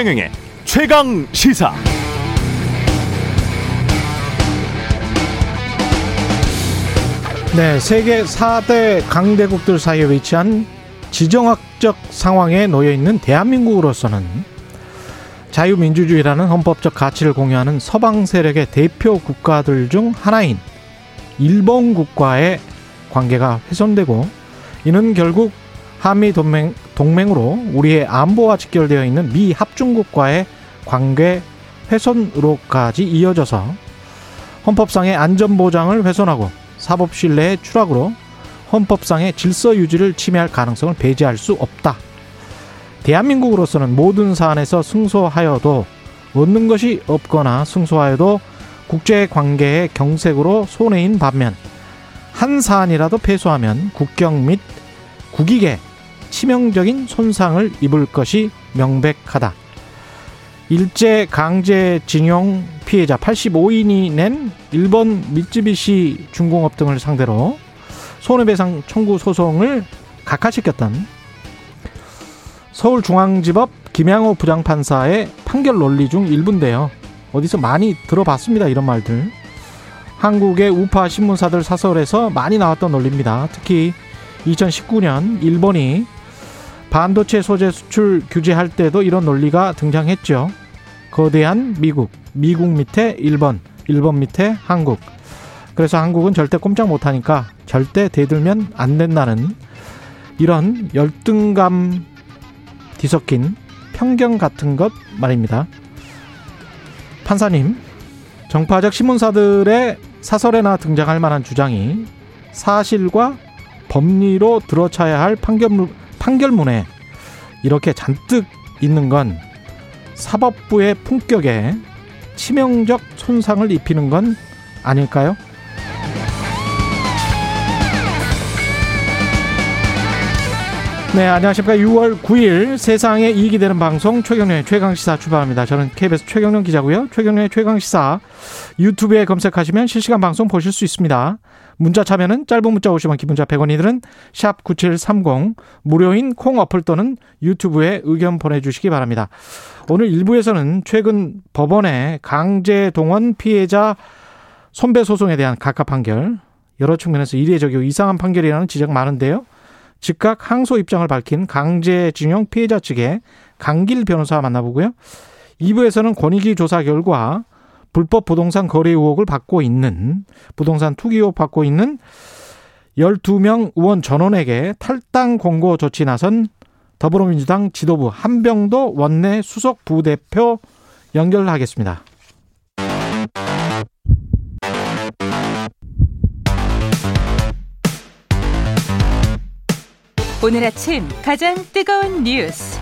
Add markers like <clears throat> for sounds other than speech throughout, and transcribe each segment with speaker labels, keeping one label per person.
Speaker 1: 최경영의 최강 시사.
Speaker 2: 네, 세계 4대 강대국들 사이에 위치한 지정학적 상황에 놓여 있는 대한민국으로서는 자유민주주의라는 헌법적 가치를 공유하는 서방 세력의 대표 국가들 중 하나인 일본 국가의 관계가 훼손되고 이는 결국 한미 동맹 동맹으로 우리의 안보와 직결되어 있는 미 합중국과의 관계 훼손으로까지 이어져서 헌법상의 안전 보장을 훼손하고 사법 신뢰의 추락으로 헌법상의 질서 유지를 침해할 가능성을 배제할 수 없다. 대한민국으로서는 모든 사안에서 승소하여도 얻는 것이 없거나 승소하여도 국제 관계의 경색으로 손해인 반면 한 사안이라도 패소하면 국경 및 국익에 치명적인 손상을 입을 것이 명백하다. 일제 강제징용 피해자 85인이 낸 일본 미쯔비시 중공업 등을 상대로 손해배상 청구 소송을 각하시켰던 서울중앙지법 김양호 부장판사의 판결 논리 중 일부인데요. 어디서 많이 들어봤습니다. 이런 말들. 한국의 우파 신문사들 사설에서 많이 나왔던 논리입니다. 특히 2019년 일본이 반도체 소재 수출 규제할 때도 이런 논리가 등장했죠. 거대한 미국, 미국 밑에 일본, 일본 밑에 한국. 그래서 한국은 절대 꼼짝 못하니까 절대 대들면 안 된다는 이런 열등감 뒤섞인 편견 같은 것 말입니다. 판사님, 정파적 신문사들의 사설에나 등장할 만한 주장이 사실과 법리로 들어차야 할 판결문, 판결문에 이렇게 잔뜩 있는 건 사법부의 품격에 치명적 손상을 입히는 건 아닐까요? 네, 안녕하십니까. 6월 9일 세상에 이익이 되는 방송 최경련의 최강시사 출발합니다. 저는 KBS 최경련 기자고요. 최경련의 최강시사 유튜브에 검색하시면 실시간 방송 보실 수 있습니다. 문자 참여는 짧은 문자 오시면 기본 자 100원이들은 샵 9730 무료인 콩 어플 또는 유튜브에 의견 보내주시기 바랍니다. 오늘 1부에서는 최근 법원의 강제 동원 피해자 손배 소송에 대한 각하 판결 여러 측면에서 이례적이고 이상한 판결이라는 지적 많은데요. 즉각 항소 입장을 밝힌 강제징용 피해자 측의 강길 변호사 만나보고요. 2부에서는 권익위 조사 결과 불법 부동산 거래 의혹을 받고 있는 부동산 투기 의혹 받고 있는 12명 의원 전원에게 탈당 공고 조치 나선 더불어민주당 지도부 한병도 원내 수석 부대표 연결하겠습니다.
Speaker 3: 오늘 아침 가장 뜨거운 뉴스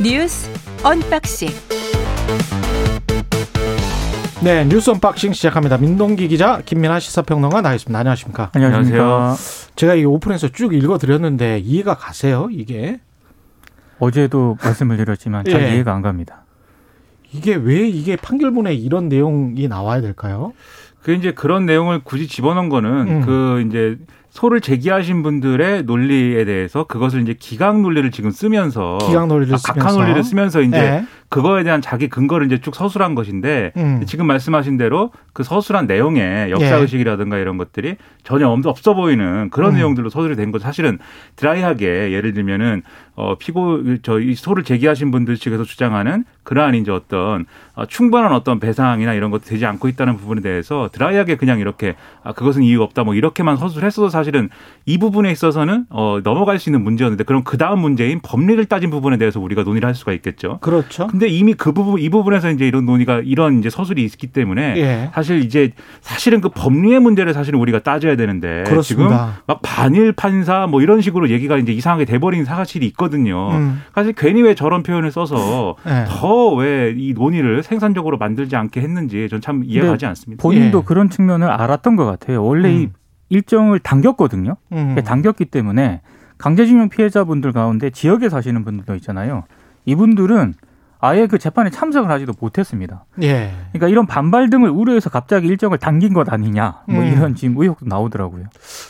Speaker 3: 뉴스 unboxing
Speaker 2: 네 뉴스 unboxing 시작합니다. 민동기 기자 김민아 시사평론가 나와있습니다. 안녕하십니까?
Speaker 4: 안녕하세요.
Speaker 2: 제가 이 오프닝에서 쭉 읽어드렸는데 이해가 가세요? 이게
Speaker 4: 어제도 말씀을 드렸지만 잘
Speaker 2: 예.
Speaker 4: 이해가 안 갑니다.
Speaker 2: 이게 왜 이게 판결문에 이런 내용이 나와야 될까요?
Speaker 5: 그 이제 그런 내용을 굳이 집어넣은 거는
Speaker 2: 음.
Speaker 5: 그 이제 소를 제기하신 분들의 논리에 대해서 그것을 이제 기각 논리를 지금 쓰면서
Speaker 2: 기각 논리를
Speaker 5: 아, 각하
Speaker 2: 쓰면서.
Speaker 5: 논리를 쓰면서 이제
Speaker 2: 네.
Speaker 5: 그거에 대한 자기 근거를 이제 쭉 서술한 것인데
Speaker 2: 음.
Speaker 5: 지금 말씀하신 대로 그 서술한 내용에 역사
Speaker 2: 예.
Speaker 5: 의식이라든가 이런 것들이 전혀 없- 없어 보이는 그런
Speaker 2: 음.
Speaker 5: 내용들로 서술이 된거 사실은 드라이하게 예를 들면은 어 피고 저이 소를 제기하신 분들 측에서 주장하는 그러한 이제 어떤 어, 충분한 어떤 배상이나 이런 것도 되지 않고 있다는 부분에 대해서 드라이하게 그냥 이렇게 아 그것은 이유가 없다 뭐 이렇게만 서술했어도 사실은 이 부분에 있어서는 어 넘어갈 수 있는 문제였는데 그럼 그 다음 문제인 법리를 따진 부분에 대해서 우리가 논의를 할 수가 있겠죠.
Speaker 2: 그렇죠.
Speaker 5: 근데 이미 그 부분 이 부분에서 이제 이런 논의가 이런 이제 서술이 있기 때문에
Speaker 2: 예.
Speaker 5: 사실 이제 사실은 그 법리의 문제를 사실은 우리가 따져야 되는데
Speaker 2: 그렇습니다.
Speaker 5: 지금 막 반일 판사 뭐 이런 식으로 얘기가 이제 이상하게 돼버린 사실이 있 거든요.
Speaker 2: 음.
Speaker 5: 사실 괜히 왜 저런 표현을 써서
Speaker 2: 네.
Speaker 5: 더왜 이 논의를 생산적으로 만들지 않게 했는지 전 참 이해가
Speaker 4: 근데
Speaker 5: 가지 않습니다.
Speaker 4: 본인도
Speaker 2: 예.
Speaker 4: 그런 측면을 알았던 것 같아요. 원래 이
Speaker 2: 음.
Speaker 4: 일정을 당겼거든요.
Speaker 2: 음.
Speaker 4: 당겼기 때문에 강제징용 피해자분들 가운데 지역에 사시는 분들도 있잖아요. 이분들은 아예 그 재판에 참석을 하지도 못했습니다.
Speaker 2: 예.
Speaker 4: 그러니까 이런 반발 등을 우려해서 갑자기 일정을 당긴 것 아니냐, 뭐
Speaker 2: 음.
Speaker 4: 이런 지금 의혹도 나오더라고요.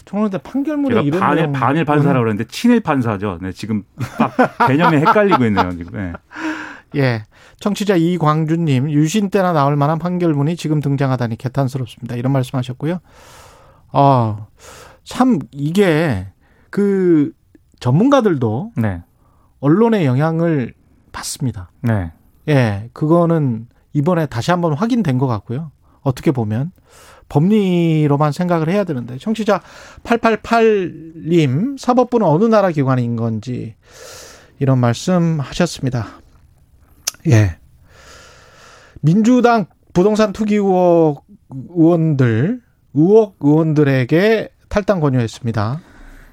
Speaker 2: 정말 판결문에
Speaker 5: 제가
Speaker 2: 이런
Speaker 5: 반일
Speaker 2: 내용-
Speaker 5: 반일 판사라고 그랬는데 친일 판사죠. 네, 지금 막 개념이 헷갈리고 있네요. 지금. 네. <laughs>
Speaker 2: 예. 청취자 이광준님, 유신 때나 나올 만한 판결문이 지금 등장하다니 개탄스럽습니다. 이런 말씀 하셨고요. 어, 참, 이게, 그, 전문가들도
Speaker 4: 네.
Speaker 2: 언론의 영향을 받습니다.
Speaker 4: 네.
Speaker 2: 예, 그거는 이번에 다시 한번 확인된 것 같고요. 어떻게 보면. 법리로만 생각을 해야 되는데. 청취자 888님, 사법부는 어느 나라 기관인 건지, 이런 말씀 하셨습니다. 예. 민주당 부동산 투기 의혹 의원들, 의혹 의원들에게 탈당 권유했습니다.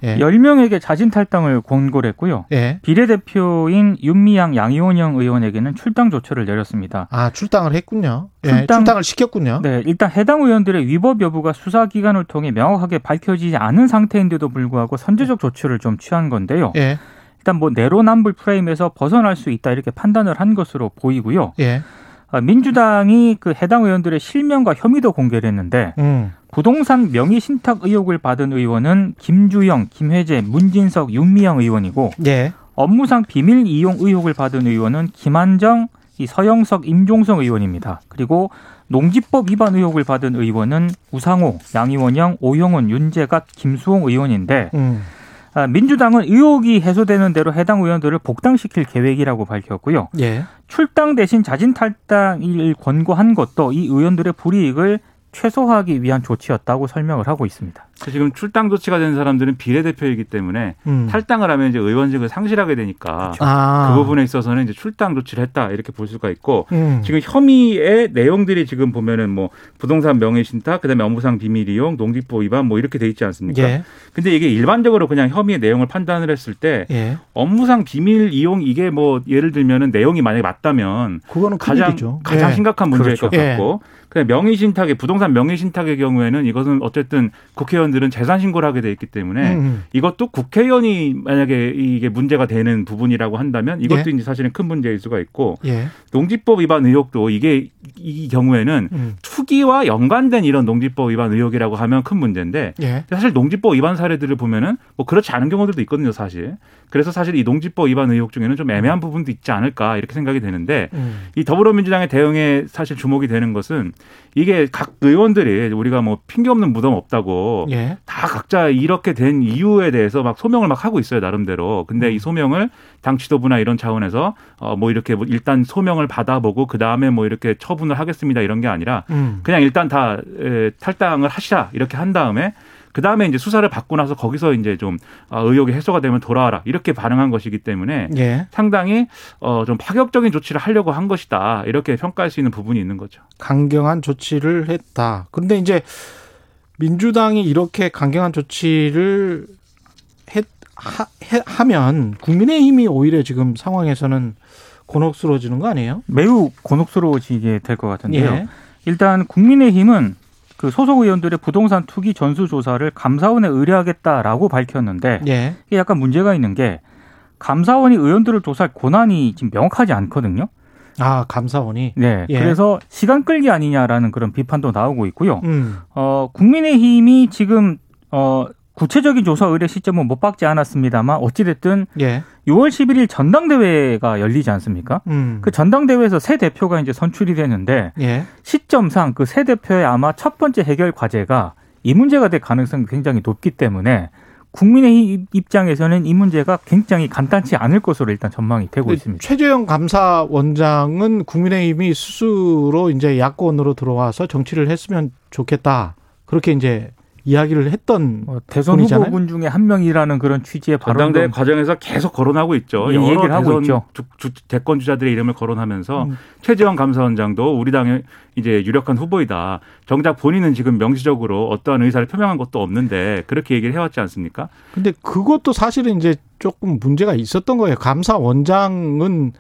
Speaker 2: 예.
Speaker 4: 10명에게 자진 탈당을 권고를 했고요.
Speaker 2: 예.
Speaker 4: 비례대표인 윤미향 양이원영 의원에게는 출당 조처를 내렸습니다.
Speaker 2: 아, 출당을 했군요. 예,
Speaker 4: 출당-
Speaker 2: 출당을 시켰군요.
Speaker 4: 네, 일단 해당 의원들의 위법 여부가 수사기관을 통해 명확하게 밝혀지지 않은 상태인데도 불구하고 선제적 조치를 좀 취한 건데요.
Speaker 2: 예.
Speaker 4: 일단 뭐 내로남불 프레임에서 벗어날 수 있다 이렇게 판단을 한 것으로 보이고요.
Speaker 2: 예.
Speaker 4: 아, 민주당이 그 해당 의원들의 실명과 혐의도 공개를 했는데
Speaker 2: 음.
Speaker 4: 부동산 명의 신탁 의혹을 받은 의원은 김주영, 김혜재, 문진석, 윤미영 의원이고
Speaker 2: 예.
Speaker 4: 업무상 비밀 이용 의혹을 받은 의원은 김한정, 이 서영석, 임종성 의원입니다. 그리고 농지법 위반 의혹을 받은 의원은 우상호, 양이원영, 오영훈, 윤재갑, 김수홍 의원인데
Speaker 2: 음.
Speaker 4: 아, 민주당은 의혹이 해소되는 대로 해당 의원들을 복당시킬 계획이라고 밝혔고요.
Speaker 2: 예.
Speaker 4: 출당 대신 자진 탈당을 권고한 것도 이 의원들의 불이익을 최소화하기 위한 조치였다고 설명을 하고 있습니다.
Speaker 5: 지금 출당 조치가 된 사람들은 비례대표이기 때문에
Speaker 2: 음.
Speaker 5: 탈당을 하면 이제 의원직을 상실하게 되니까
Speaker 2: 아.
Speaker 5: 그 부분에 있어서는 이제 출당 조치를 했다 이렇게 볼 수가 있고
Speaker 2: 음.
Speaker 5: 지금 혐의의 내용들이 지금 보면은 뭐 부동산 명의 신탁, 그다음에 업무상 비밀 이용, 농지법 위반 뭐 이렇게 돼 있지 않습니까?
Speaker 2: 예.
Speaker 5: 근데 이게 일반적으로 그냥 혐의의 내용을 판단을 했을 때
Speaker 2: 예.
Speaker 5: 업무상 비밀 이용 이게 뭐 예를 들면은 내용이 만약에 맞다면
Speaker 2: 그거는
Speaker 5: 가장
Speaker 2: 큰일이죠.
Speaker 5: 가장
Speaker 2: 예.
Speaker 5: 심각한 문제일
Speaker 4: 그렇죠.
Speaker 5: 것 같고 그냥 명의 신탁의 부동산 명의 신탁의 경우에는 이것은 어쨌든 국회의원들은 재산 신고를 하게 돼 있기 때문에
Speaker 2: 음.
Speaker 5: 이것도 국회의원이 만약에 이게 문제가 되는 부분이라고 한다면 이것도
Speaker 2: 예.
Speaker 5: 이제 사실은 큰 문제일 수가 있고
Speaker 2: 예.
Speaker 5: 농지법 위반 의혹도 이게 이 경우에는
Speaker 2: 음.
Speaker 5: 투기와 연관된 이런 농지법 위반 의혹이라고 하면 큰 문제인데
Speaker 2: 예.
Speaker 5: 사실 농지법 위반 사례들을 보면은 뭐 그렇지 않은 경우들도 있거든요, 사실. 그래서 사실 이 농지법 위반 의혹 중에는 좀 애매한 부분도 있지 않을까 이렇게 생각이 되는데
Speaker 2: 음.
Speaker 5: 이 더불어민주당의 대응에 사실 주목이 되는 것은 이게 각 의원들이 우리가 뭐 핑계 없는 무덤 없다고
Speaker 2: 예.
Speaker 5: 다 각자 이렇게 된 이유에 대해서 막 소명을 막 하고 있어요 나름대로. 근데 이 소명을 당 지도부나 이런 차원에서 어 뭐 이렇게 뭐 일단 소명을 받아보고 그 다음에 뭐 이렇게 처분을 하겠습니다 이런 게 아니라
Speaker 2: 음.
Speaker 5: 그냥 일단 다 에, 탈당을 하시라 이렇게 한 다음에 그 다음에 이제 수사를 받고 나서 거기서 이제 좀 아, 의혹이 해소가 되면 돌아와라 이렇게 반응한 것이기 때문에
Speaker 2: 예.
Speaker 5: 상당히 어 좀 파격적인 조치를 하려고 한 것이다 이렇게 평가할 수 있는 부분이 있는 거죠.
Speaker 2: 강경한 조치를 했다. 그런데 이제 민주당이 이렇게 강경한 조치를 했, 하, 해- 하면 국민의힘이 오히려 지금 상황에서는 곤혹스러워지는 거 아니에요?
Speaker 4: 매우 곤혹스러워지게 될 것 같은데요.
Speaker 2: 예.
Speaker 4: 일단 국민의힘은 그 소속 의원들의 부동산 투기 전수 조사를 감사원에 의뢰하겠다라고 밝혔는데
Speaker 2: 예.
Speaker 4: 이게 약간 문제가 있는 게 감사원이 의원들을 조사할 권한이 지금 명확하지 않거든요.
Speaker 2: 아, 감사원이.
Speaker 4: 네.
Speaker 2: 예.
Speaker 4: 그래서 시간 끌기 아니냐라는 그런 비판도 나오고 있고요.
Speaker 2: 음.
Speaker 4: 어, 국민의힘이 지금 어, 구체적인 조사 의뢰 시점은 못 박지 않았습니다만 어찌됐든
Speaker 2: 예.
Speaker 4: 6월 11일 전당대회가 열리지 않습니까?
Speaker 2: 음.
Speaker 4: 그 전당대회에서 새 대표가 이제 선출이 되는데
Speaker 2: 예.
Speaker 4: 시점상 그 새 대표의 아마 첫 번째 해결 과제가 이 문제가 될 가능성이 굉장히 높기 때문에 국민의 입장에서는 이 문제가 굉장히 간단치 않을 것으로 일단 전망이 되고 있습니다.
Speaker 2: 최재형 감사원장은 국민의힘이 스스로 이제 야권으로 들어와서 정치를 했으면 좋겠다. 그렇게 이제 이야기를 했던
Speaker 4: 어, 대선
Speaker 2: 분이잖아요.
Speaker 4: 후보군 중에 한 명이라는 그런 취지의 발언도
Speaker 5: 과정에서 계속 거론하고 있죠.
Speaker 4: 예,
Speaker 5: 여러
Speaker 4: 얘기를 하고
Speaker 5: 대선
Speaker 4: 있죠.
Speaker 5: 주, 주, 대권 주자들의 이름을 거론하면서
Speaker 2: 음.
Speaker 5: 최재형 감사원장도 우리 당의 이제 유력한 후보이다. 정작 본인은 지금 명시적으로 어떠한 의사를 표명한 것도 없는데 그렇게 얘기를 해왔지 않습니까?
Speaker 2: 근데 그것도 사실은 이제 조금 문제가 있었던 거예요. 감사원장은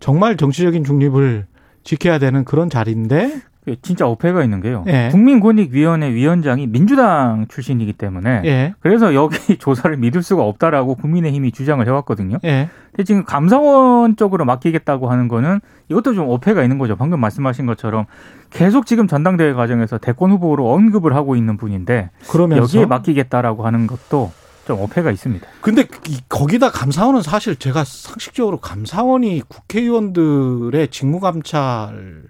Speaker 2: 정말 정치적인 중립을 지켜야 되는 그런 자리인데,
Speaker 4: 진짜 어폐가 있는 게요.
Speaker 2: 예.
Speaker 4: 국민권익위원회 위원장이 민주당 출신이기 때문에
Speaker 2: 예,
Speaker 4: 그래서 여기 <laughs> 조사를 믿을 수가 없다라고 국민의힘이 주장을 해왔거든요.
Speaker 2: 예,
Speaker 4: 근데 지금 감사원 쪽으로 맡기겠다고 하는 거는 이것도 좀 어폐가 있는 거죠. 방금 말씀하신 것처럼 계속 지금 전당대회 과정에서 대권 후보로 언급을 하고 있는 분인데
Speaker 2: 그러면서
Speaker 4: 여기에 맡기겠다라고 하는 것도 좀 어폐가 있습니다.
Speaker 2: 근데 이- 거기다 감사원은 사실 제가 상식적으로 감사원이 국회의원들의 직무 감찰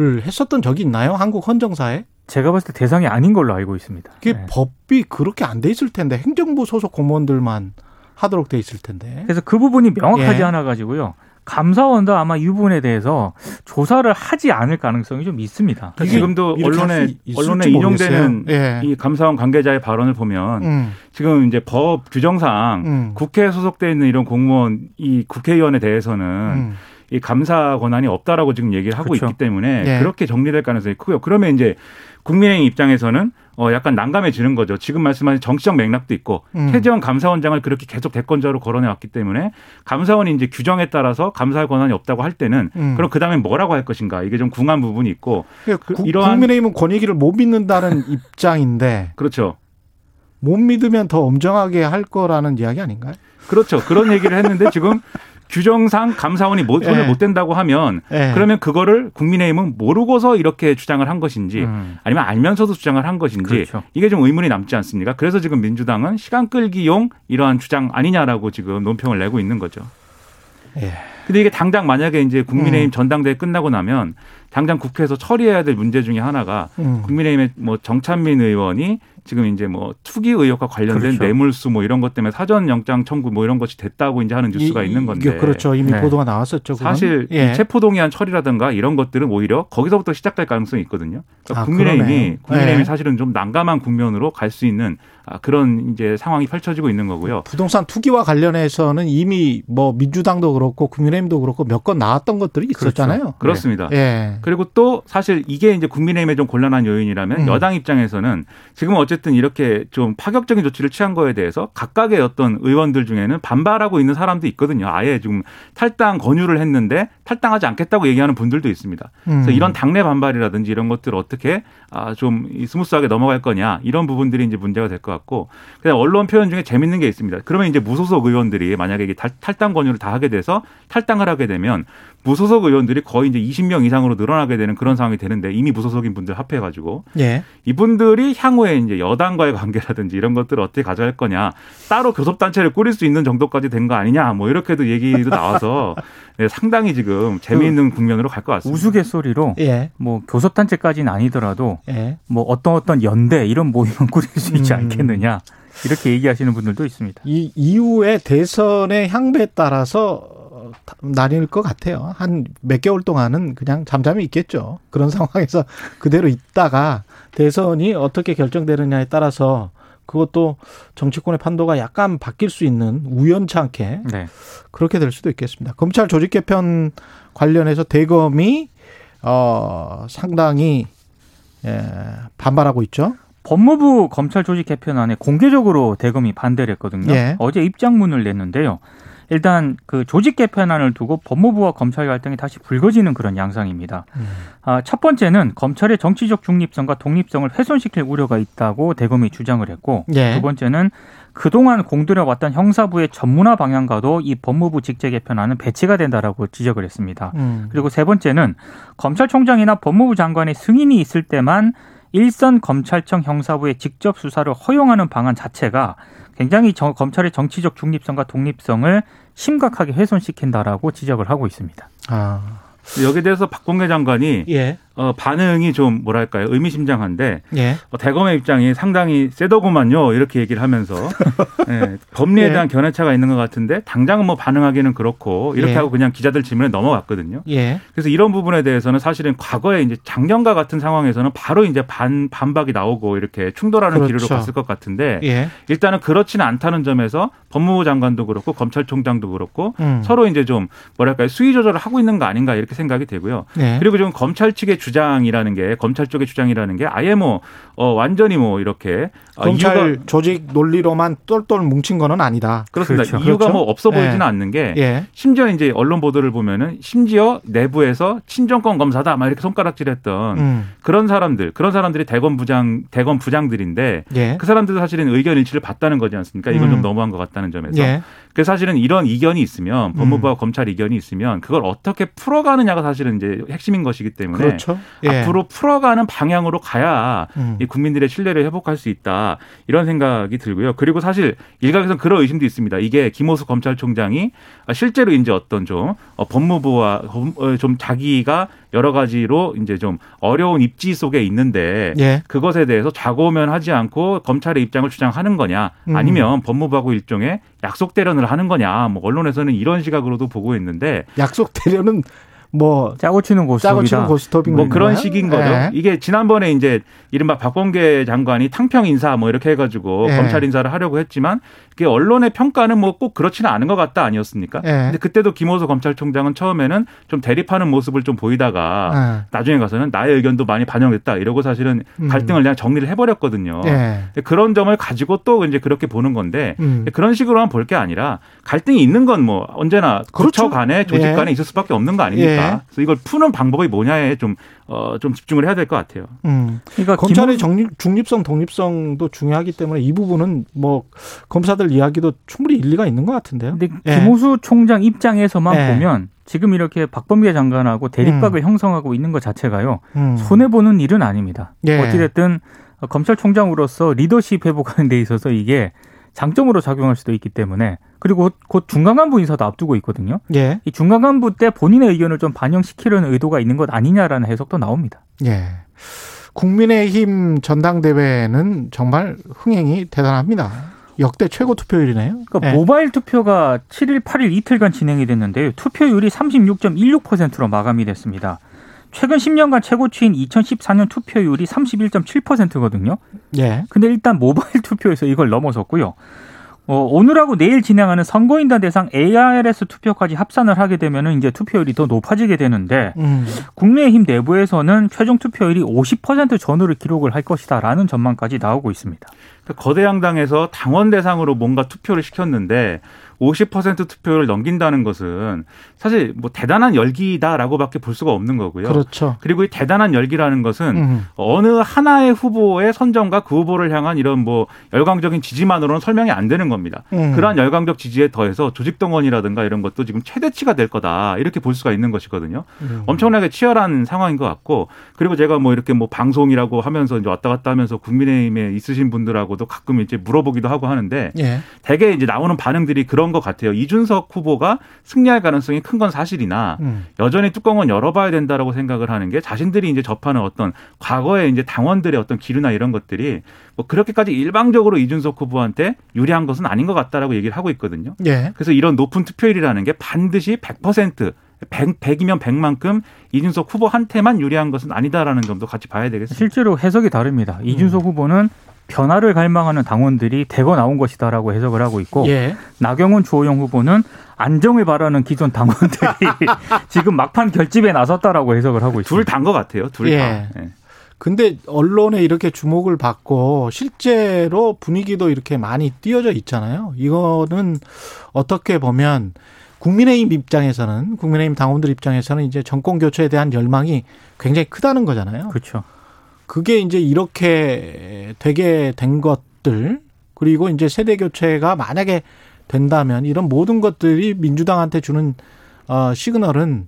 Speaker 2: 을 했었던 적이 있나요? 한국 헌정사에?
Speaker 4: 제가 봤을 때 대상이 아닌 걸로 알고 있습니다.
Speaker 2: 그게
Speaker 4: 네.
Speaker 2: 법이 그렇게 안 돼 있을 텐데 행정부 소속 공무원들만 하도록 돼 있을 텐데.
Speaker 4: 그래서 그 부분이 명확하지
Speaker 2: 예.
Speaker 4: 않아 가지고요. 감사원도 아마 이 부분에 대해서 조사를 하지 않을 가능성이 좀 있습니다.
Speaker 2: 이게
Speaker 5: 지금도 언론에 언론에 인용되는.
Speaker 2: 예.
Speaker 5: 이 감사원 관계자의 발언을 보면
Speaker 2: 음,
Speaker 5: 지금 이제 법 규정상
Speaker 2: 음,
Speaker 5: 국회에 소속돼 있는 이런 공무원 이 국회의원에 대해서는
Speaker 2: 음.
Speaker 5: 이 감사 권한이 없다라고 지금 얘기를 하고
Speaker 4: 그렇죠.
Speaker 5: 있기 때문에
Speaker 2: 예.
Speaker 5: 그렇게 정리될 가능성이 크고요. 그러면 이제 국민의힘 입장에서는 어 약간 난감해지는 거죠. 지금 말씀하신 정치적 맥락도 있고
Speaker 2: 음.
Speaker 5: 최재형 감사원장을 그렇게 계속 대권자로 거론해 왔기 때문에 감사원이 이제 규정에 따라서 감사할 권한이 없다고 할 때는
Speaker 2: 음.
Speaker 5: 그럼 그 다음에 뭐라고 할 것인가 이게 좀 궁한 부분이 있고
Speaker 2: 그러니까
Speaker 5: 그
Speaker 2: 국-
Speaker 5: 이러한-
Speaker 2: 국민의힘은 권익위를 못 믿는다는 <laughs> 입장인데
Speaker 5: 그렇죠.
Speaker 2: 못 믿으면 더 엄정하게 할 거라는 이야기 아닌가요?
Speaker 5: 그렇죠. 그런 얘기를 했는데 지금 규정상 감사원이 못, 손을
Speaker 2: 예.
Speaker 5: 못 댄다고 하면
Speaker 2: 예.
Speaker 5: 그러면 그거를 국민의힘은 모르고서 이렇게 주장을 한 것인지
Speaker 4: 음.
Speaker 5: 아니면 알면서도 주장을 한 것인지
Speaker 4: 그렇죠.
Speaker 5: 이게 좀 의문이 남지 않습니까? 그래서 지금 민주당은 시간 끌기용 이러한 주장 아니냐라고 지금 논평을 내고 있는 거죠.
Speaker 2: 예.
Speaker 5: 근데 이게 당장 만약에 이제 국민의힘
Speaker 2: 음.
Speaker 5: 전당대회 끝나고 나면 당장 국회에서 처리해야 될 문제 중에 하나가
Speaker 2: 음.
Speaker 5: 국민의힘의 뭐 정찬민 의원이 지금 이제 뭐 투기 의혹과 관련된
Speaker 4: 그렇죠.
Speaker 5: 뇌물수 뭐 이런 것 때문에 사전 영장 청구 뭐 이런 것이 됐다고 이제 하는 뉴스가
Speaker 2: 이-
Speaker 5: 있는 건데
Speaker 2: 그렇죠. 이미
Speaker 4: 네.
Speaker 2: 보도가 나왔었죠. 그건.
Speaker 5: 사실
Speaker 2: 예.
Speaker 5: 이 체포동의안 처리라든가 이런 것들은 오히려 거기서부터 시작될 가능성이 있거든요. 그러니까
Speaker 2: 아,
Speaker 5: 국민의힘이. 국민의힘이
Speaker 2: 예.
Speaker 5: 사실은 좀 난감한 국면으로 갈 수 있는 아, 그런 이제 상황이 펼쳐지고 있는 거고요.
Speaker 2: 부동산 투기와 관련해서는 이미 뭐 민주당도 그렇고 국민의힘도 그렇고 몇 건 나왔던 것들이 있었잖아요.
Speaker 5: 그렇습니다.
Speaker 2: 예.
Speaker 5: 그리고 또 사실 이게 이제 국민의힘의 좀 곤란한 요인이라면
Speaker 2: 음.
Speaker 5: 여당 입장에서는 지금 어쨌든 이렇게 좀 파격적인 조치를 취한 거에 대해서 각각의 어떤 의원들 중에는 반발하고 있는 사람도 있거든요. 아예 지금 탈당 권유를 했는데 탈당하지 않겠다고 얘기하는 분들도 있습니다. 그래서
Speaker 2: 음.
Speaker 5: 이런 당내 반발이라든지 이런 것들을 어떻게 아, 좀 이 smooth하게 넘어갈 거냐 이런 부분들이 이제 문제가 될 것 같고 그냥 언론 표현 중에 재밌는 게 있습니다. 그러면 이제 무소속 의원들이 만약에 탈당 권유를 다 하게 돼서 탈당을 하게 되면 무소속 의원들이 거의 이제 20명 이상으로 늘어나게 되는 그런 상황이 되는데 이미 무소속인 분들 합해가지고
Speaker 2: 예.
Speaker 5: 이분들이 향후에 이제 여당과의 관계라든지 이런 것들을 어떻게 가져갈 거냐 따로 교섭단체를 꾸릴 수 있는 정도까지 된 거 아니냐 뭐 이렇게도 얘기도 나와서 <laughs> 네, 상당히 지금 재미있는 국면으로 갈 것 같습니다.
Speaker 4: 우스갯소리로
Speaker 2: 예.
Speaker 4: 뭐 교섭단체까지는 아니더라도
Speaker 2: 예.
Speaker 4: 뭐 어떤 어떤 연대 이런 모임은 <laughs> 꾸릴 수 있지
Speaker 2: 음.
Speaker 4: 않겠느냐 이렇게 얘기하시는 분들도 있습니다.
Speaker 2: 이 이후에 대선의 향배에 따라서 나뉠 것 같아요. 한 몇 개월 동안은 그냥 잠잠히 있겠죠. 그런 <laughs> 상황에서 그대로 있다가 대선이 어떻게 결정되느냐에 따라서 그것도 정치권의 판도가 약간 바뀔 수 있는 우연찮게
Speaker 4: 네.
Speaker 2: 그렇게 될 수도 있겠습니다. 검찰 조직 개편 관련해서 대검이 어 상당히 예, 반발하고 있죠.
Speaker 4: 법무부 검찰 조직 개편안에 공개적으로 대검이 반대를 했거든요.
Speaker 2: 예.
Speaker 4: 어제 입장문을 냈는데요. 일단 그 조직 개편안을 두고 법무부와 검찰 갈등이 다시 불거지는 그런 양상입니다.
Speaker 2: 음.
Speaker 4: 아, 첫 번째는 검찰의 정치적 중립성과 독립성을 훼손시킬 우려가 있다고 대검이 주장을 했고
Speaker 2: 예.
Speaker 4: 두 번째는 그동안 공들여왔던 형사부의 전문화 방향과도 이 법무부 직제 개편안은 배치가 된다라고 지적을 했습니다.
Speaker 2: 음.
Speaker 4: 그리고 세 번째는 검찰총장이나 법무부 장관의 승인이 있을 때만 일선 검찰청 형사부의 직접 수사를 허용하는 방안 자체가 굉장히 정- 검찰의 정치적 중립성과 독립성을 심각하게 훼손시킨다라고 지적을 하고 있습니다.
Speaker 2: 아.
Speaker 5: 여기에 대해서 박봉계 장관이
Speaker 2: 예.
Speaker 5: 어, 반응이 좀 뭐랄까요 의미심장한데
Speaker 2: 예.
Speaker 5: 어, 대검의 입장이 상당히 세더구만요 이렇게 얘기를 하면서 <laughs> 예, 법리에
Speaker 2: 예.
Speaker 5: 대한 견해차가 있는 것 같은데 당장은 뭐 반응하기는 그렇고 이렇게
Speaker 2: 예.
Speaker 5: 하고 그냥 기자들 질문에 넘어갔거든요.
Speaker 2: 예.
Speaker 5: 그래서 이런 부분에 대해서는 사실은 과거에 이제 작년과 같은 상황에서는 바로 이제 반 반박이 나오고 이렇게 충돌하는
Speaker 2: 그렇죠.
Speaker 5: 길로 갔을 것 같은데
Speaker 2: 예.
Speaker 5: 일단은 그렇지는 않다는 점에서 법무부 장관도 그렇고 검찰총장도 그렇고
Speaker 2: 음.
Speaker 5: 서로 이제 좀 뭐랄까요 수위 조절을 하고 있는 거 아닌가 이렇게 생각이 되고요.
Speaker 2: 예.
Speaker 5: 그리고 지금 검찰 측의 주장이라는 게 검찰 쪽의 주장이라는 게 아예 뭐 어, 완전히 뭐 이렇게 어,
Speaker 2: 검찰
Speaker 5: 이유가
Speaker 2: 조직 논리로만 똘똘 뭉친 거는 아니다.
Speaker 5: 그렇습니다.
Speaker 4: 그렇죠.
Speaker 5: 이유가
Speaker 2: 그렇죠.
Speaker 5: 뭐 없어 보이지는
Speaker 2: 예.
Speaker 5: 않는 게
Speaker 2: 예.
Speaker 5: 심지어 이제 언론 보도를 보면은 심지어 내부에서 친정권 검사다 막 이렇게 손가락질했던
Speaker 2: 음.
Speaker 5: 그런 사람들 그런 사람들이 대검 부장 대검 부장들인데
Speaker 2: 예.
Speaker 5: 그 사람들도 사실은 의견 일치를 봤다는 거지 않습니까? 이건
Speaker 2: 음.
Speaker 5: 좀 너무한 것 같다는 점에서.
Speaker 2: 예.
Speaker 5: 그래서 사실은 이런 이견이 있으면
Speaker 2: 음.
Speaker 5: 법무부와 검찰 이견이 있으면 그걸 어떻게 풀어가느냐가 사실은 이제 핵심인 것이기 때문에
Speaker 2: 그렇죠. 그렇죠. 예.
Speaker 5: 앞으로 풀어가는 방향으로 가야
Speaker 2: 음.
Speaker 5: 이 국민들의 신뢰를 회복할 수 있다 이런 생각이 들고요. 그리고 사실 일각에서는 그런 의심도 있습니다. 이게 김호수 검찰총장이 실제로 이제 어떤 좀 어, 법무부와 어, 좀 자기가 여러 가지로 이제 좀 어려운 입지 속에 있는데
Speaker 2: 예.
Speaker 5: 그것에 대해서 좌고면 하지 않고 검찰의 입장을 주장하는 거냐
Speaker 2: 음.
Speaker 5: 아니면 법무부하고 일종의 약속 대련을 하는 거냐 뭐 언론에서는 이런 시각으로도 보고 있는데
Speaker 2: 약속 대련은 뭐
Speaker 4: 짜고 치는 고스톱이다.
Speaker 2: 짜고 치는 고스톱인
Speaker 5: 뭐 그런? 식인 거죠.
Speaker 2: 예.
Speaker 5: 이게 지난번에 이제 이른바 박범계 장관이 탕평 인사 뭐 이렇게 해가지고
Speaker 2: 예.
Speaker 5: 검찰 인사를 하려고 했지만 그게 언론의 평가는 뭐 꼭 그렇지는 않은 것 같다 아니었습니까?
Speaker 2: 예.
Speaker 5: 근데 그때도 김호수 검찰총장은 처음에는 좀 대립하는 모습을 좀 보이다가
Speaker 2: 예.
Speaker 5: 나중에 가서는 나의 의견도 많이 반영됐다 이러고 사실은
Speaker 2: 음.
Speaker 5: 갈등을 그냥 정리를 해버렸거든요.
Speaker 2: 예.
Speaker 5: 근데 그런 점을 가지고 또 이제 그렇게 보는 건데
Speaker 2: 음.
Speaker 5: 그런 식으로만 볼 게 아니라 갈등이 있는 건 뭐 언제나
Speaker 2: 그렇죠.
Speaker 5: 부처 간에 조직
Speaker 2: 예.
Speaker 5: 간에 있을 수밖에 없는 거 아닙니까?
Speaker 2: 예.
Speaker 5: 그래서 이걸 푸는 방법이 뭐냐에 좀, 어, 좀 집중을 해야 될 것 같아요.
Speaker 2: 음.
Speaker 4: 그러니까
Speaker 2: 검찰의 정립, 중립성, 독립성도 중요하기 때문에 이 부분은 뭐 검사들 이야기도 충분히 일리가 있는 것 같은데요.
Speaker 4: 근데
Speaker 2: 예.
Speaker 4: 김호수 총장 입장에서만
Speaker 2: 예.
Speaker 4: 보면 지금 이렇게 박범계 장관하고 대립각을 형성하고 있는 것 자체가요
Speaker 2: 음.
Speaker 4: 손해 보는 일은 아닙니다.
Speaker 2: 예.
Speaker 4: 어찌됐든 검찰총장으로서 리더십 회복하는 데 있어서 이게 장점으로 작용할 수도 있기 때문에 그리고 곧, 곧 중간 간부 인사도 앞두고 있거든요.
Speaker 2: 예.
Speaker 4: 이 중간 간부 때 본인의 의견을 좀 반영시키려는 의도가 있는 것 아니냐라는 해석도 나옵니다.
Speaker 2: 예. 국민의힘 전당대회는 정말 흥행이 대단합니다. 역대 최고 투표율이네요.
Speaker 4: 그러니까
Speaker 2: 예.
Speaker 4: 모바일 투표가 7일, 8일 이틀간 진행이 됐는데요. 투표율이 36.16%로 마감이 됐습니다. 최근 10년간 최고치인 2014년 투표율이 31.7%거든요.
Speaker 2: 예.
Speaker 4: 근데 일단 모바일 <laughs> 투표에서 이걸 넘어섰고요. 어, 오늘하고 내일 진행하는 선거인단 대상 ARS 투표까지 합산을 하게 되면은 이제 투표율이 더 높아지게 되는데
Speaker 2: 음.
Speaker 4: 국민의힘 내부에서는 최종 투표율이 50% 전후를 기록을 할 것이다라는 전망까지 나오고 있습니다.
Speaker 5: 거대 양당에서 당원 대상으로 뭔가 투표를 시켰는데 50% 투표를 넘긴다는 것은 사실 뭐 대단한 열기다라고밖에 볼 수가 없는 거고요.
Speaker 2: 그렇죠.
Speaker 5: 그리고 이 대단한 열기라는 것은
Speaker 2: 음.
Speaker 5: 어느 하나의 후보의 선정과 그 후보를 향한 이런 뭐 열광적인 지지만으로는 설명이 안 되는 겁니다.
Speaker 2: 음.
Speaker 5: 그러한 열광적 지지에 더해서 조직 동원이라든가 이런 것도 지금 최대치가 될 거다 이렇게 볼 수가 있는 것이거든요.
Speaker 2: 음.
Speaker 5: 엄청나게 치열한 상황인 것 같고 그리고 제가 뭐 이렇게 뭐 방송이라고 하면서 이제 왔다 갔다 하면서 국민의힘에 있으신 분들하고 도 가끔 이제 물어보기도 하고 하는데
Speaker 2: 예.
Speaker 5: 대개 이제 나오는 반응들이 그런 것 같아요. 이준석 후보가 승리할 가능성이 큰 건 사실이나
Speaker 2: 음.
Speaker 5: 여전히 뚜껑은 열어봐야 된다라고 생각을 하는 게 자신들이 이제 접하는 어떤 과거의 이제 당원들의 어떤 기류나 이런 것들이 뭐 그렇게까지 일방적으로 이준석 후보한테 유리한 것은 아닌 것 같다라고 얘기를 하고 있거든요.
Speaker 2: 예.
Speaker 5: 그래서 이런 높은 투표율이라는 게 반드시 100% 100, 100이면 100만큼 이준석 후보한테만 유리한 것은 아니다라는 점도 같이 봐야 되겠습니다.
Speaker 4: 실제로 해석이 다릅니다. 이준석 후보는 변화를 갈망하는 당원들이 대거 나온 것이다라고 해석을 하고 있고
Speaker 2: 예.
Speaker 4: 나경원 주호영 후보는 안정을 바라는 기존 당원들이 <laughs> 지금 막판 결집에 나섰다라고 해석을 하고 있습니다.
Speaker 5: 둘 다인 것 같아요. 둘
Speaker 2: 예.
Speaker 5: 다. 예.
Speaker 2: 근데 언론에 이렇게 주목을 받고 실제로 분위기도 이렇게 많이 띄어져 있잖아요. 이거는 어떻게 보면 국민의힘 입장에서는 국민의힘 당원들 입장에서는 이제 정권 교체에 대한 열망이 굉장히 크다는 거잖아요.
Speaker 4: 그렇죠.
Speaker 2: 그게 이제 이렇게 되게 된 것들 그리고 이제 세대 교체가 만약에 된다면 이런 모든 것들이 민주당한테 주는 어 시그널은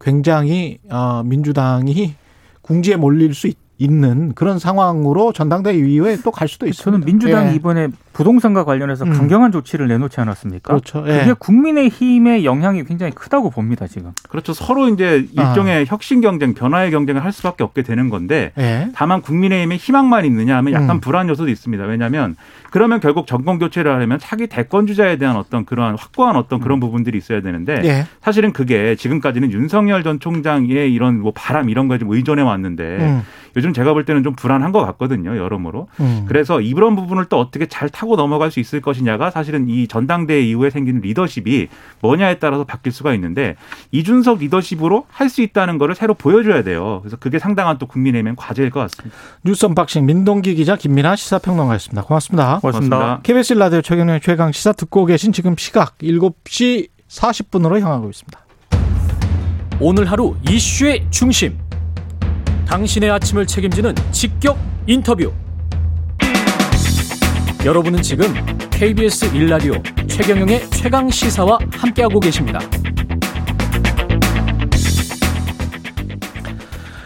Speaker 2: 굉장히 어 민주당이 궁지에 몰릴 수 있, 는 그런 상황으로 전당대회 이후에 또 갈 수도 있습니다.
Speaker 4: 저는 민주당이
Speaker 2: 예.
Speaker 4: 이번에 부동산과 관련해서
Speaker 2: 음.
Speaker 4: 강경한 조치를 내놓지 않았습니까?
Speaker 2: 그렇죠. 예.
Speaker 4: 그게 국민의힘의 영향이 굉장히 크다고 봅니다 지금.
Speaker 5: 그렇죠. 서로 이제 일종의 혁신 경쟁, 변화의 경쟁을 할 수밖에 없게 되는 건데
Speaker 2: 예.
Speaker 5: 다만 국민의힘에 희망만 있느냐 하면 약간
Speaker 2: 음.
Speaker 5: 불안 요소도 있습니다. 왜냐하면 그러면 결국 정권 교체를 하려면 차기 대권 주자에 대한 어떤 그러한 확고한 어떤 그런 부분들이 있어야 되는데
Speaker 2: 예.
Speaker 5: 사실은 그게 지금까지는 윤석열 전 총장의 이런 뭐 바람 이런 거에 좀 의존해 왔는데
Speaker 2: 음.
Speaker 5: 요즘 제가 볼 때는 좀 불안한 것 같거든요. 여러모로.
Speaker 2: 음.
Speaker 5: 그래서 이런 부분을 또 어떻게 잘 타고 넘어갈 수 있을 것이냐가 사실은 이 전당대회 이후에 생기는 리더십이 뭐냐에 따라서 바뀔 수가 있는데 이준석 리더십으로 할 수 있다는 거를 새로 보여줘야 돼요. 그래서 그게 상당한 또 국민의힘 과제일 것 같습니다.
Speaker 2: 뉴스 unboxing 민동기 기자 김민아 시사평론가였습니다. 고맙습니다.
Speaker 4: 고맙습니다.
Speaker 2: KBS 라디오 최경영의 최강 시사 듣고 계신 지금 시각 7시 40분으로 향하고 있습니다.
Speaker 6: 오늘 하루 이슈의 중심. 당신의 아침을 책임지는 직격 인터뷰. 여러분은 지금 KBS 일라디오 최경영의 최강 시사와 함께하고 계십니다.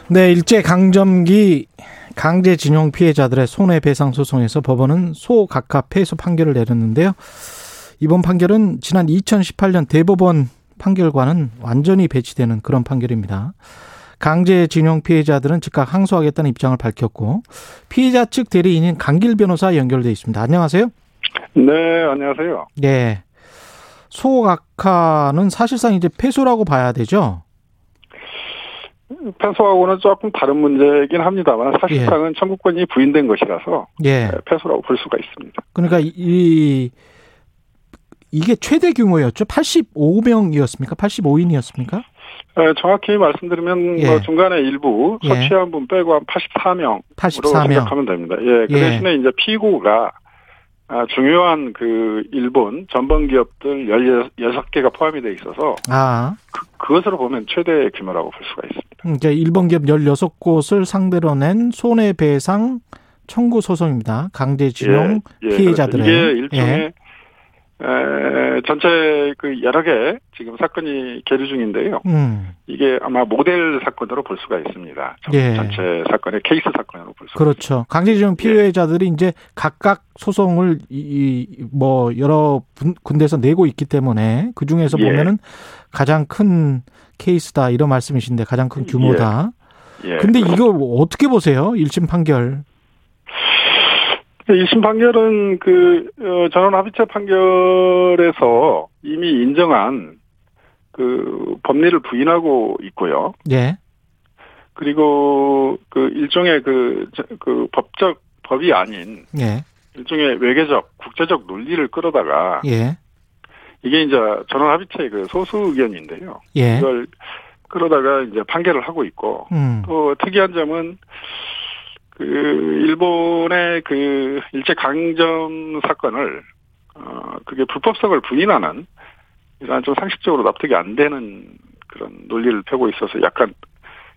Speaker 2: 네, 일제 강점기 강제징용 피해자들의 손해배상 소송에서 법원은 소각하 패소 판결을 내렸는데요. 이번 판결은 지난 2018년 대법원 판결과는 완전히 배치되는 그런 판결입니다. 강제징용 피해자들은 즉각 항소하겠다는 입장을 밝혔고 피해자 측 대리인인 강길 변호사 연결돼 있습니다. 안녕하세요.
Speaker 7: 네, 안녕하세요.
Speaker 2: 네. 소각하는 사실상 이제 패소라고 봐야 되죠.
Speaker 7: 패소하고는 조금 다른 문제이긴 합니다만 사실상은
Speaker 2: 예.
Speaker 7: 청구권이 부인된 것이라서
Speaker 2: 예.
Speaker 7: 패소라고 볼 수가 있습니다.
Speaker 2: 그러니까 이 이게 최대 규모였죠. 85명이었습니까? 85인이었습니까?
Speaker 7: 에, 정확히 말씀드리면
Speaker 2: 예.
Speaker 7: 뭐 중간에 일부
Speaker 2: 예.
Speaker 7: 서취한 분 빼고 한 84명으로
Speaker 2: 84명.
Speaker 7: 생각하면 됩니다. 예, 그
Speaker 2: 예.
Speaker 7: 대신에 이제 피고가 아, 중요한 그 일본 전범 기업들 16개가 포함이 돼 있어서
Speaker 2: 아,
Speaker 7: 그것으로 보면 최대 규모라고 볼 수가 있습니다.
Speaker 2: 이제 일본 기업 16곳을 상대로 낸 손해배상 청구 소송입니다. 강제징용
Speaker 7: 예, 예,
Speaker 2: 피해자들의.
Speaker 7: 그렇죠. 이게 일종의
Speaker 2: 예.
Speaker 7: 에, 전체 그 여러 개 지금 사건이 계류 중인데요.
Speaker 2: 음,
Speaker 7: 이게 아마 모델 사건으로 볼 수가 있습니다. 전-
Speaker 2: 예.
Speaker 7: 전체 사건의 케이스 사건으로 볼 수가
Speaker 2: 그렇죠. 강제징용 피해자들이 이제 각각 소송을 이, 이- 뭐 여러 분- 군데서 내고 있기 때문에 그 중에서
Speaker 7: 예.
Speaker 2: 보면은 가장 큰 케이스다 이런 말씀이신데 가장 큰 규모다.
Speaker 7: 예.
Speaker 2: 근데 이거 어떻게 보세요? 1심 판결.
Speaker 7: 1심 판결은 그 어, 전원 합의체 판결에서 이미 인정한 그 법리를 부인하고 있고요.
Speaker 2: 예.
Speaker 7: 그리고 그 일종의 그, 저- 그 법적 법이 아닌
Speaker 2: 예.
Speaker 7: 일종의 외교적 국제적 논리를 끌어다가
Speaker 2: 예.
Speaker 7: 이게 이제 전원 합의체 그 소수 의견인데요.
Speaker 2: 예.
Speaker 7: 이걸 끌어다가 이제 판결을 하고 있고
Speaker 2: 음.
Speaker 7: 또 특이한 점은 그 일본의 그 일제 강점 사건을 어 그게 불법성을 부인하는 이러한 좀 상식적으로 납득이 안 되는 그런 논리를 펴고 있어서 약간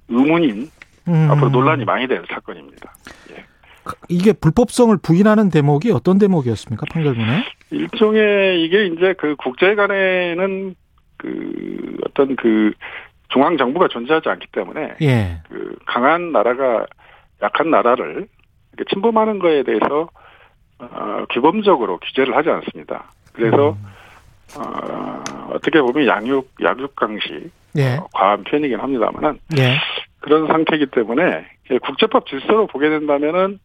Speaker 7: 의문인
Speaker 2: 음.
Speaker 7: 앞으로 논란이 많이 될 사건입니다.
Speaker 2: 이게 불법성을 부인하는 대목이 어떤 대목이었습니까? 판결문에?
Speaker 7: 일종의 이게 이제 그 국제 간에는 그 어떤 그 중앙 정부가 존재하지 않기 때문에
Speaker 2: 예.
Speaker 7: 그 강한 나라가 약한 나라를 침범하는 거에 대해서 어, 규범적으로 규제를 하지 않습니다. 그래서
Speaker 2: 음.
Speaker 7: 어, 어떻게 보면 양육 약육강식
Speaker 2: 예.
Speaker 7: 어, 과한 표현이긴 합니다만은
Speaker 2: 예.
Speaker 7: 그런 상태이기 때문에 국제법 질서로 보게 된다면은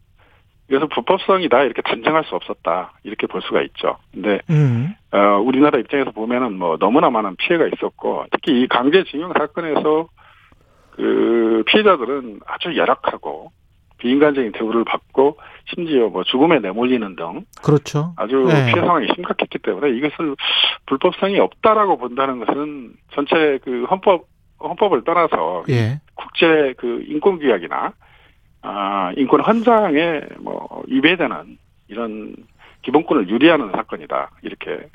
Speaker 7: 그래서 불법성이다 이렇게 단정할 수 없었다 이렇게 볼 수가 있죠. 근데
Speaker 2: 음.
Speaker 7: 어, 우리나라 입장에서 보면은 뭐 너무나 많은 피해가 있었고 특히 이 강제징용 사건에서 그 피해자들은 아주 열악하고 비인간적인 대우를 받고 심지어 뭐 죽음에 내몰리는 등
Speaker 2: 그렇죠.
Speaker 7: 아주
Speaker 2: 네.
Speaker 7: 피해 상황이 심각했기 때문에 이것을 불법성이 없다라고 본다는 것은 전체 그 헌법 헌법을 떠나서
Speaker 2: 예.
Speaker 7: 국제 그 인권 규약이나 아 인권 헌장에 뭐 위배되는 이런 기본권을 유리하는 사건이다 이렇게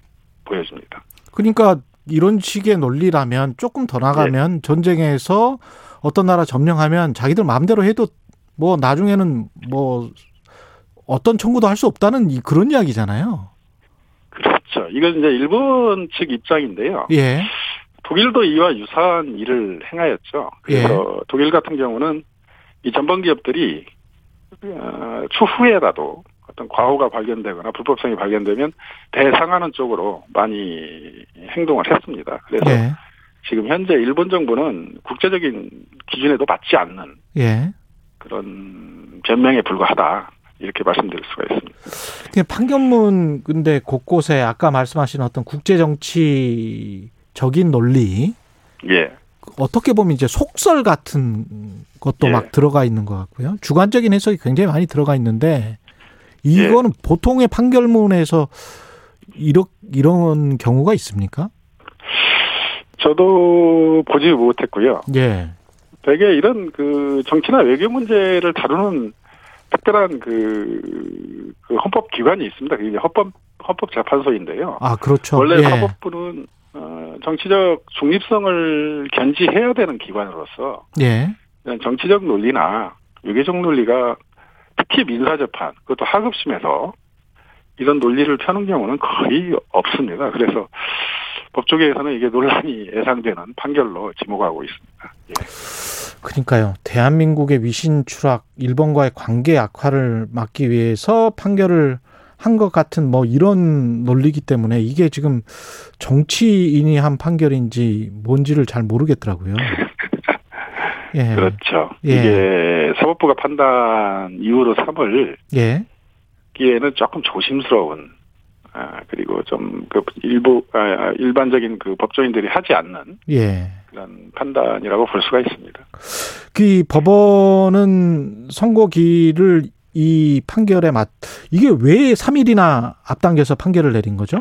Speaker 7: 보여집니다.
Speaker 2: 그러니까 이런 식의 논리라면 조금 더 나가면
Speaker 7: 예.
Speaker 2: 전쟁에서 어떤 나라 점령하면 자기들 마음대로 해도 뭐 나중에는 뭐 어떤 청구도 할 수 없다는 이- 그런 이야기잖아요.
Speaker 7: 그렇죠. 이건 이제 일본 측 입장인데요.
Speaker 2: 예.
Speaker 7: 독일도 이와 유사한 일을 행하였죠. 그래서 독일 같은 경우는 이 전범 기업들이 어, 추후에라도 어떤 과오가 발견되거나 불법성이 발견되면 대상하는 쪽으로 많이 행동을 했습니다. 그래서
Speaker 2: 예.
Speaker 7: 지금 현재 일본 정부는 국제적인 기준에도 맞지 않는
Speaker 2: 예.
Speaker 7: 그런 변명에 불과하다 이렇게 말씀드릴 수가 있습니다.
Speaker 2: 그 판결문 근데 곳곳에 아까 말씀하신 어떤 국제 정치적인 논리
Speaker 7: 예,
Speaker 2: 어떻게 보면 이제 속설 같은 것도
Speaker 7: 예.
Speaker 2: 막 들어가 있는 것 같고요. 주관적인 해석이 굉장히 많이 들어가 있는데 이거는 보통의 판결문에서 이런 이런 경우가 있습니까?
Speaker 7: 저도 보지 못했고요.
Speaker 2: 예.
Speaker 7: 되게 이런 그 정치나 외교 문제를 다루는 특별한 그, 그 헌법 기관이 있습니다. 그게 헌법 헌법 재판소인데요.
Speaker 2: 아 그렇죠.
Speaker 7: 원래
Speaker 2: 예.
Speaker 7: 사법부는 어, 정치적 중립성을 견지해야 되는 기관으로서
Speaker 2: 예.
Speaker 7: 정치적 논리나 외교적 논리가 특히 민사 재판 그것도 하급심에서 이런 논리를 펴는 경우는 거의 없습니다. 그래서 법조계에서는 이게 논란이 예상되는 판결로 지목하고 있습니다. 예.
Speaker 2: 그러니까요. 대한민국의 위신 추락, 일본과의 관계 악화를 막기 위해서 판결을 한 것 같은 뭐 이런 논리기 때문에 이게 지금 정치인이 한 판결인지 뭔지를 잘 모르겠더라고요. <laughs> 예.
Speaker 7: 그렇죠.
Speaker 2: 예.
Speaker 7: 이게 사법부가 판단 이후로 3월
Speaker 2: 예.
Speaker 7: 기에는 조금 조심스러운 아, 그리고 좀 그 일부 아, 일반적인 그 법조인들이 하지 않는
Speaker 2: 예.
Speaker 7: 그런 판단이라고 볼 수가 있습니다.
Speaker 2: 그 법원은 선고기를 이 판결에 맞 이게 왜 3일이나 앞당겨서 판결을 내린 거죠?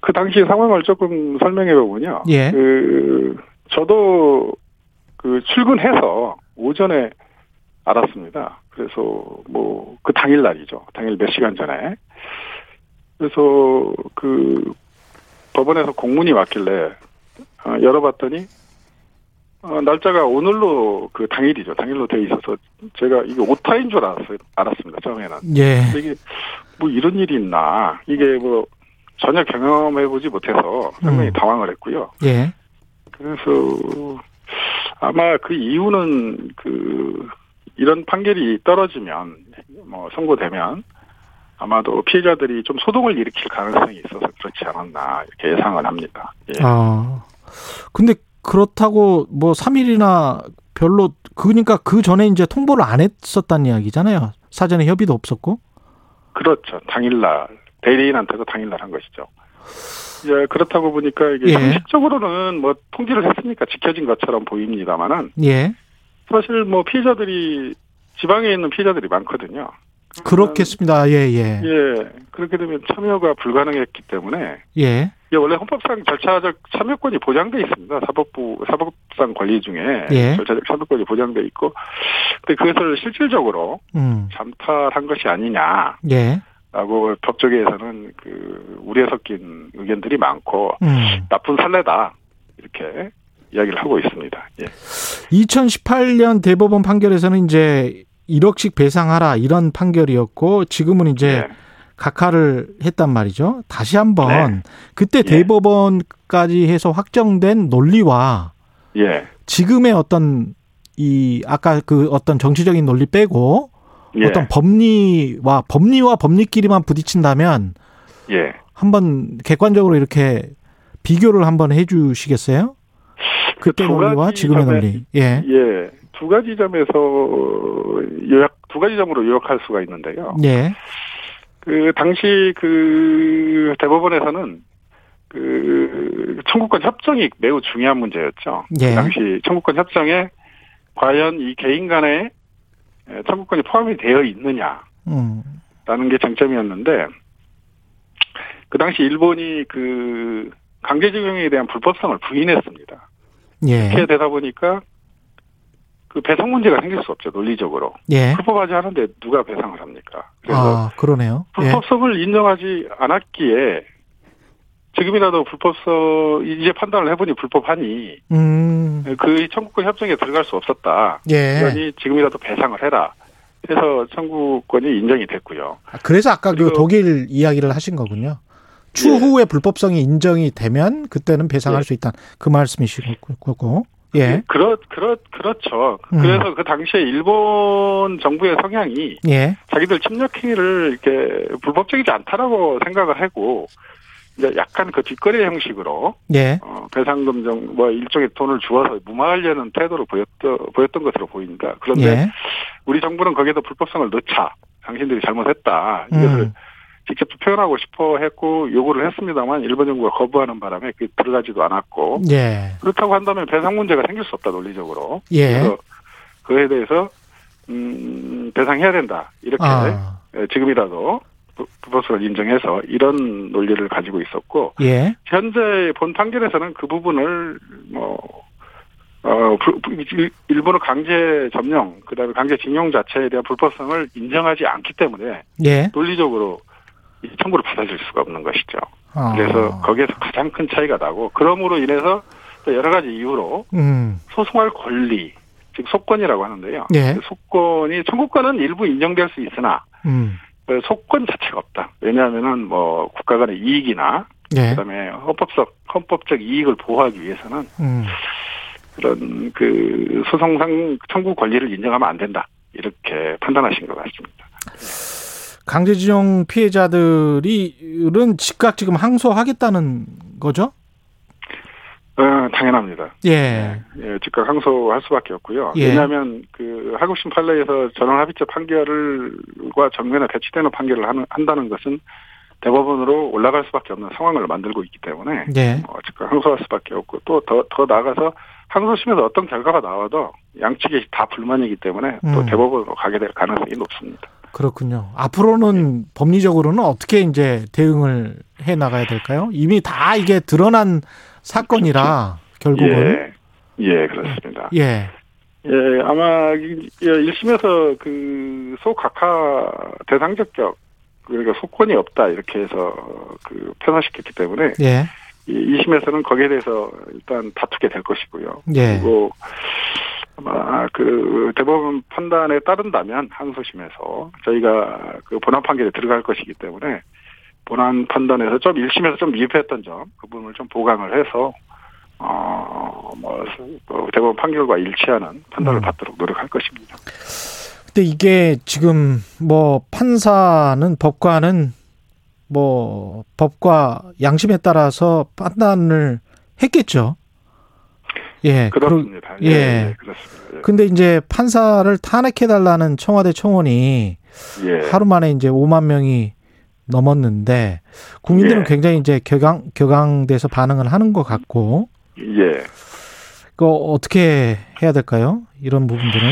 Speaker 7: 그 당시 상황을 조금 설명해 보면요.
Speaker 2: 예.
Speaker 7: 그 저도 그 출근해서 오전에 알았습니다. 그래서 뭐 그 당일 날이죠. 당일 몇 시간 전에. 그래서 그 법원에서 공문이 왔길래 어, 열어봤더니 어, 날짜가 오늘로 그 당일이죠. 당일로 돼 있어서 제가 이게 오타인 줄 알았어요. 알았습니다. 처음에는.
Speaker 2: 예.
Speaker 7: 이게 뭐 이런 일이 있나 이게 뭐 전혀 경험해보지 못해서 상당히
Speaker 2: 음.
Speaker 7: 당황을 했고요.
Speaker 2: 예.
Speaker 7: 그래서 아마 그 이유는 그 이런 판결이 떨어지면 뭐 선고되면 아마도 피해자들이 좀 소동을 일으킬 가능성이 있어서 그렇지 않았나 이렇게 예상을 합니다. 예.
Speaker 2: 아. 근데 그렇다고 뭐 3일이나 별로 그러니까 그 전에 이제 통보를 안 했었다는 이야기잖아요. 사전에 협의도 없었고.
Speaker 7: 그렇죠. 당일날 대리인한테도 당일날 한 것이죠. 예, 그렇다고 보니까 이게
Speaker 2: 예.
Speaker 7: 형식적으로는 뭐 통지를 했으니까 지켜진 것처럼 보입니다만은
Speaker 2: 예.
Speaker 7: 사실 뭐 피해자들이 지방에 있는 피해자들이 많거든요.
Speaker 2: 그렇겠습니다. 예, 예.
Speaker 7: 예, 그렇게 되면 참여가 불가능했기 때문에
Speaker 2: 예.
Speaker 7: 이게 원래 헌법상 절차적 참여권이 보장돼 있습니다. 사법부 사법상 권리 중에
Speaker 2: 예.
Speaker 7: 절차적 참여권이 보장돼 있고, 근데 그것을 실질적으로
Speaker 2: 음.
Speaker 7: 잠탈한 것이 아니냐라고
Speaker 2: 예.
Speaker 7: 법조계에서는 그 우려에 섞인 의견들이 많고
Speaker 2: 음.
Speaker 7: 나쁜 선례다 이렇게 이야기를 하고 있습니다. 예.
Speaker 2: 2018년 대법원 판결에서는 이제 1억씩 배상하라 이런 판결이었고 지금은 이제
Speaker 7: 예.
Speaker 2: 각하를 했단 말이죠. 다시 한번 그때
Speaker 7: 예.
Speaker 2: 대법원까지 해서 확정된 논리와
Speaker 7: 예.
Speaker 2: 지금의 어떤 이 아까 그 어떤 정치적인 논리 빼고
Speaker 7: 예.
Speaker 2: 어떤 법리와 법리와 법리끼리만 부딪힌다면
Speaker 7: 예.
Speaker 2: 한번 객관적으로 이렇게 비교를 한번 해주시겠어요? 그때
Speaker 7: 두
Speaker 2: 논리와 지금의 논리. 예.
Speaker 7: 예. 두 가지 점에서 요약 두 가지 점으로 요약할 수가 있는데요.
Speaker 2: 예.
Speaker 7: 그 당시 그 대법원에서는 그 청구권 협정이 매우 중요한 문제였죠.
Speaker 2: 예.
Speaker 7: 그 당시 청구권 협정에 과연 이 개인 간의 청구권이 포함이 되어 있느냐 라는
Speaker 2: 음.
Speaker 7: 게 쟁점이었는데 그 당시 일본이 그 강제징용에 대한 불법성을 부인했습니다.
Speaker 2: 예.
Speaker 7: 이렇게 되다 보니까 그 배상 문제가 생길 수 없죠 논리적으로
Speaker 2: 예.
Speaker 7: 불법하지 않은데 누가 배상을 합니까? 그래서
Speaker 2: 아, 그러네요. 예.
Speaker 7: 불법성을 인정하지 않았기에 지금이라도 불법성 이제 판단을 해보니 불법하니
Speaker 2: 음.
Speaker 7: 그 청구권 협정에 들어갈 수 없었다.
Speaker 2: 예.
Speaker 7: 그러니 지금이라도 배상을 해라. 해서 청구권이 인정이 됐고요.
Speaker 2: 그래서 아까 그 독일 이야기를 하신 거군요. 추후에 불법성이 인정이 되면 그때는 배상할
Speaker 7: 예.
Speaker 2: 수 있다. 그 말씀이시고. 예.
Speaker 7: 그렇 그렇 그렇죠.
Speaker 2: 음.
Speaker 7: 그래서 그 당시에 일본 정부의 성향이
Speaker 2: 예.
Speaker 7: 자기들 침략 행위를 이렇게 불법적이지 않다라고 생각을 하고 이제 약간 그 뒷거래 형식으로
Speaker 2: 예.
Speaker 7: 어, 배상금 정, 뭐 일종의 돈을 주어서 무마하려는 태도를 보였던, 보였던 것으로 보입니다. 그런데
Speaker 2: 예.
Speaker 7: 우리 정부는 거기에도 불법성을 넣자. 당신들이 잘못했다. 이것을
Speaker 2: 음.
Speaker 7: 직접 표현하고 싶어 했고 요구를 했습니다만 일본 정부가 거부하는 바람에 그 들어가지도 않았고
Speaker 2: 예.
Speaker 7: 그렇다고 한다면 배상 문제가 생길 수 없다 논리적으로.
Speaker 2: 예.
Speaker 7: 그래서 그에 대해서 음, 배상해야 된다. 이렇게
Speaker 2: 아.
Speaker 7: 예, 지금이라도 불- 불법성을 인정해서 이런 논리를 가지고 있었고
Speaker 2: 예.
Speaker 7: 현재 본 판결에서는 그 부분을 뭐 어, 일본의 강제 점령, 그 다음에 강제 징용 자체에 대한 불법성을 인정하지 않기 때문에
Speaker 2: 예.
Speaker 7: 논리적으로 이 청구를 받아들일 수가 없는 것이죠.
Speaker 2: 아.
Speaker 7: 그래서 거기에서 가장 큰 차이가 나고, 그러므로 인해서 또 여러 가지 이유로
Speaker 2: 음.
Speaker 7: 소송할 권리, 즉 소권이라고 하는데요. 그
Speaker 2: 예.
Speaker 7: 소권이 청구권은 일부 인정될 수 있으나
Speaker 2: 음.
Speaker 7: 그 소권 자체가 없다. 왜냐하면은 뭐 국가 간의 이익이나
Speaker 2: 예.
Speaker 7: 그다음에 헌법적 헌법적 이익을 보호하기 위해서는
Speaker 2: 음.
Speaker 7: 그런 그 소송상 청구 권리를 인정하면 안 된다 이렇게 판단하신 것 같습니다.
Speaker 2: 강제징용 피해자들이은 즉각 지금 항소하겠다는 거죠?
Speaker 7: 어, 당연합니다.
Speaker 2: 예.
Speaker 7: 예, 즉각 항소할 수밖에 없고요.
Speaker 2: 예.
Speaker 7: 왜냐하면 그 하급심 판례에서 전원 합의체 판결과 정면에 배치되는 판결을 하는, 한다는 것은 대법원으로 올라갈 수밖에 없는 상황을 만들고 있기 때문에
Speaker 2: 예.
Speaker 7: 어, 즉각 항소할 수밖에 없고 또 더더 나아가서 항소심에서 어떤 결과가 나와도 양측이 다 불만이기 때문에 또
Speaker 2: 음.
Speaker 7: 대법원으로 가게 될 가능성이 높습니다.
Speaker 2: 그렇군요. 앞으로는 법리적으로는 어떻게 이제 대응을 해 나가야 될까요? 이미 다 이게 드러난 사건이라 결국은
Speaker 7: 예, 예 그렇습니다.
Speaker 2: 예.
Speaker 7: 예, 아마 이- 예, 1심에서 그 소각하 대상 적격 그러니까 소권이 없다 이렇게 해서 그 편화시켰기 때문에
Speaker 2: 예.
Speaker 7: 이 2심에서는 거기에 대해서 일단 다투게 될 것이고요.
Speaker 2: 예.
Speaker 7: 그리고 아마 그 대법원 판단에 따른다면 항소심에서 저희가 그 본안 판결에 들어갈 것이기 때문에 본안 판단에서 좀 1심에서 좀 미흡했던 점 그 부분을 좀 보강을 해서 어뭐 대법원 판결과 일치하는 판단을
Speaker 2: 음.
Speaker 7: 받도록 노력할 것입니다.
Speaker 2: 근데 이게 지금 뭐 판사는 법관은 뭐 법과 양심에 따라서 판단을 했겠죠. 예.
Speaker 7: 그렇습니다.
Speaker 2: 예.
Speaker 7: 예, 그렇습니다.
Speaker 2: 근데 이제 판사를 탄핵해 달라는 청와대 청원이
Speaker 7: 예.
Speaker 2: 하루 만에 이제 5만 명이 넘었는데 국민들은
Speaker 7: 예.
Speaker 2: 굉장히 이제 격앙 격앙돼서 반응을 하는 것 같고
Speaker 7: 예.
Speaker 2: 그 어떻게 해야 될까요? 이런 부분들은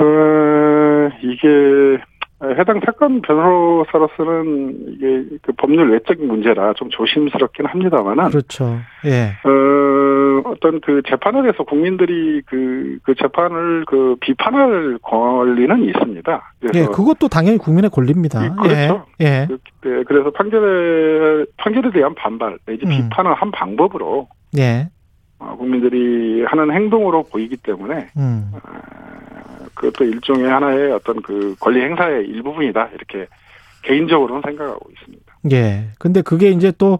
Speaker 7: 어, 이게 해당 사건 변호사로서는 이게 그 법률 외적인 문제라 좀 조심스럽긴 합니다만은
Speaker 2: 그렇죠. 예.
Speaker 7: 어, 어떤 그 재판을 해서 국민들이 그, 그 재판을 그 비판할 권리는 있습니다.
Speaker 2: 예, 그것도 당연히 국민의 권리입니다.
Speaker 7: 예, 그렇죠.
Speaker 2: 예. 예.
Speaker 7: 그- 네, 그래서 판결에 판결에 대한 반발 내지
Speaker 2: 음.
Speaker 7: 비판을 한 방법으로
Speaker 2: 예.
Speaker 7: 어, 국민들이 하는 행동으로 보이기 때문에
Speaker 2: 음.
Speaker 7: 그것도 일종의 하나의 어떤 그 권리 행사의 일부분이다 이렇게 개인적으로는 생각하고 있습니다.
Speaker 2: 예. 근데 그게 이제 또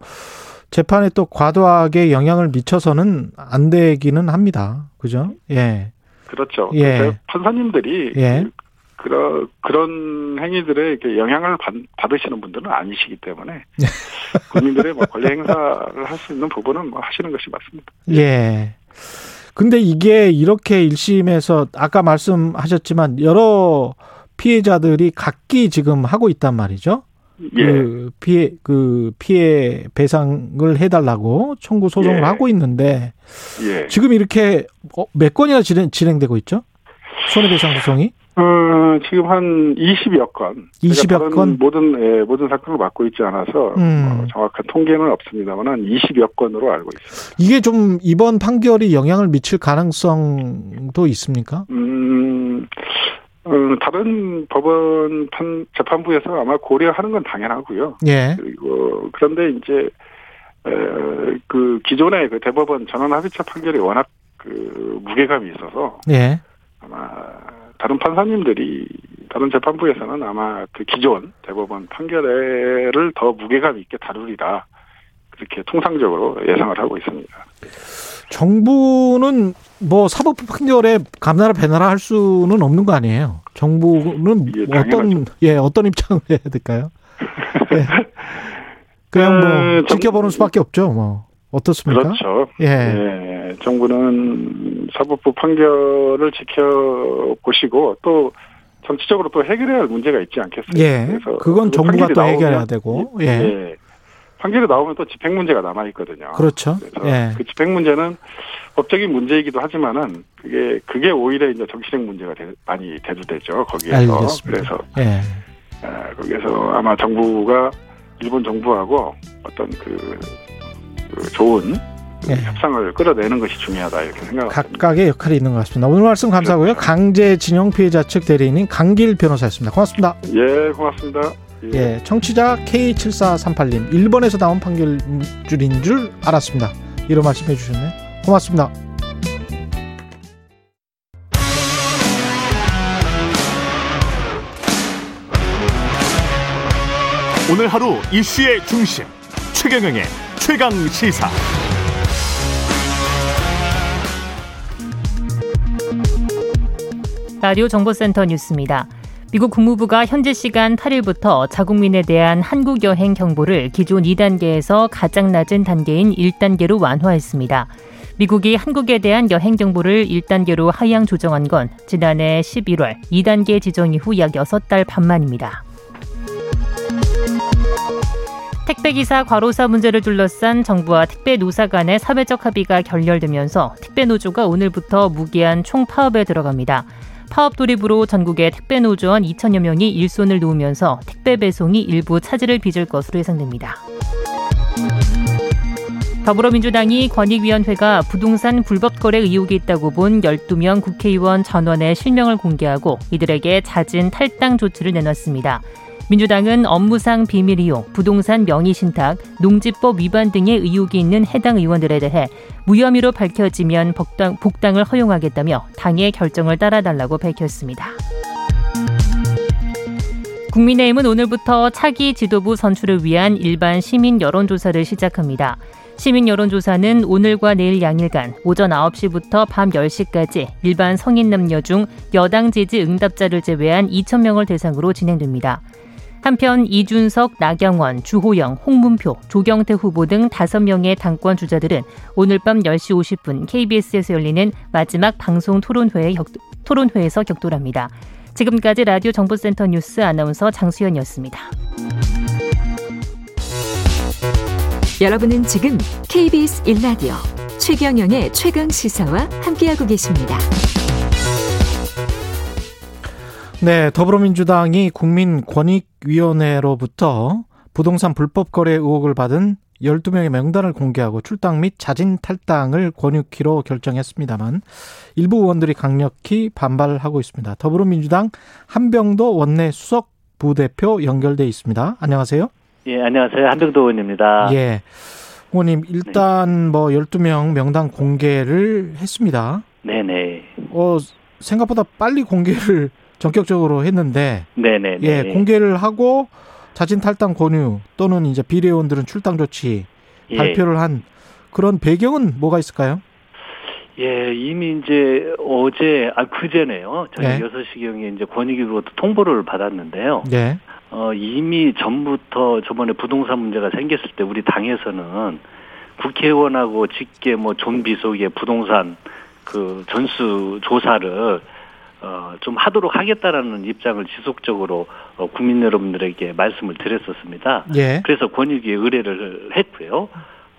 Speaker 2: 재판에 또 과도하게 영향을 미쳐서는 안 되기는 합니다. 그죠? 예.
Speaker 7: 그렇죠.
Speaker 2: 예.
Speaker 7: 판사님들이
Speaker 2: 예.
Speaker 7: 그, 그런 그런 행위들에 이렇게 영향을 받, 받으시는 분들은 아니시기 때문에 <laughs> 국민들의 뭐 권리 행사를 할 수 있는 부분은 뭐 하시는 것이 맞습니다.
Speaker 2: 예. 근데 이게 이렇게 1심에서 아까 말씀하셨지만 여러 피해자들이 각기 지금 하고 있단 말이죠.
Speaker 7: 예.
Speaker 2: 그 피해 그 피해 배상을 해달라고 청구 소송을
Speaker 7: 예.
Speaker 2: 하고 있는데
Speaker 7: 예.
Speaker 2: 지금 이렇게 어, 몇 건이나 진행, 진행 되고 있죠? 손해배상 소송이?
Speaker 7: 어, 지금 한 20여 건.
Speaker 2: 20여
Speaker 7: 제가 다른
Speaker 2: 건?
Speaker 7: 모든, 예, 모든 사건을 맡고 있지 않아서,
Speaker 2: 음.
Speaker 7: 어, 정확한 통계는 없습니다만, 한 20여 건으로 알고 있습니다.
Speaker 2: 이게 좀 이번 판결이 영향을 미칠 가능성도 있습니까?
Speaker 7: 음, 어, 다른 법원 판, 재판부에서 아마 고려하는 건 당연하고요.
Speaker 2: 예.
Speaker 7: 그리고, 그런데 이제, 에, 그, 기존의 그 대법원 전원 합의체 판결이 워낙 그, 무게감이 있어서,
Speaker 2: 예.
Speaker 7: 아마 다른 판사님들이 다른 재판부에서는 아마 그 기존 대법원 판결을 더 무게감 있게 다루리라 그렇게 통상적으로 예상을 하고 있습니다.
Speaker 2: 정부는 뭐 사법부 판결에 감나라 배나라 할 수는 없는 거 아니에요. 정부는
Speaker 7: 예,
Speaker 2: 어떤. 예 어떤 입장을 해야 될까요? <laughs> 예. 그냥 뭐
Speaker 7: 어, 정-
Speaker 2: 지켜보는 수밖에 없죠. 뭐 어떻습니까?
Speaker 7: 그렇죠.
Speaker 2: 예.
Speaker 7: 예, 정부는 사법부 판결을 지켜보시고 또 정치적으로 또 해결해야 할 문제가 있지 않겠어요?
Speaker 2: 예.
Speaker 7: 그래서
Speaker 2: 그건
Speaker 7: 그
Speaker 2: 정부가 또 해결해야 되고.
Speaker 7: 예.
Speaker 2: 예.
Speaker 7: 예. 판결이 나오면 또 집행 문제가 남아 있거든요.
Speaker 2: 그렇죠. 예.
Speaker 7: 그 집행 문제는 법적인 문제이기도 하지만은 그게 그게 오히려 이제 정치적 문제가 되- 많이 대두되죠 거기에서
Speaker 2: 알겠습니다.
Speaker 7: 그래서
Speaker 2: 예.
Speaker 7: 아, 거기에서 아마 정부가 일본 정부하고 어떤 그, 그 좋은 그
Speaker 2: 예.
Speaker 7: 협상을 끌어내는 것이 중요하다 이렇게 생각합니다.
Speaker 2: 각각의 역할이 있는 것 같습니다. 오늘 말씀 감사하고요. 강제징용 피해자 측 대리인인 강길 변호사였습니다. 고맙습니다.
Speaker 7: 예, 고맙습니다.
Speaker 2: 예, 청취자 K7438님, 일본에서 나온 판결줄인 줄 알았습니다. 이런 말씀해 주셨네요. 고맙습니다.
Speaker 1: 오늘 하루 이슈의 중심 최경영의 최강 시사
Speaker 8: 라디오 정보센터 뉴스입니다. 미국 국무부가 현지 시간 8일부터 자국민에 대한 한국 여행 경보를 기존 2단계에서 가장 낮은 단계인 1단계로 완화했습니다. 미국이 한국에 대한 여행 경보를 1단계로 하향 조정한 건 지난해 11월 2단계 지정 이후 약 6달 반 만입니다. 택배기사 과로사 문제를 둘러싼 정부와 택배 노사 간의 사회적 합의가 결렬되면서 택배 노조가 오늘부터 무기한 총파업에 들어갑니다. 파업 돌입으로 전국의 택배 노조원 2천여 명이 일손을 놓으면서 택배 배송이 일부 차질을 빚을 것으로 예상됩니다. 더불어민주당이 권익위원회가 부동산 불법 거래 의혹이 있다고 본 12명 국회의원 전원의 실명을 공개하고 이들에게 잦은 탈당 조치를 내놨습니다. 민주당은 업무상 비밀 이용, 부동산 명의 신탁, 농지법 위반 등의 의혹이 있는 해당 의원들에 대해 무혐의로 밝혀지면 복당, 복당을 허용하겠다며 당의 결정을 따라달라고 밝혔습니다. 국민의힘은 오늘부터 차기 지도부 선출을 위한 일반 시민 여론조사를 시작합니다. 시민 여론조사는 오늘과 내일 양일간 오전 9시부터 밤 10시까지 일반 성인 남녀 중 여당 지지 응답자를 제외한 2,000명을 대상으로 진행됩니다. 한편 이준석, 나경원, 주호영, 홍문표, 조경태 후보 등 5명의 당권 주자들은 오늘 밤 10시 50분 KBS에서 열리는 마지막 방송 토론회에 격, 토론회에서 격돌합니다. 지금까지 라디오 정보센터 뉴스 아나운서 장수연이었습니다.
Speaker 9: 여러분은 지금 KBS 1라디오 최경영의 최강 시사와 함께하고 계십니다.
Speaker 2: 네, 더불어민주당이 국민권익위원회로부터 부동산 불법 거래 의혹을 받은 12명의 명단을 공개하고 출당 및 자진 탈당을 권유키로 결정했습니다만 일부 의원들이 강력히 반발하고 있습니다. 더불어민주당 한병도 원내 수석 부대표 연결돼 있습니다. 안녕하세요.
Speaker 10: 예, 안녕하세요. 한병도 의원입니다.
Speaker 2: 예. 의원님, 일단 뭐 12명 명단 공개를 했습니다.
Speaker 10: 네네.
Speaker 2: 어, 생각보다 빨리 공개를 전격적으로 했는데
Speaker 10: 네네.
Speaker 2: 예, 공개를 하고 자진 탈당 권유 또는 이제 비례의원들은 출당 조치
Speaker 10: 예.
Speaker 2: 발표를 한 그런 배경은 뭐가 있을까요?
Speaker 10: 예, 이미 이제 어제 아 그전에요. 저희
Speaker 2: 네.
Speaker 10: 6시경에 이제 권익위로부터 통보를 받았는데요.
Speaker 2: 네.
Speaker 10: 어, 이미 전부터 저번에 부동산 문제가 생겼을 때 우리 당에서는 국회의원하고 직계 뭐 존비속의 부동산 그 전수 조사를 어, 좀 하도록 하겠다라는 입장을 지속적으로 어, 국민 여러분들에게 말씀을 드렸었습니다.
Speaker 2: 예.
Speaker 10: 그래서 권익위에 의뢰를 했고요.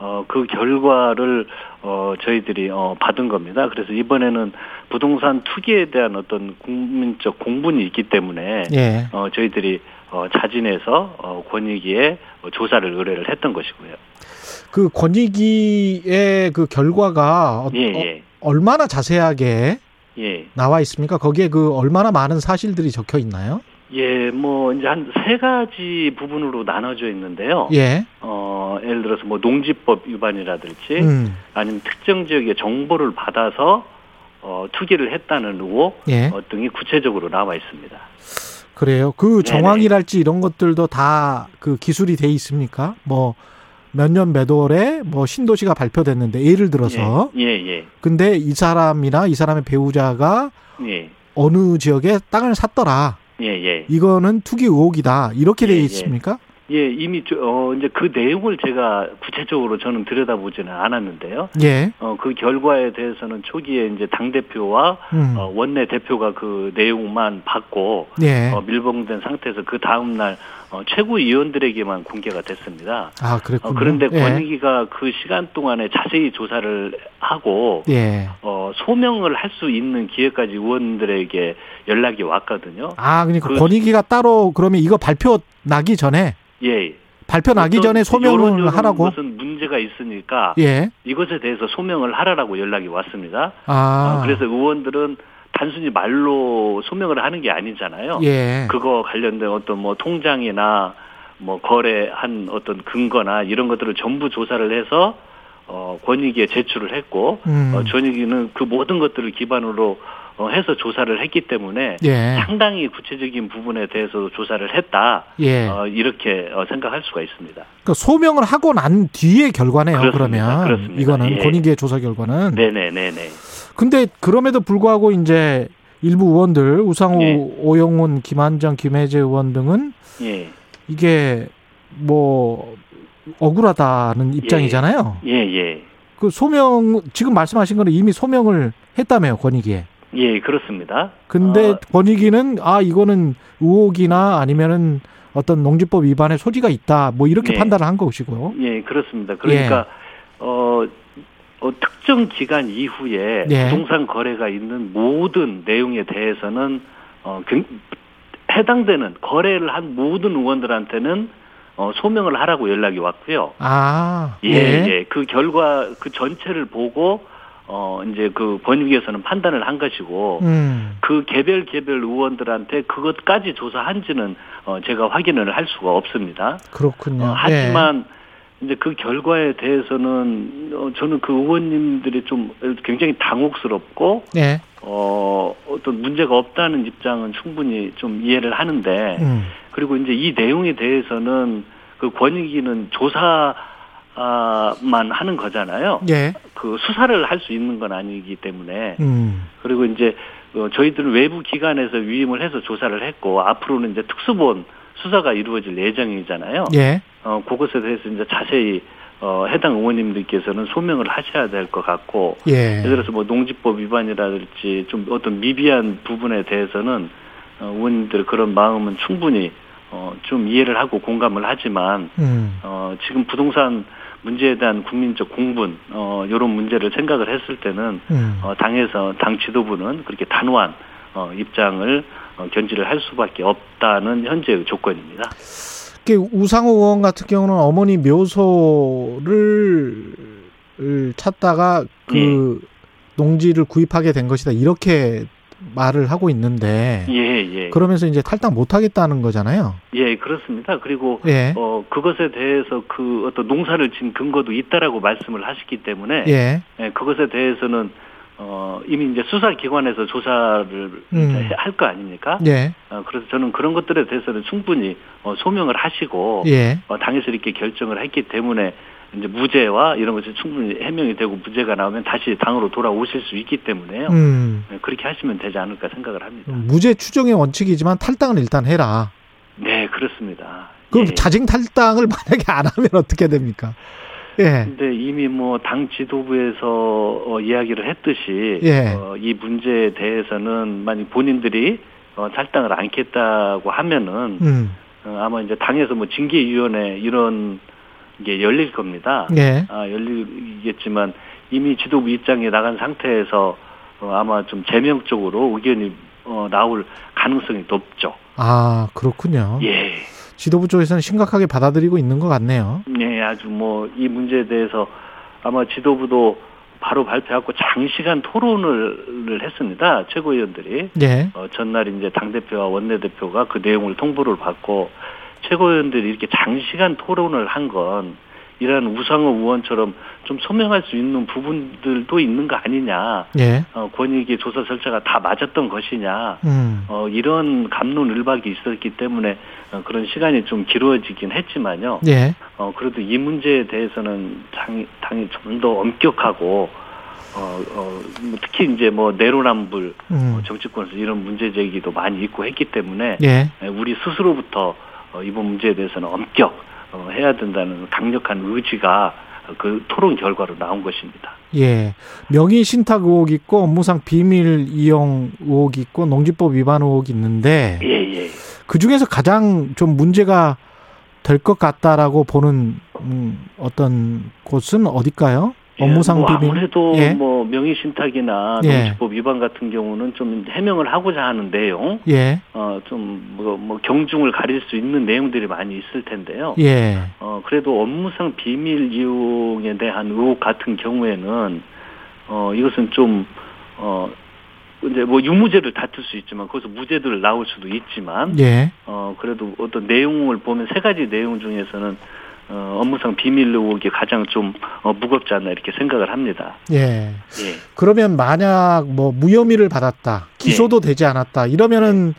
Speaker 10: 어, 그 결과를, 어, 저희들이, 어, 받은 겁니다. 그래서 이번에는 부동산 투기에 대한 어떤 국민적 공분이 있기 때문에,
Speaker 2: 예.
Speaker 10: 어, 저희들이, 어, 자진해서, 어, 권익위에 조사를 의뢰를 했던 것이고요.
Speaker 2: 그 권익위의 그 결과가 어,
Speaker 10: 예, 예.
Speaker 2: 어, 얼마나 자세하게
Speaker 10: 예.
Speaker 2: 나와 있습니까? 거기에 그 얼마나 많은 사실들이 적혀 있나요?
Speaker 10: 예, 뭐, 이제 한 세 가지 부분으로 나눠져 있는데요.
Speaker 2: 예.
Speaker 10: 어, 예를 들어서 뭐 농지법 위반이라든지,
Speaker 2: 음.
Speaker 10: 아니면 특정 지역의 정보를 받아서, 어, 투기를 했다는 의혹
Speaker 2: 예.
Speaker 10: 어, 등이 구체적으로 나와 있습니다.
Speaker 2: 그래요. 그 정황이랄지 이런 것들도 다 그 기술이 돼 있습니까? 뭐 몇 년 몇 월에 뭐 신도시가 발표됐는데 예를 들어서
Speaker 10: 예, 예,
Speaker 2: 근데 이 사람이나 이 사람의 배우자가
Speaker 10: 예,
Speaker 2: 어느 지역에 땅을 샀더라.
Speaker 10: 예, 예.
Speaker 2: 이거는 투기 의혹이다. 이렇게 돼
Speaker 10: 예, 예.
Speaker 2: 있습니까?
Speaker 10: 예, 이미 저, 어, 이제 그 내용을 제가 구체적으로 저는 들여다보지는 않았는데요.
Speaker 2: 예.
Speaker 10: 어, 그 결과에 대해서는 초기에 이제 당 대표와
Speaker 2: 음.
Speaker 10: 어, 원내 대표가 그 내용만 받고
Speaker 2: 예.
Speaker 10: 어, 밀봉된 상태에서 그 다음 날 어, 최고위원들에게만 공개가 됐습니다.
Speaker 2: 아, 그랬군요.
Speaker 10: 어, 그런데
Speaker 2: 예.
Speaker 10: 권익위가 그 시간 동안에 자세히 조사를 하고
Speaker 2: 예.
Speaker 10: 어, 소명을 할 수 있는 기회까지 의원들에게 연락이 왔거든요.
Speaker 2: 아, 그러니까
Speaker 10: 그-
Speaker 2: 권익위가 따로 그러면 이거 발표 나기 전에
Speaker 10: 예.
Speaker 2: 발표 나기 전에 소명을 하라고.
Speaker 10: 것은 문제가 있으니까
Speaker 2: 예.
Speaker 10: 이것에 대해서 소명을 하라라고 연락이 왔습니다.
Speaker 2: 아.
Speaker 10: 어, 그래서 의원들은 단순히 말로 소명을 하는 게 아니잖아요.
Speaker 2: 예.
Speaker 10: 그거 관련된 어떤 뭐 통장이나 뭐 거래한 어떤 근거나 이런 것들을 전부 조사를 해서 어 권익위에 제출을 했고
Speaker 2: 음.
Speaker 10: 어 권익위는 그 모든 것들을 기반으로 어, 해서 조사를 했기 때문에
Speaker 2: 예.
Speaker 10: 상당히 구체적인 부분에 대해서 조사를 했다.
Speaker 2: 예.
Speaker 10: 어, 이렇게 어, 생각할 수가 있습니다.
Speaker 2: 그러니까 소명을 하고 난 뒤의 결과네요.
Speaker 10: 그렇습니다.
Speaker 2: 그러면
Speaker 10: 그렇습니다.
Speaker 2: 이거는
Speaker 10: 예.
Speaker 2: 권익위의 조사 결과는.
Speaker 10: 네네네네.
Speaker 2: 근데 그럼에도 불구하고 이제 일부 의원들 우상호,
Speaker 10: 예.
Speaker 2: 오영훈, 김한정, 김혜재 의원 등은
Speaker 10: 예.
Speaker 2: 이게 뭐 억울하다는 입장이잖아요.
Speaker 10: 예, 예.
Speaker 2: 그 소명 지금 말씀하신 거는 이미 소명을 했다며요 권익위에.
Speaker 10: 예, 그렇습니다.
Speaker 2: 근데
Speaker 10: 어,
Speaker 2: 권익위는 아 이거는 의혹이나 아니면은 어떤 농지법 위반의 소지가 있다 뭐 이렇게
Speaker 10: 네.
Speaker 2: 판단을 한 것이고요.
Speaker 10: 예, 그렇습니다. 그러니까 어, 어, 특정 기간 이후에
Speaker 2: 예.
Speaker 10: 부동산 거래가 있는 모든 내용에 대해서는 어, 굉- 해당되는 거래를 한 모든 의원들한테는 어, 소명을 하라고 연락이 왔고요.
Speaker 2: 아
Speaker 10: 예, 예. 그 결과 그 전체를 보고 어 이제 그 권익위에서는 판단을 한 것이고
Speaker 2: 음.
Speaker 10: 그 개별 개별 의원들한테 그것까지 조사한지는 어 제가 확인을 할 수가 없습니다.
Speaker 2: 그렇군요.
Speaker 10: 어, 하지만 이제 그 결과에 대해서는 어, 저는 그 의원님들이 좀 굉장히 당혹스럽고
Speaker 2: 예. 예.
Speaker 10: 어 어떤 문제가 없다는 입장은 충분히 좀 이해를 하는데
Speaker 2: 음.
Speaker 10: 그리고 이제 이 내용에 대해서는 그 권익위는 조사 만 하는 거잖아요.
Speaker 2: 예.
Speaker 10: 그 수사를 할 수 있는 건 아니기 때문에
Speaker 2: 음.
Speaker 10: 그리고 이제 어, 저희들은 외부 기관에서 위임을 해서 조사를 했고 앞으로는 이제 특수본 수사가 이루어질 예정이잖아요.
Speaker 2: 예.
Speaker 10: 어 그것에 대해서 이제 자세히 어 해당 의원님들께서는 소명을 하셔야 될 것 같고
Speaker 2: 예.
Speaker 10: 예를 들어서 뭐 농지법 위반이라든지 좀 어떤 미비한 부분에 대해서는 어, 의원님들 그런 마음은 충분히 어, 좀 이해를 하고 공감을 하지만
Speaker 2: 음.
Speaker 10: 어, 지금 부동산 문제에 대한 국민적 공분 어, 이런 문제를 생각을 했을 때는
Speaker 2: 음.
Speaker 10: 어, 당에서 당 지도부는 그렇게 단호한 어, 입장을 어, 견지를 할 수밖에 없다는 현재의 조건입니다.
Speaker 2: 그 우상호 의원 같은 경우는 어머니 묘소를 을 찾다가 그 농지를 구입하게 된 것이다 이렇게 말을 하고 있는데
Speaker 10: 예, 예.
Speaker 2: 그러면서 이제 탈당 못 하겠다는 거잖아요.
Speaker 10: 예, 그렇습니다. 그리고
Speaker 2: 예.
Speaker 10: 어 그것에 대해서 그 어떤 농사를 진 근거도 있다라고 말씀을 하시기 때문에
Speaker 2: 예.
Speaker 10: 예, 그것에 대해서는 어 이미 이제 수사 기관에서 조사를
Speaker 2: 음.
Speaker 10: 할거 아닙니까?
Speaker 2: 예.
Speaker 10: 어, 그래서 저는 그런 것들에 대해서는 충분히 어, 소명을 하시고
Speaker 2: 예.
Speaker 10: 어, 당에서 이렇게 결정을 했기 때문에 이제 무죄와 이런 것이 충분히 해명이 되고 무죄가 나오면 다시 당으로 돌아오실 수 있기 때문에요.
Speaker 2: 음.
Speaker 10: 네, 그렇게 하시면 되지 않을까 생각을 합니다.
Speaker 2: 무죄 추정의 원칙이지만 탈당을 일단 해라.
Speaker 10: 네, 그렇습니다.
Speaker 2: 그럼
Speaker 10: 예.
Speaker 2: 자진 탈당을 <laughs> 만약에 안 하면 어떻게 됩니까? 예.
Speaker 10: 근데 이미 뭐 당 지도부에서 어, 이야기를 했듯이
Speaker 2: 예.
Speaker 10: 어, 이 문제에 대해서는 만약 본인들이 어, 탈당을 않겠다고 하면은
Speaker 2: 음.
Speaker 10: 어, 아마 이제 당에서 뭐 징계위원회 이런 게 열릴 겁니다.
Speaker 2: 예.
Speaker 10: 아, 열리겠지만 이미 지도부 입장에 나간 상태에서 어, 아마 좀 제명적으로 의견이 어, 나올 가능성이 높죠.
Speaker 2: 아, 그렇군요.
Speaker 10: 예.
Speaker 2: 지도부 쪽에서는 심각하게 받아들이고 있는 것 같네요.
Speaker 10: 네, 아주 뭐 이 문제에 대해서 아마 지도부도 바로 발표하고 장시간 토론을 했습니다. 최고위원들이
Speaker 2: 예.
Speaker 10: 어, 전날 이제 당 대표와 원내 대표가 그 내용을 통보를 받고 최고위원들이 이렇게 장시간 토론을 한 건 이러한 우상호 의원처럼 좀 소명할 수 있는 부분들도 있는 거 아니냐.
Speaker 2: 예.
Speaker 10: 어, 권익위 조사 절차가 다 맞았던 것이냐.
Speaker 2: 음.
Speaker 10: 어, 이런 감론을박이 있었기 때문에 어, 그런 시간이 좀 길어지긴 했지만요.
Speaker 2: 예.
Speaker 10: 어, 그래도 이 문제에 대해서는 당이, 당이 좀 더 엄격하고, 어, 어, 뭐 특히 이제 뭐 내로남불,
Speaker 2: 음.
Speaker 10: 어, 정치권에서 이런 문제 제기도 많이 있고 했기 때문에,
Speaker 2: 예.
Speaker 10: 에, 우리 스스로부터 어, 이번 문제에 대해서는 엄격, 어, 해야 된다는 강력한 의지가 어, 그 토론 결과로 나온 것입니다.
Speaker 2: 예. 명의 신탁 의혹 있고 업무상 비밀 이용 의혹 있고 농지법 위반 의혹 있는데
Speaker 10: 예, 예.
Speaker 2: 그 중에서 가장 좀 문제가 될 것 같다라고 보는 음, 어떤 곳은 어딜까요? 업무상
Speaker 10: 예, 뭐
Speaker 2: 비밀.
Speaker 10: 아무래도
Speaker 2: 예.
Speaker 10: 뭐 명의신탁이나
Speaker 2: 예.
Speaker 10: 농지법 위반 같은 경우는 좀 해명을 하고자 하는 내용,
Speaker 2: 예.
Speaker 10: 어, 좀, 뭐, 뭐, 경중을 가릴 수 있는 내용들이 많이 있을 텐데요.
Speaker 2: 예.
Speaker 10: 어, 그래도 업무상 비밀 이용에 대한 의혹 같은 경우에는, 어, 이것은 좀, 어, 이제 뭐 유무죄를 다툴 수 있지만 거기서 무죄들 나올 수도 있지만
Speaker 2: 예.
Speaker 10: 어 그래도 어떤 내용을 보면 세 가지 내용 중에서는 어 업무상 비밀 의혹이 가장 좀 어, 무겁지 않나 이렇게 생각을 합니다.
Speaker 2: 예.
Speaker 10: 예.
Speaker 2: 그러면 만약 뭐 무혐의를 받았다, 기소도 되지 않았다 이러면은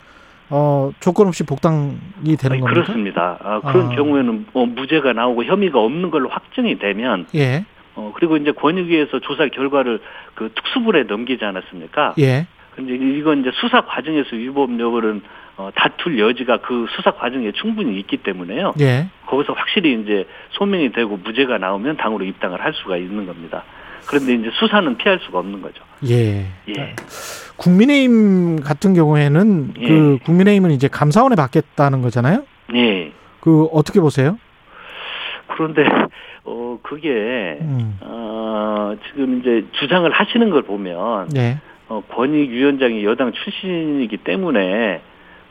Speaker 2: 어 조건 없이 복당이 되는 겁니까?
Speaker 10: 그렇습니다. 아, 그런
Speaker 2: 아.
Speaker 10: 경우에는 어, 무죄가 나오고 혐의가 없는 걸로 확정이 되면
Speaker 2: 예.
Speaker 10: 어 그리고 이제 권익위에서 조사 결과를 그 특수부에 넘기지 않았습니까?
Speaker 2: 예.
Speaker 10: 근데 이건 이제 수사 과정에서 위법 여부는 어, 다툴 여지가 그 수사 과정에 충분히 있기 때문에요.
Speaker 2: 예.
Speaker 10: 거기서 확실히 이제 소명이 되고 무죄가 나오면 당으로 입당을 할 수가 있는 겁니다. 그런데 이제 수사는 피할 수가 없는 거죠.
Speaker 2: 예.
Speaker 10: 예.
Speaker 2: 국민의힘 같은 경우에는
Speaker 10: 예.
Speaker 2: 그 국민의힘은 이제 감사원에 받겠다는 거잖아요.
Speaker 10: 예.
Speaker 2: 그 어떻게 보세요?
Speaker 10: 그런데 어 그게
Speaker 2: 음.
Speaker 10: 어 지금 이제 주장을 하시는 걸 보면
Speaker 2: 예.
Speaker 10: 어 권익 위원장이 여당 출신이기 때문에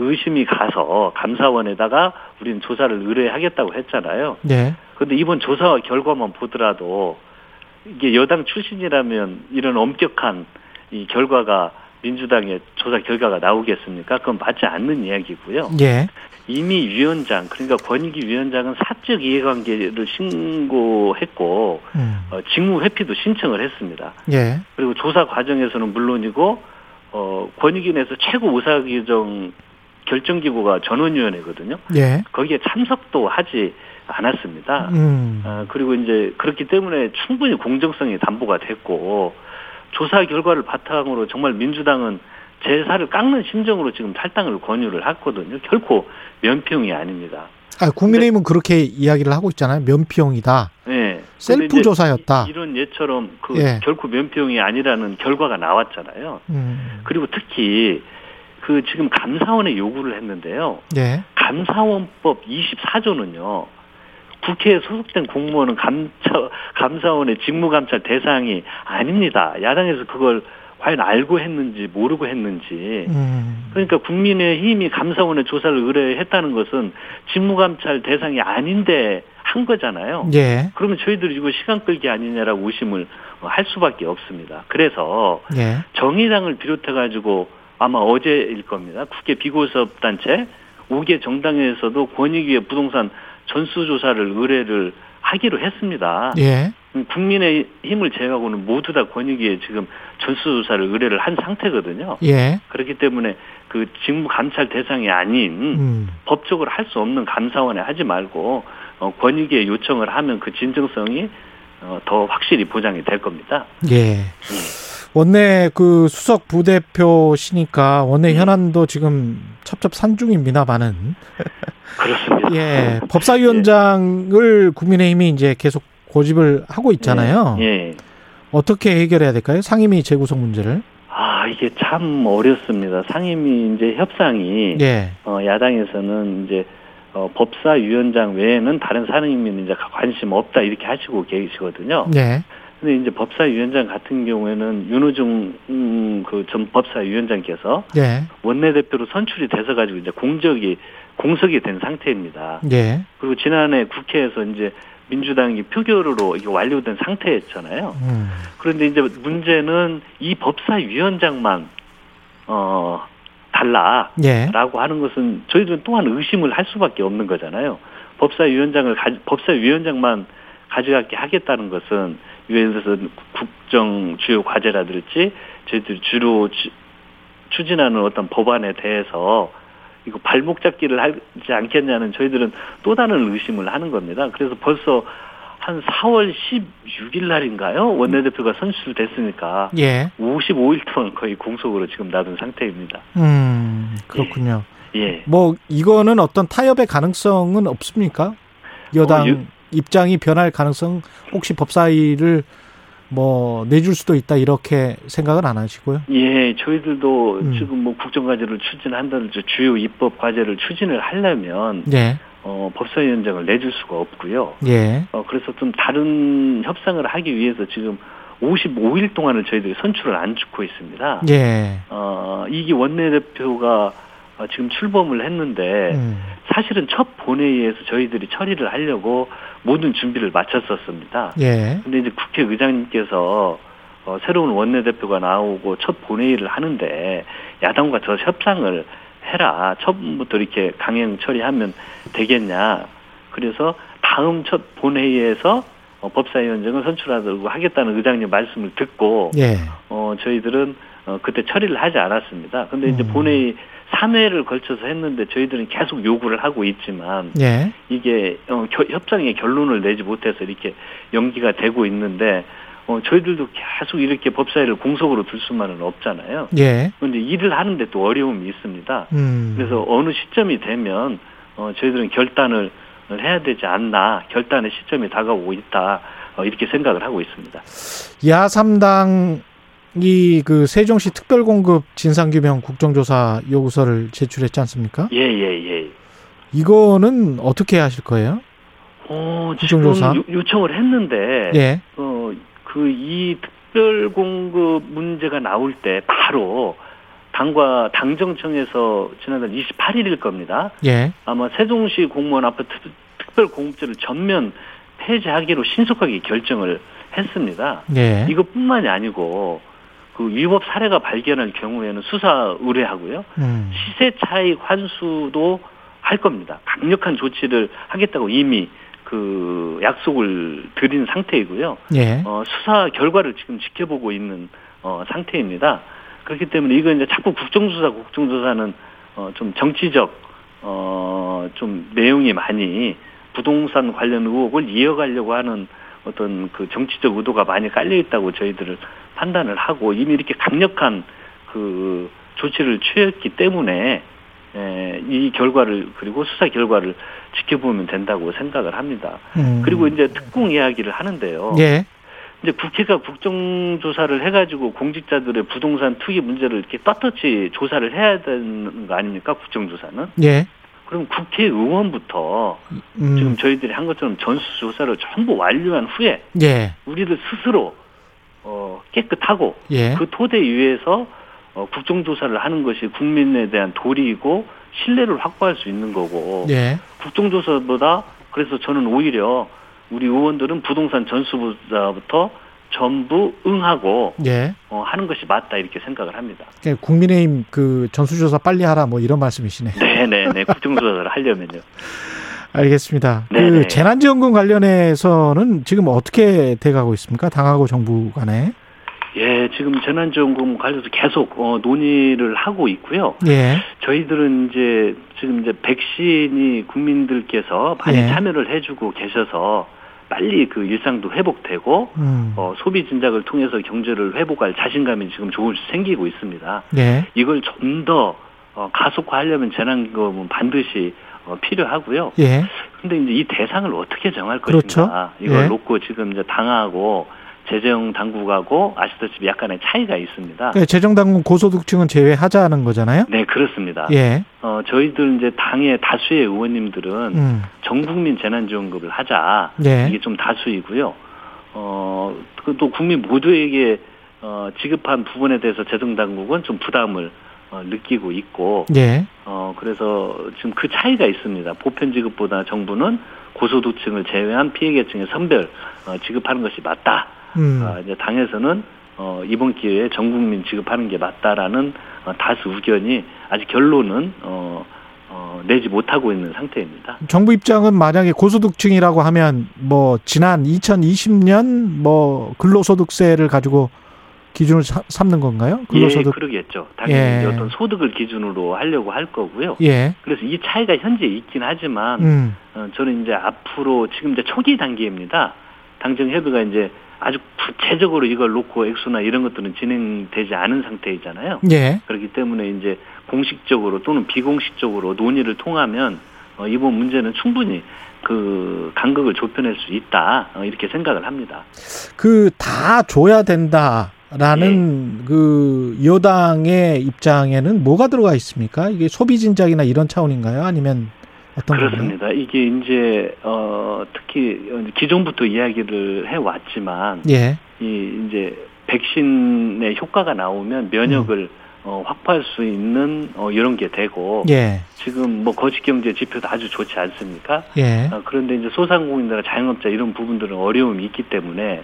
Speaker 10: 의심이 가서 감사원에다가 우리는 조사를 의뢰하겠다고 했잖아요.
Speaker 2: 예.
Speaker 10: 그런데 이번 조사 결과만 보더라도 이게 여당 출신이라면 이런 엄격한 이 결과가 민주당의 조사 결과가 나오겠습니까? 그건 맞지 않는 이야기고요.
Speaker 2: 예.
Speaker 10: 이미 위원장 그러니까 권익위 위원장은 사적 이해관계를 신고했고
Speaker 2: 음.
Speaker 10: 어, 직무 회피도 신청을 했습니다.
Speaker 2: 예.
Speaker 10: 그리고 조사 과정에서는 물론이고 어, 권익위 내에서 최고 의사규정 결정기구가 전원위원회거든요.
Speaker 2: 예.
Speaker 10: 거기에 참석도 하지 않았습니다.
Speaker 2: 음.
Speaker 10: 어, 그리고 이제 그렇기 때문에 충분히 공정성이 담보가 됐고 조사 결과를 바탕으로 정말 민주당은 제사를 깎는 심정으로 지금 탈당을 권유를 했거든요. 결코 면평이 아닙니다.
Speaker 2: 아, 국민의힘은 그렇게 이야기를 하고 있잖아요. 면피용이다.
Speaker 10: 네.
Speaker 2: 셀프
Speaker 10: 근데
Speaker 2: 조사였다.
Speaker 10: 이런 예처럼 그
Speaker 2: 예.
Speaker 10: 결코 면평이 아니라는 결과가 나왔잖아요.
Speaker 2: 음.
Speaker 10: 그리고 특히 그 지금 감사원에 요구를 했는데요.
Speaker 2: 예.
Speaker 10: 감사원법 24조는요. 국회에 소속된 공무원은 감사, 감사원의 직무감찰 대상이 아닙니다. 야당에서 그걸 과연 알고 했는지 모르고 했는지.
Speaker 2: 음.
Speaker 10: 그러니까 국민의힘이 감사원에 조사를 의뢰했다는 것은 직무감찰 대상이 아닌데 한 거잖아요.
Speaker 2: 예.
Speaker 10: 그러면 저희들이 이거 시간 끌기 아니냐라고 의심을 할 수밖에 없습니다. 그래서
Speaker 2: 예.
Speaker 10: 정의당을 비롯해 가지고 아마 어제일 겁니다. 국회 비고섭 단체 5개 정당에서도 권익위의 부동산 전수조사를 의뢰를 하기로 했습니다.
Speaker 2: 예.
Speaker 10: 국민의 힘을 제외하고는 모두 다 권익위에 지금 전수조사를 의뢰를 한 상태거든요.
Speaker 2: 예.
Speaker 10: 그렇기 때문에 그 직무 감찰 대상이 아닌
Speaker 2: 음.
Speaker 10: 법적으로 할 수 없는 감사원에 하지 말고 어, 권익위에 요청을 하면 그 진정성이 어, 더 확실히 보장이 될 겁니다.
Speaker 2: 예. 원내 그 수석 부대표시니까 원내 현안도 지금 첩첩산중입니다만은 <laughs>
Speaker 10: 그렇습니다.
Speaker 2: 예 법사위원장을 국민의힘이 이제 계속 고집을 하고 있잖아요.
Speaker 10: 예.
Speaker 2: 어떻게 해결해야 될까요? 상임위 재구성 문제를.
Speaker 10: 아 이게 참 어렵습니다. 상임위 이제 협상이
Speaker 2: 예.
Speaker 10: 어, 야당에서는 이제 어, 법사위원장 외에는 다른 상임위는 이제 관심 없다 이렇게 하시고 계시거든요.
Speaker 2: 예.
Speaker 10: 근데 이제 법사위원장 같은 경우에는 윤호중 음, 그전 법사위원장께서
Speaker 2: 예.
Speaker 10: 원내대표로 선출이 돼서 가지고 이제 공적이 공석이 된 상태입니다.
Speaker 2: 예.
Speaker 10: 그리고 지난해 국회에서 이제 민주당이 표결로 이게 완료된 상태였잖아요.
Speaker 2: 음.
Speaker 10: 그런데 이제 문제는 이 법사위원장만 어 달라.
Speaker 2: 예.
Speaker 10: 라고 하는 것은 저희들은 또한 의심을 할 수밖에 없는 거잖아요. 법사위원장을 가, 법사위원장만 가져가게 하겠다는 것은 들어서 국정 주요 과제라든지 저희들이 주로 주, 추진하는 어떤 법안에 대해서 이거 발목 잡기를 하지 않겠냐는 저희들은 또 다른 의심을 하는 겁니다. 그래서 벌써 한 4월 16일 날인가요? 원내대표가 선출됐으니까
Speaker 2: 예.
Speaker 10: 55일 동안 거의 공석으로 지금 놔둔 상태입니다.
Speaker 2: 음. 그렇군요.
Speaker 10: 예.
Speaker 2: 뭐 이거는 어떤 타협의 가능성은 없습니까? 여당
Speaker 10: 어, 유-
Speaker 2: 입장이 변할 가능성 혹시 법사위를 뭐 내줄 수도 있다 이렇게 생각은 안 하시고요.
Speaker 10: 예, 저희들도
Speaker 2: 음.
Speaker 10: 지금 뭐 국정과제를 추진한다든지 주요 입법 과제를 추진을 하려면
Speaker 2: 예.
Speaker 10: 어, 법사위원장을 내줄 수가 없고요.
Speaker 2: 예.
Speaker 10: 어, 그래서 좀 다른 협상을 하기 위해서 지금 55일 동안을 저희들이 선출을 안 주고 있습니다.
Speaker 2: 예.
Speaker 10: 어, 이기 원내대표가 어, 지금 출범을 했는데
Speaker 2: 음.
Speaker 10: 사실은 첫 본회의에서 저희들이 처리를 하려고 모든 준비를 마쳤었습니다.
Speaker 2: 예.
Speaker 10: 근데 이제 국회의장님께서 어, 새로운 원내대표가 나오고 첫 본회의를 하는데 야당과 저 협상을 해라. 처음부터 이렇게 강행 처리하면 되겠냐. 그래서 다음 첫 본회의에서 어, 법사위원장을 선출하도록 하겠다는 의장님 말씀을 듣고
Speaker 2: 예.
Speaker 10: 어, 저희들은 어, 그때 처리를 하지 않았습니다. 근데 이제
Speaker 2: 음.
Speaker 10: 본회의 3회를 걸쳐서 했는데 저희들은 계속 요구를 하고 있지만
Speaker 2: 예.
Speaker 10: 이게 어, 겨- 협상의 결론을 내지 못해서 이렇게 연기가 되고 있는데 어, 저희들도 계속 이렇게 법사위를 공석으로 둘 수만은 없잖아요.
Speaker 2: 예.
Speaker 10: 그런데 일을 하는데 또 어려움이 있습니다.
Speaker 2: 음.
Speaker 10: 그래서 어느 시점이 되면 어, 저희들은 결단을 해야 되지 않나 결단의 시점이 다가오고 있다 어, 이렇게 생각을 하고 있습니다.
Speaker 2: 야삼당 이 그 세종시 특별공급 진상규명 국정조사 요구서를 제출했지 않습니까?
Speaker 10: 예 예 예, 예.
Speaker 2: 이거는 어떻게 하실 거예요?
Speaker 10: 어,
Speaker 2: 국정조사?
Speaker 10: 요, 요청을 했는데
Speaker 2: 예.
Speaker 10: 어, 그 이 특별 공급 문제가 나올 때 바로 당과 당정청에서 지난달 28일일 겁니다.
Speaker 2: 예.
Speaker 10: 아마 세종시 공무원 아파트 특별 공급제를 전면 폐지하기로 신속하게 결정을 했습니다.
Speaker 2: 예.
Speaker 10: 이것뿐만이 아니고 그 위법 사례가 발견할 경우에는 수사 의뢰하고요.
Speaker 2: 음.
Speaker 10: 시세 차익 환수도 할 겁니다. 강력한 조치를 하겠다고 이미 그 약속을 드린 상태이고요.
Speaker 2: 예.
Speaker 10: 어, 수사 결과를 지금 지켜보고 있는 어, 상태입니다. 그렇기 때문에 이거 이제 자꾸 국정조사, 국정조사는 어, 좀 정치적 어, 좀 내용이 많이 부동산 관련 의혹을 이어가려고 하는 어떤 그 정치적 의도가 많이 깔려 있다고 저희들을 판단을 하고 이미 이렇게 강력한 그 조치를 취했기 때문에 에, 이 결과를 그리고 수사 결과를 지켜보면 된다고 생각을 합니다.
Speaker 2: 음.
Speaker 10: 그리고 이제 특공 이야기를 하는데요.
Speaker 2: 예.
Speaker 10: 이제 국회가 국정조사를 해가지고 공직자들의 부동산 투기 문제를 이렇게 떳떳이 조사를 해야 되는 거 아닙니까? 국정조사는.
Speaker 2: 예.
Speaker 10: 그럼 국회의원부터
Speaker 2: 음.
Speaker 10: 지금 저희들이 한 것처럼 전수조사를 전부 완료한 후에
Speaker 2: 예.
Speaker 10: 우리들 스스로 어, 깨끗하고
Speaker 2: 예.
Speaker 10: 그 토대 위에서 어, 국정조사를 하는 것이 국민에 대한 도리이고 신뢰를 확보할 수 있는 거고
Speaker 2: 예.
Speaker 10: 국정조사보다 그래서 저는 오히려 우리 의원들은 부동산 전수조사부터 전부 응하고
Speaker 2: 예.
Speaker 10: 어, 하는 것이 맞다 이렇게 생각을 합니다.
Speaker 2: 그러니까 국민의힘 그 전수조사 빨리 하라 뭐 이런 말씀이시네.
Speaker 10: 네네네 국정조사를 하려면요. <laughs>
Speaker 2: 알겠습니다.
Speaker 10: 네네.
Speaker 2: 그 재난지원금 관련해서는 지금 어떻게 돼가고 있습니까? 당하고 정부 간에.
Speaker 10: 예, 지금 재난지원금 관련해서 계속 어, 논의를 하고 있고요.
Speaker 2: 예.
Speaker 10: 저희들은 이제 지금 이제 백신이 국민들께서 많이
Speaker 2: 예.
Speaker 10: 참여를 해주고 계셔서 빨리 그 일상도 회복되고
Speaker 2: 음.
Speaker 10: 어, 소비 진작을 통해서 경제를 회복할 자신감이 지금 조금씩 생기고 있습니다.
Speaker 2: 예.
Speaker 10: 이걸 좀 더 어, 가속화하려면 재난금은 반드시 어, 필요하고요.
Speaker 2: 예.
Speaker 10: 근데 이제 이 대상을 어떻게 정할
Speaker 2: 그렇죠.
Speaker 10: 것인가 이걸
Speaker 2: 예.
Speaker 10: 놓고 지금 이제 당하고 재정 당국하고 아시다시피 약간의 차이가 있습니다.
Speaker 2: 그러니까 재정 당국 고소득층은 제외하자는 거잖아요.
Speaker 10: 네 그렇습니다.
Speaker 2: 예.
Speaker 10: 어, 저희들 이제 당의 다수의 의원님들은
Speaker 2: 음.
Speaker 10: 전 국민 재난지원금을 하자.
Speaker 2: 예.
Speaker 10: 이게 좀 다수이고요. 어, 그또 국민 모두에게 어, 지급한 부분에 대해서 재정 당국은 좀 부담을 어, 느끼고 있고,
Speaker 2: 예.
Speaker 10: 어, 그래서 지금 그 차이가 있습니다. 보편 지급보다 정부는 고소득층을 제외한 피해계층의 선별 어, 지급하는 것이 맞다.
Speaker 2: 음.
Speaker 10: 아, 이제 당에서는 어, 이번 기회에 전 국민 지급하는 게 맞다라는 어, 다수 의견이 아직 결론은 어, 어, 내지 못하고 있는 상태입니다.
Speaker 2: 정부 입장은 만약에 고소득층이라고 하면 뭐 지난 2020년 뭐 근로소득세를 가지고 기준을 사- 삼는 건가요?
Speaker 10: 예,
Speaker 2: 근로소득.
Speaker 10: 그러겠죠. 당연히
Speaker 2: 예.
Speaker 10: 어떤 소득을 기준으로 하려고 할 거고요.
Speaker 2: 예.
Speaker 10: 그래서 이 차이가 현재 있긴 하지만
Speaker 2: 음.
Speaker 10: 어, 저는 이제 앞으로 지금 이제 초기 단계입니다. 당정 협의가 이제 아주 구체적으로 이걸 놓고 액수나 이런 것들은 진행되지 않은 상태이잖아요.
Speaker 2: 예.
Speaker 10: 그렇기 때문에 이제 공식적으로 또는 비공식적으로 논의를 통하면 어, 이번 문제는 충분히 그 간극을 좁혀낼 수 있다 어, 이렇게 생각을 합니다.
Speaker 2: 그 다 줘야 된다 라는
Speaker 10: 예.
Speaker 2: 그 여당의 입장에는 뭐가 들어가 있습니까? 이게 소비 진작이나 이런 차원인가요? 아니면 어떤 건가요?
Speaker 10: 그렇습니다. 이게 이제 어 특히 기존부터 이야기를 해 왔지만
Speaker 2: 예.
Speaker 10: 이 이제 백신의 효과가 나오면 면역을 어, 확보할 수 있는 어, 이런 게 되고
Speaker 2: 예.
Speaker 10: 지금 뭐 거짓 경제 지표도 아주 좋지 않습니까?
Speaker 2: 예.
Speaker 10: 어, 그런데 이제 소상공인이나 자영업자 이런 부분들은 어려움이 있기 때문에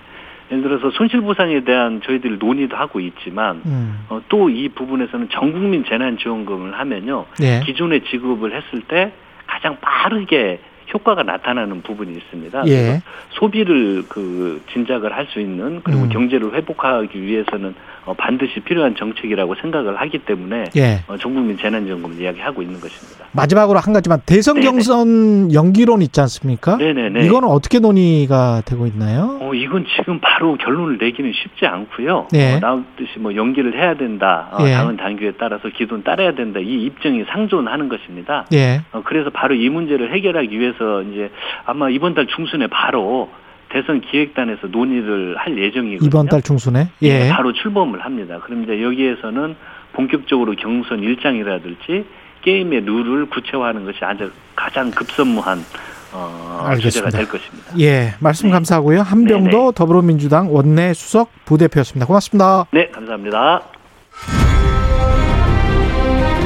Speaker 10: 예를 들어서 손실보상에 대한 저희들이 논의도 하고 있지만
Speaker 2: 음.
Speaker 10: 어, 또 이 부분에서는 전국민 재난지원금을 하면요
Speaker 2: 예.
Speaker 10: 기존에 지급을 했을 때 가장 빠르게 효과가 나타나는 부분이 있습니다.
Speaker 2: 예.
Speaker 10: 소비를 그 진작을 할 수 있는 그리고
Speaker 2: 음.
Speaker 10: 경제를 회복하기 위해서는 어, 반드시 필요한 정책이라고 생각을 하기 때문에
Speaker 2: 예.
Speaker 10: 어, 전국민 재난지원금을 이야기하고 있는 것입니다.
Speaker 2: 마지막으로 한 가지만 대선
Speaker 10: 네네.
Speaker 2: 경선 연기론 있지 않습니까?
Speaker 10: 네네네.
Speaker 2: 이거는 어떻게 논의가 되고 있나요?
Speaker 10: 어, 이건 지금 바로 결론을 내기는 쉽지 않고요.
Speaker 2: 예.
Speaker 10: 어, 나오듯이 뭐 연기를 해야 된다. 어,
Speaker 2: 예.
Speaker 10: 당은 당규에 따라서 기도는 따라야 된다. 이 입장이 상존하는 것입니다.
Speaker 2: 예.
Speaker 10: 어, 그래서 바로 이 문제를 해결하기 위해서 이제 아마 이번 달 중순에 바로 대선 기획단에서 논의를 할 예정이거든요.
Speaker 2: 이번 달 중순에 예.
Speaker 10: 바로 출범을 합니다. 그럼 이제 여기에서는 본격적으로 경선 일정이라든지 게임의 룰을 구체화하는 것이 아주 가장 급선무한 어,
Speaker 2: 알겠습니다.
Speaker 10: 주제가 될 것입니다.
Speaker 2: 예, 말씀 감사하고요. 한병도
Speaker 10: 네네.
Speaker 2: 더불어민주당 원내 수석 부대표였습니다. 고맙습니다.
Speaker 10: 네, 감사합니다.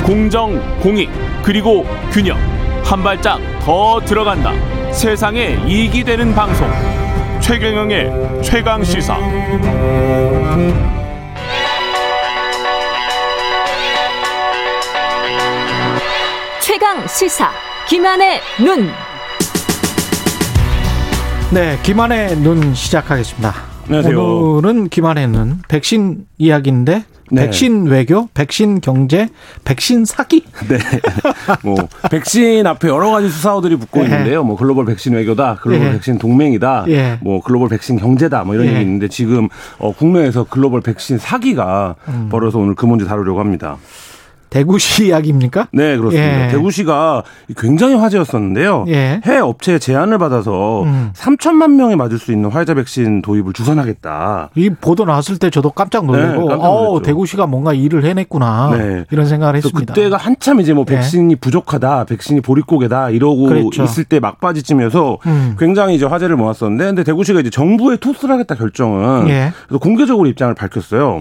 Speaker 1: 공정, 공익, 그리고 균형. 한 발짝 더 들어간다. 세상에 이익이 되는 방송. 최경영의 최강 시사.
Speaker 9: 최강 시사 김한의 눈.
Speaker 2: 네, 김한의 눈 시작하겠습니다.
Speaker 11: 안녕하세요.
Speaker 2: 오늘은 김한의 눈 백신 이야기인데
Speaker 11: 네.
Speaker 2: 백신 외교, 백신 경제, 백신 사기. <laughs>
Speaker 11: 네. 뭐 백신 앞에 여러 가지 수사어들이 붙고
Speaker 2: 예.
Speaker 11: 있는데요. 뭐 글로벌 백신 외교다, 글로벌
Speaker 2: 예.
Speaker 11: 백신 동맹이다,
Speaker 2: 예.
Speaker 11: 뭐 글로벌 백신 경제다, 뭐 이런
Speaker 2: 예.
Speaker 11: 얘기 있는데 지금 어, 국내에서 글로벌 백신 사기가
Speaker 2: 음.
Speaker 11: 벌어서 오늘 그 문제 다루려고 합니다.
Speaker 2: 대구시 <laughs> 이야기입니까?
Speaker 11: 네, 그렇습니다.
Speaker 2: 예.
Speaker 11: 대구시가 굉장히 화제였었는데요.
Speaker 2: 예.
Speaker 11: 해외 업체의 제안을 받아서
Speaker 2: 음.
Speaker 11: 3천만 명이 맞을 수 있는 화이자 백신 도입을 주선하겠다.
Speaker 2: 이 보도 나왔을 때 저도 깜짝
Speaker 11: 네,
Speaker 2: 놀라고,
Speaker 11: 깜짝
Speaker 2: 어. 대구시가 뭔가 일을 해냈구나.
Speaker 11: 네.
Speaker 2: 이런 생각을 했습니다.
Speaker 11: 그때가 한참 이제 뭐
Speaker 2: 예.
Speaker 11: 백신이 부족하다, 백신이 보릿고개다 이러고
Speaker 2: 그랬죠.
Speaker 11: 있을 때 막바지쯤에서
Speaker 2: 음.
Speaker 11: 굉장히 이제 화제를 모았었는데, 근데 대구시가 이제 정부에 토스를 하겠다 결정은
Speaker 2: 예.
Speaker 11: 그래서 공개적으로 입장을 밝혔어요.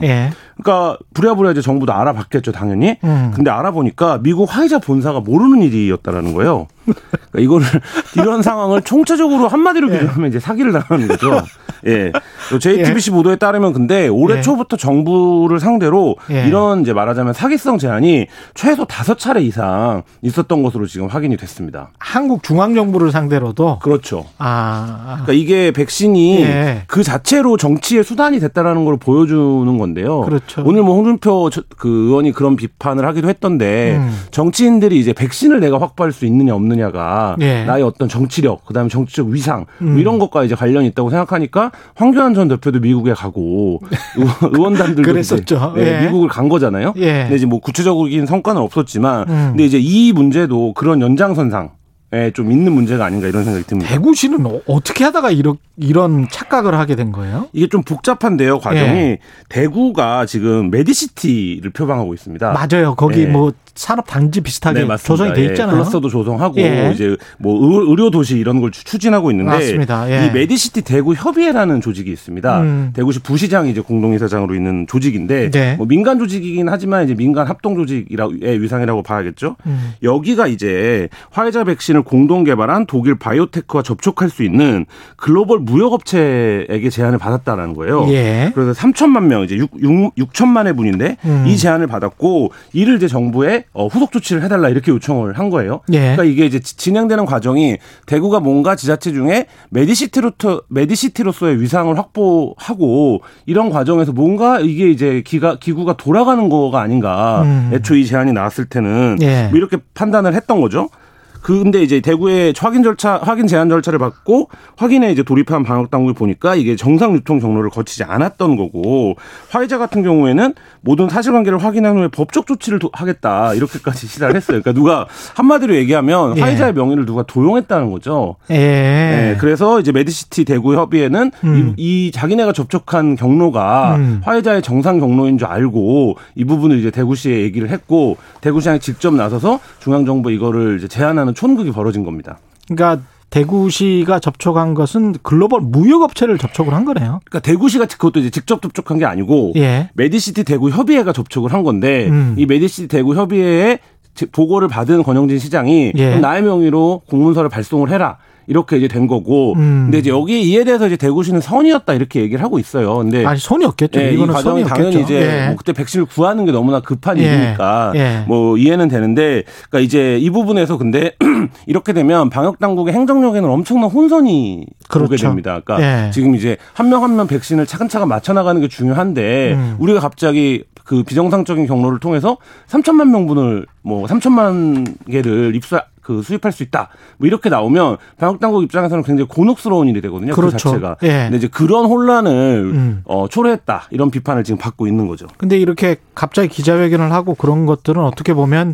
Speaker 2: 예.
Speaker 11: 그러니까 부랴부랴 이제 정부도 알아봤겠죠, 당연히.
Speaker 2: 음.
Speaker 11: 근데 알아보니까 미국 화이자 본사가 모르는 일이었다라는 거예요. 그러니까 이거를 <laughs> 이런 상황을 총체적으로 한마디로
Speaker 2: 예.
Speaker 11: 비교하면 이제 사기를 당하는 거죠. 예. 또 JTBC 보도에 따르면 근데 올해
Speaker 2: 예.
Speaker 11: 초부터 정부를 상대로
Speaker 2: 예.
Speaker 11: 이런 이제 말하자면 사기성 제안이 최소 다섯 차례 이상 있었던 것으로 지금 확인이 됐습니다.
Speaker 2: 한국 중앙 정부를 상대로도
Speaker 11: 그렇죠.
Speaker 2: 아,
Speaker 11: 그러니까 이게 백신이
Speaker 2: 예.
Speaker 11: 그 자체로 정치의 수단이 됐다라는 걸 보여주는 건데요.
Speaker 2: 그렇죠.
Speaker 11: 오늘 뭐 홍준표 저- 그 의원이 그런 비판을 하기도 했던데
Speaker 2: 음.
Speaker 11: 정치인들이 이제 백신을 내가 확보할 수 있느냐 없느냐가
Speaker 2: 예.
Speaker 11: 나의 어떤 정치력, 그다음에 정치적 위상 뭐
Speaker 2: 음.
Speaker 11: 이런 것과 이제 관련이 있다고 생각하니까 황교안 전 대표도 미국에 가고 의원- 의원단들도
Speaker 2: 그랬었죠.
Speaker 11: 네,
Speaker 2: 예.
Speaker 11: 미국을 간 거잖아요.
Speaker 2: 예.
Speaker 11: 근데 이제 뭐 구체적인 성과는 없었지만
Speaker 2: 음.
Speaker 11: 근데 이제 이 문제도 그런 연장선상에 좀 있는 문제가 아닌가 이런 생각이 듭니다.
Speaker 2: 대구시는 어- 어떻게 하다가 이런, 이런 착각을 하게 된 거예요?
Speaker 11: 이게 좀 복잡한데요, 과정이.
Speaker 2: 예.
Speaker 11: 대구가 지금 메디시티를 표방하고 있습니다.
Speaker 2: 맞아요. 거기
Speaker 11: 예.
Speaker 2: 뭐 산업 단지 비슷하게
Speaker 11: 네.
Speaker 2: 조성이 돼
Speaker 11: 예,
Speaker 2: 있잖아요.
Speaker 11: 클러스터도 조성하고
Speaker 2: 예.
Speaker 11: 이제 뭐 의- 의료 도시 이런 걸 추- 추진하고 있는데
Speaker 2: 맞습니다. 예.
Speaker 11: 이 메디시티 대구 협의회라는 조직이 있습니다.
Speaker 2: 음.
Speaker 11: 대구시 부시장이 이제 공동이사장으로 있는 조직인데
Speaker 2: 네.
Speaker 11: 뭐 민간 조직이긴 하지만 이제 민간 합동 조직이라의 위상이라고 봐야겠죠.
Speaker 2: 음.
Speaker 11: 여기가 이제 화이자 백신을 공동 개발한 독일 바이오엔테크와 접촉할 수 있는 글로벌 무역 업체에게 제안을 받았다라는 거예요.
Speaker 2: 예.
Speaker 11: 그래서 3천만 명 이제 6, 6천만 회분인데
Speaker 2: 음.
Speaker 11: 이 제안을 받았고 이를 이제 정부에 어, 후속 조치를 해달라 이렇게 요청을 한 거예요.
Speaker 2: 예.
Speaker 11: 그러니까 이게 이제 지- 진행되는 과정이 대구가 뭔가 지자체 중에 메디시티로 메디시티로서의 위상을 확보하고 이런 과정에서 뭔가 이게 이제 기가 기구가 돌아가는 거가 아닌가.
Speaker 2: 음.
Speaker 11: 애초 이 제안이 나왔을 때는
Speaker 2: 예.
Speaker 11: 뭐 이렇게 판단을 했던 거죠. 근데 이제 대구의 확인 절차, 확인 제안 절차를 받고 확인에 이제 돌입한 방역 당국이 보니까 이게 정상 유통 경로를 거치지 않았던 거고 화이자 같은 경우에는 모든 사실관계를 확인한 후에 법적 조치를 도- 하겠다 이렇게까지 <laughs> 시사를 했어요. 그러니까 누가 한마디로 얘기하면
Speaker 2: 예.
Speaker 11: 화이자의 명의를 누가 도용했다는 거죠.
Speaker 2: 예.
Speaker 11: 네, 그래서 이제 메디시티 대구 협의회는
Speaker 2: 음.
Speaker 11: 이, 이 자기네가 접촉한 경로가
Speaker 2: 음.
Speaker 11: 화이자의 정상 경로인 줄 알고 이 부분을 이제 대구시에 얘기를 했고 대구시장이 직접 나서서 중앙정부 이거를 이제 제안하는 촌극이 벌어진 겁니다.
Speaker 2: 그러니까 대구시가 접촉한 것은 글로벌 무역업체를 접촉을 한 거네요.
Speaker 11: 그러니까 대구시가 그것도 이제 직접 접촉한 게 아니고
Speaker 2: 예.
Speaker 11: 메디시티 대구 협의회가 접촉을 한 건데
Speaker 2: 음.
Speaker 11: 이 메디시티 대구 협의회에 제- 보고를 받은 권영진 시장이
Speaker 2: 예.
Speaker 11: 나의 명의로 공문서를 발송을 해라. 이렇게 이제 된 거고.
Speaker 2: 음.
Speaker 11: 근데 이제 여기 이에 대해서 이제 대구시는 선의였다 이렇게 얘기를 하고 있어요. 근데
Speaker 2: 아니 선의였겠죠.
Speaker 11: 예, 이
Speaker 2: 이거는
Speaker 11: 과정이
Speaker 2: 선의
Speaker 11: 당연히
Speaker 2: 였겠죠.
Speaker 11: 이제
Speaker 2: 예.
Speaker 11: 뭐 그때 백신을 구하는 게 너무나 급한
Speaker 2: 예.
Speaker 11: 일이니까
Speaker 2: 예.
Speaker 11: 뭐 이해는 되는데 그러니까 이제 이 부분에서 근데 <clears throat> 이렇게 되면 방역 당국의 행정력에는 엄청난 혼선이
Speaker 2: 그렇죠.
Speaker 11: 됩니다. 그러니까
Speaker 2: 예.
Speaker 11: 지금 이제 한명 한 명 백신을 차근차근 맞춰 나가는 게 중요한데
Speaker 2: 음.
Speaker 11: 우리가 갑자기 그 비정상적인 경로를 통해서 3천만 명분을 뭐 3천만 개를 입수 그 수입할 수 있다. 뭐 이렇게 나오면 방역 당국 입장에서는 굉장히 곤혹스러운 일이 되거든요. 그
Speaker 2: 그렇죠.
Speaker 11: 자체가.
Speaker 2: 예.
Speaker 11: 근데 이제 그런 혼란을
Speaker 2: 음.
Speaker 11: 어, 초래했다. 이런 비판을 지금 받고 있는 거죠.
Speaker 2: 근데 이렇게 갑자기 기자회견을 하고 그런 것들은 어떻게 보면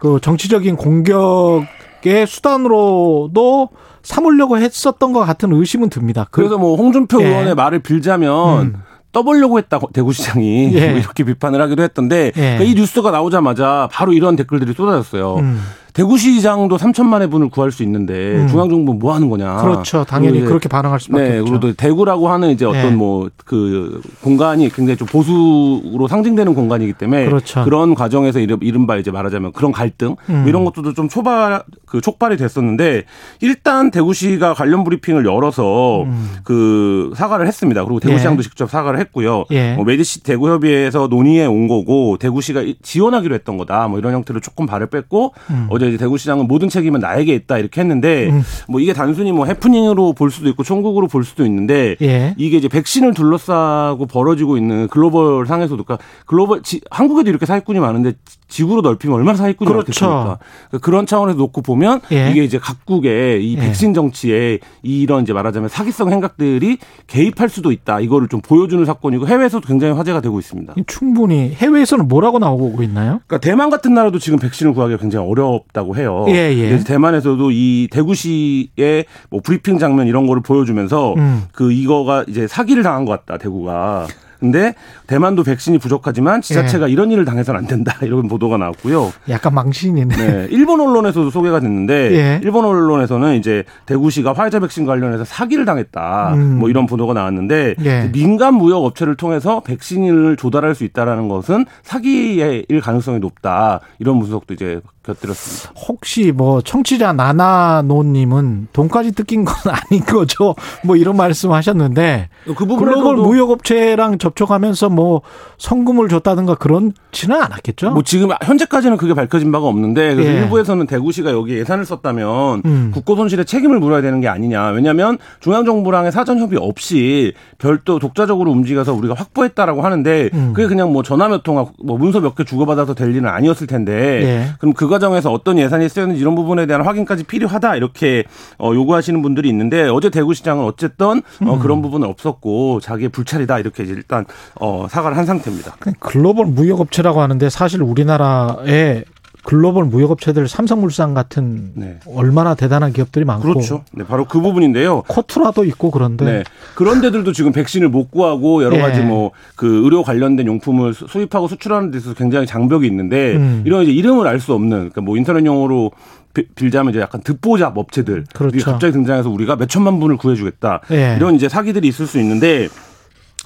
Speaker 2: 그 정치적인 공격의 수단으로도 삼으려고 했었던 것 같은 의심은 듭니다. 그-
Speaker 11: 그래서 뭐 홍준표
Speaker 2: 예.
Speaker 11: 의원의 말을 빌자면
Speaker 2: 음.
Speaker 11: 떠보려고 했다 대구시장이
Speaker 2: 예. <laughs>
Speaker 11: 뭐 이렇게 비판을 하기도 했던데
Speaker 2: 예.
Speaker 11: 그러니까 이 뉴스가 나오자마자 바로 이런 댓글들이 쏟아졌어요.
Speaker 2: 음.
Speaker 11: 대구시장도 3천만의 분을 구할 수 있는데
Speaker 2: 음.
Speaker 11: 중앙정부는 뭐 하는 거냐.
Speaker 2: 그렇죠. 당연히 그렇게 반응할 수밖에
Speaker 11: 네,
Speaker 2: 없죠.
Speaker 11: 그리고 또 대구라고 하는 이제 어떤
Speaker 2: 예.
Speaker 11: 뭐그 공간이 굉장히 좀 보수로 상징되는 공간이기 때문에
Speaker 2: 그렇죠.
Speaker 11: 런 과정에서 이른- 이른바 이제 말하자면 그런 갈등 뭐
Speaker 2: 음.
Speaker 11: 이런 것들도 좀 초발 그 촉발이 됐었는데 일단 대구시가 관련 브리핑을 열어서
Speaker 2: 음.
Speaker 11: 그 사과를 했습니다. 그리고 대구시장도
Speaker 2: 예.
Speaker 11: 직접 사과를 했고요.
Speaker 2: 예.
Speaker 11: 뭐 메디시 대구협의회에서 논의해 온 거고 대구시가 이- 지원하기로 했던 거다. 뭐 이런 형태로 조금 발을 뺐고
Speaker 2: 음.
Speaker 11: 어제 이제 대구시장은 모든 책임은 나에게 있다 이렇게 했는데
Speaker 2: 음.
Speaker 11: 뭐 이게 단순히 뭐 해프닝으로 볼 수도 있고 총국으로 볼 수도 있는데
Speaker 2: 예.
Speaker 11: 이게 이제 백신을 둘러싸고 벌어지고 있는 글로벌 상에서도 그러니까 글로벌 지- 한국에도 이렇게 사기꾼이 많은데 지구로 넓히면 얼마나 사기꾼이
Speaker 2: 그렇죠.
Speaker 11: 많겠습니까? 그러니까 그런 차원에서 놓고 보면
Speaker 2: 예.
Speaker 11: 이게 이제 각국의 이
Speaker 2: 예.
Speaker 11: 백신 정치에 이런 이제 말하자면 사기성 행각들이 개입할 수도 있다. 이거를 좀 보여주는 사건이고 해외에서도 굉장히 화제가 되고 있습니다.
Speaker 2: 충분히 해외에서는 뭐라고 나오고 있나요?
Speaker 11: 그러니까 대만 같은 나라도 지금 백신을 구하기가 굉장히 어렵 다고 해요.
Speaker 2: 예, 예.
Speaker 11: 그래서 대만에서도 이 대구시의 뭐 브리핑 장면 이런 거를 보여주면서
Speaker 2: 음.
Speaker 11: 그 이거가 이제 사기를 당한 것 같다 대구가. 근데 대만도 백신이 부족하지만 지자체가 이런 일을 당해서는 안 된다 <laughs> 이런 보도가 나왔고요.
Speaker 2: 약간 망신이네.
Speaker 11: 네, 일본 언론에서도 소개가 됐는데
Speaker 2: 예.
Speaker 11: 일본 언론에서는 이제 대구시가 화이자 백신 관련해서 사기를 당했다
Speaker 2: 음.
Speaker 11: 뭐 이런 보도가 나왔는데
Speaker 2: 예.
Speaker 11: 민간 무역 업체를 통해서 백신을 조달할 수 있다라는 것은 사기일 가능성이 높다 이런 분석도 이제 곁들였습니다.
Speaker 2: 혹시 뭐 청취자 나나노님은 돈까지 뜯긴 건 <laughs> 아닌 거죠? 뭐 이런 말씀하셨는데
Speaker 11: 그
Speaker 2: 글로벌 무역업체랑 접 촉하면서 뭐 성금을 줬다든가 그렇지는 않았겠죠?
Speaker 11: 뭐 지금 현재까지는 그게 밝혀진 바가 없는데 그래서
Speaker 2: 예.
Speaker 11: 일부에서는 대구시가 여기에 예산을 썼다면
Speaker 2: 음.
Speaker 11: 국고 손실에 책임을 물어야 되는 게 아니냐. 왜냐하면 중앙 정부랑의 사전 협의 없이 별도 독자적으로 움직여서 우리가 확보했다라고 하는데
Speaker 2: 음.
Speaker 11: 그게 그냥 뭐 전화 몇 통화 뭐 문서 몇 개 주고받아서 될 일은 아니었을 텐데
Speaker 2: 예.
Speaker 11: 그럼 그 과정에서 어떤 예산이 쓰였는지 이런 부분에 대한 확인까지 필요하다 이렇게 어, 요구하시는 분들이 있는데 어제 대구시장은 어쨌든 어,
Speaker 2: 음.
Speaker 11: 그런 부분은 없었고 자기의 불찰이다 이렇게 이제 일단 어, 사과를 한 상태입니다.
Speaker 2: 글로벌 무역업체라고 하는데 사실 우리나라에 글로벌 무역업체들 삼성물산 같은
Speaker 11: 네.
Speaker 2: 얼마나 대단한 기업들이 많고
Speaker 11: 그렇죠. 네, 바로 그 부분인데요.
Speaker 2: 코투라도 있고 그런데
Speaker 11: 네. 그런 데들도 지금 백신을 못 구하고 여러
Speaker 2: 예.
Speaker 11: 가지 뭐 그 의료 관련된 용품을 수- 수입하고 수출하는 데 있어서 굉장히 장벽이 있는데
Speaker 2: 음.
Speaker 11: 이런 이제 이름을 알 수 없는 그러니까 뭐 인터넷 용어로 비- 빌자면 이제 약간 듣보잡 업체들
Speaker 2: 그렇죠.
Speaker 11: 이 갑자기 등장해서 우리가 몇 천만 분을 구해주겠다
Speaker 2: 예.
Speaker 11: 이런 이제 사기들이 있을 수 있는데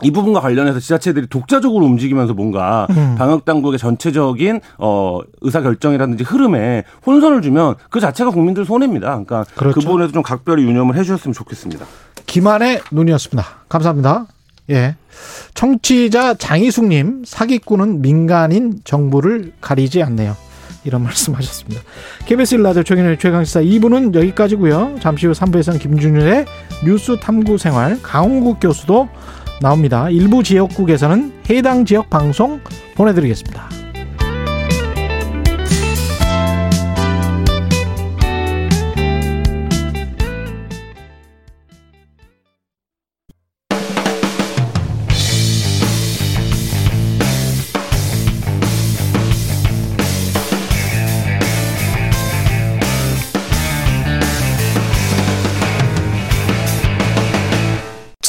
Speaker 11: 이 부분과 관련해서 지자체들이 독자적으로 움직이면서 뭔가
Speaker 2: 음.
Speaker 11: 방역 당국의 전체적인 어 의사 결정이라든지 흐름에 혼선을 주면 그 자체가 국민들 손해입니다. 그러니까 그
Speaker 2: 그렇죠.
Speaker 11: 부분에서 좀 각별히 유념을 해주셨으면 좋겠습니다.
Speaker 2: 김한의 눈이었습니다. 감사합니다. 예. 청취자 장희숙님, 사기꾼은 민간인 정부를 가리지 않네요. 이런 <laughs> 말씀하셨습니다. KBS 일라디오 최근의 최강시사 2부는 여기까지고요. 잠시 후 3부에서는 김준일의 뉴스 탐구 생활 강홍국 교수도 나옵니다. 일부 지역국에서는 해당 지역 방송 보내드리겠습니다.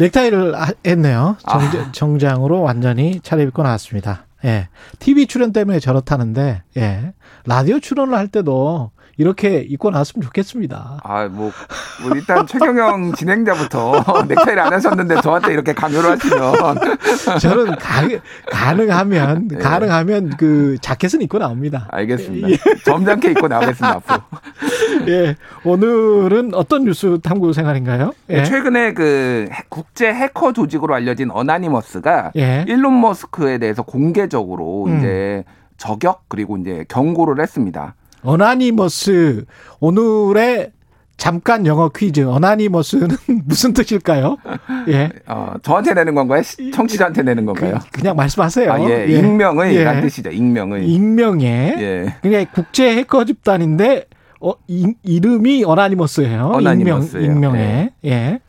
Speaker 2: 넥타이를 하- 했네요.
Speaker 12: 아.
Speaker 2: 정장, 으로 완전히 차려입고 나왔습니다. 예. TV 출연 때문에 저렇다는데 예. 라디오 출연을 할 때도 이렇게 입고 나왔으면 좋겠습니다.
Speaker 12: 아, 뭐, 뭐 일단 최경영 진행자부터 <laughs> 넥타이를 안 하셨는데 저한테 이렇게 강요를 하시면 <laughs>
Speaker 2: 저는 가, 가능하면
Speaker 12: 예.
Speaker 2: 가능하면 그 자켓은 입고 나옵니다.
Speaker 12: 알겠습니다.
Speaker 2: 예.
Speaker 12: 점잖게 입고 나오겠습니다 앞으로. <laughs>
Speaker 2: 예. 오늘은 어떤 뉴스 탐구 생활인가요? 예.
Speaker 12: 최근에 그 해- 국제 해커 조직으로 알려진 Anonymous가
Speaker 2: 예.
Speaker 12: 일론 머스크에 대해서 공개적으로
Speaker 2: 음.
Speaker 12: 이제 저격 그리고 이제 경고를 했습니다.
Speaker 2: Anonymous 오늘의 잠깐 영어 퀴즈 Anonymous는 <laughs> 무슨 뜻일까요? 예.
Speaker 12: 어, 저한테 내는 건가요? 시- 청취자한테 내는 건가요?
Speaker 2: 그냥 말씀하세요.
Speaker 12: 아, 예.
Speaker 2: 예.
Speaker 12: 익명의
Speaker 2: 예.
Speaker 12: 란 뜻이죠. 익명의.
Speaker 2: 익명의
Speaker 12: 예.
Speaker 2: 그냥 국제 해커 집단인데 어, 이, 이름이 Anonymous예요.
Speaker 12: Anonymous예요.
Speaker 2: 익명, 익명의. 예.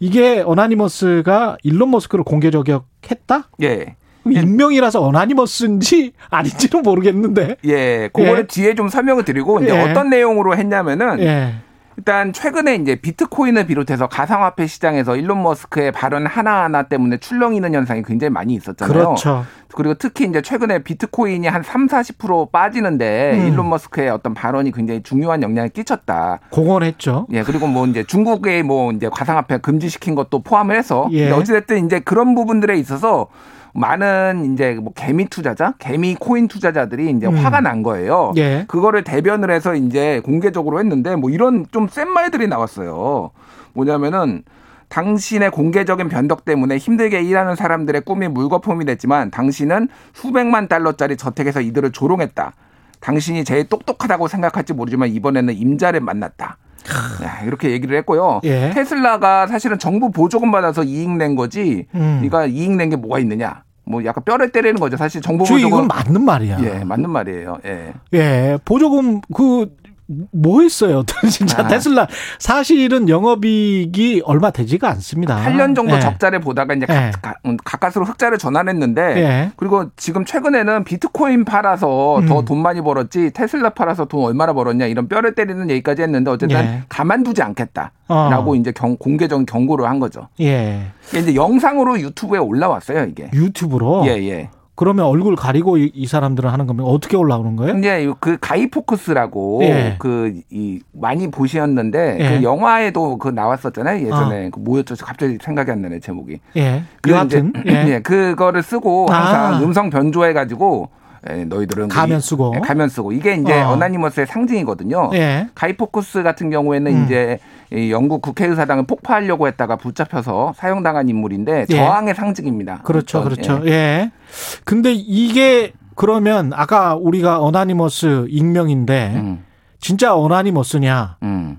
Speaker 2: 이게 Anonymous가 일론 머스크를 공개 저격했다?
Speaker 12: 예.
Speaker 2: 그럼 익명이라서 Anonymous인지 아닌지는 모르겠는데.
Speaker 12: 예. 그거를
Speaker 2: 예.
Speaker 12: 뒤에 좀 설명을 드리고 이제
Speaker 2: 예.
Speaker 12: 어떤 내용으로 했냐면은
Speaker 2: 예.
Speaker 12: 일단 최근에 이제 비트코인을 비롯해서 가상화폐 시장에서 일론 머스크의 발언 하나하나 때문에 출렁이는 현상이 굉장히 많이 있었잖아요.
Speaker 2: 그렇죠.
Speaker 12: 그리고 특히 이제 최근에 비트코인이 한 3, 40% 빠지는데
Speaker 2: 음.
Speaker 12: 일론 머스크의 어떤 발언이 굉장히 중요한 영향을 끼쳤다.
Speaker 2: 공언했죠.
Speaker 12: 예, 그리고 뭐 이제 중국의 뭐 이제 가상화폐 금지시킨 것도 포함을 해서
Speaker 2: 예.
Speaker 12: 어찌됐든 이제 그런 부분들에 있어서 많은 이제 뭐 개미 투자자, 개미 코인 투자자들이 이제
Speaker 2: 음.
Speaker 12: 화가 난 거예요.
Speaker 2: 예.
Speaker 12: 그거를 대변을 해서 이제 공개적으로 했는데 뭐 이런 좀 센 말들이 나왔어요. 뭐냐면은 당신의 공개적인 변덕 때문에 힘들게 일하는 사람들의 꿈이 물거품이 됐지만 당신은 수백만 달러짜리 저택에서 이들을 조롱했다. 당신이 제일 똑똑하다고 생각할지 모르지만 이번에는 임자를 만났다. 야, 이렇게 얘기를 했고요.
Speaker 2: 예.
Speaker 12: 테슬라가 사실은 정부 보조금 받아서 이익 낸 거지.
Speaker 2: 음.
Speaker 12: 네가 이익 낸 게 뭐가 있느냐? 뭐 약간 뼈를 때리는 거죠. 사실 정부
Speaker 2: 저
Speaker 12: 보조금
Speaker 2: 이건 맞는 말이야.
Speaker 12: 예, 맞는 말이에요. 예.
Speaker 2: 예, 보조금 그 뭐 했어요? <laughs> 진짜
Speaker 12: 아.
Speaker 2: 테슬라 사실은 영업이익이 얼마 되지가 않습니다.
Speaker 12: 8년 정도
Speaker 2: 예.
Speaker 12: 적자를 보다가 이제
Speaker 2: 예.
Speaker 12: 가, 음, 가까스로 흑자를 전환했는데
Speaker 2: 예.
Speaker 12: 그리고 지금 최근에는 비트코인 팔아서
Speaker 2: 음.
Speaker 12: 더돈 많이 벌었지 테슬라 팔아서 돈 얼마나 벌었냐 이런 뼈를 때리는 얘기까지 했는데 어쨌든
Speaker 2: 예.
Speaker 12: 가만두지 않겠다라고
Speaker 2: 어.
Speaker 12: 이제 경, 공개적인 경고를 한 거죠.
Speaker 2: 예.
Speaker 12: 이제 영상으로 유튜브에 올라왔어요 이게.
Speaker 2: 유튜브로.
Speaker 12: 예 예.
Speaker 2: 그러면 얼굴 가리고 이, 이 사람들은 하는 거면 어떻게 올라오는 거예요?
Speaker 12: 이제 그 가이포크스라고
Speaker 2: 예.
Speaker 12: 그이 많이 보셨는데
Speaker 2: 예.
Speaker 12: 그 영화에도 그 나왔었잖아요 예전에 그 뭐였죠 갑자기 생각이 안 나네 제목이.
Speaker 2: 예.
Speaker 12: 그
Speaker 2: 여하튼
Speaker 12: 이제, <laughs>
Speaker 2: 예.
Speaker 12: 예, 그거를 쓰고 항상
Speaker 2: 아.
Speaker 12: 음성 변조해 가지고 예, 너희들은
Speaker 2: 가면
Speaker 12: 이-
Speaker 2: 쓰고.
Speaker 12: 예, 가면 쓰고 이게 이제
Speaker 2: 어.
Speaker 12: 어. 나니머스의 상징이거든요.
Speaker 2: 예.
Speaker 12: 가이포크스 같은 경우에는
Speaker 2: 음.
Speaker 12: 이제 이 영국 국회의사당을 폭파하려고 했다가 붙잡혀서 사형당한 인물인데
Speaker 2: 예.
Speaker 12: 저항의 상징입니다.
Speaker 2: 그렇죠,
Speaker 12: 어떤,
Speaker 2: 그렇죠. 예. 근데 이게 그러면 아까 우리가 Anonymous 익명인데
Speaker 12: 음,
Speaker 2: 진짜 Anonymous냐?
Speaker 12: 음.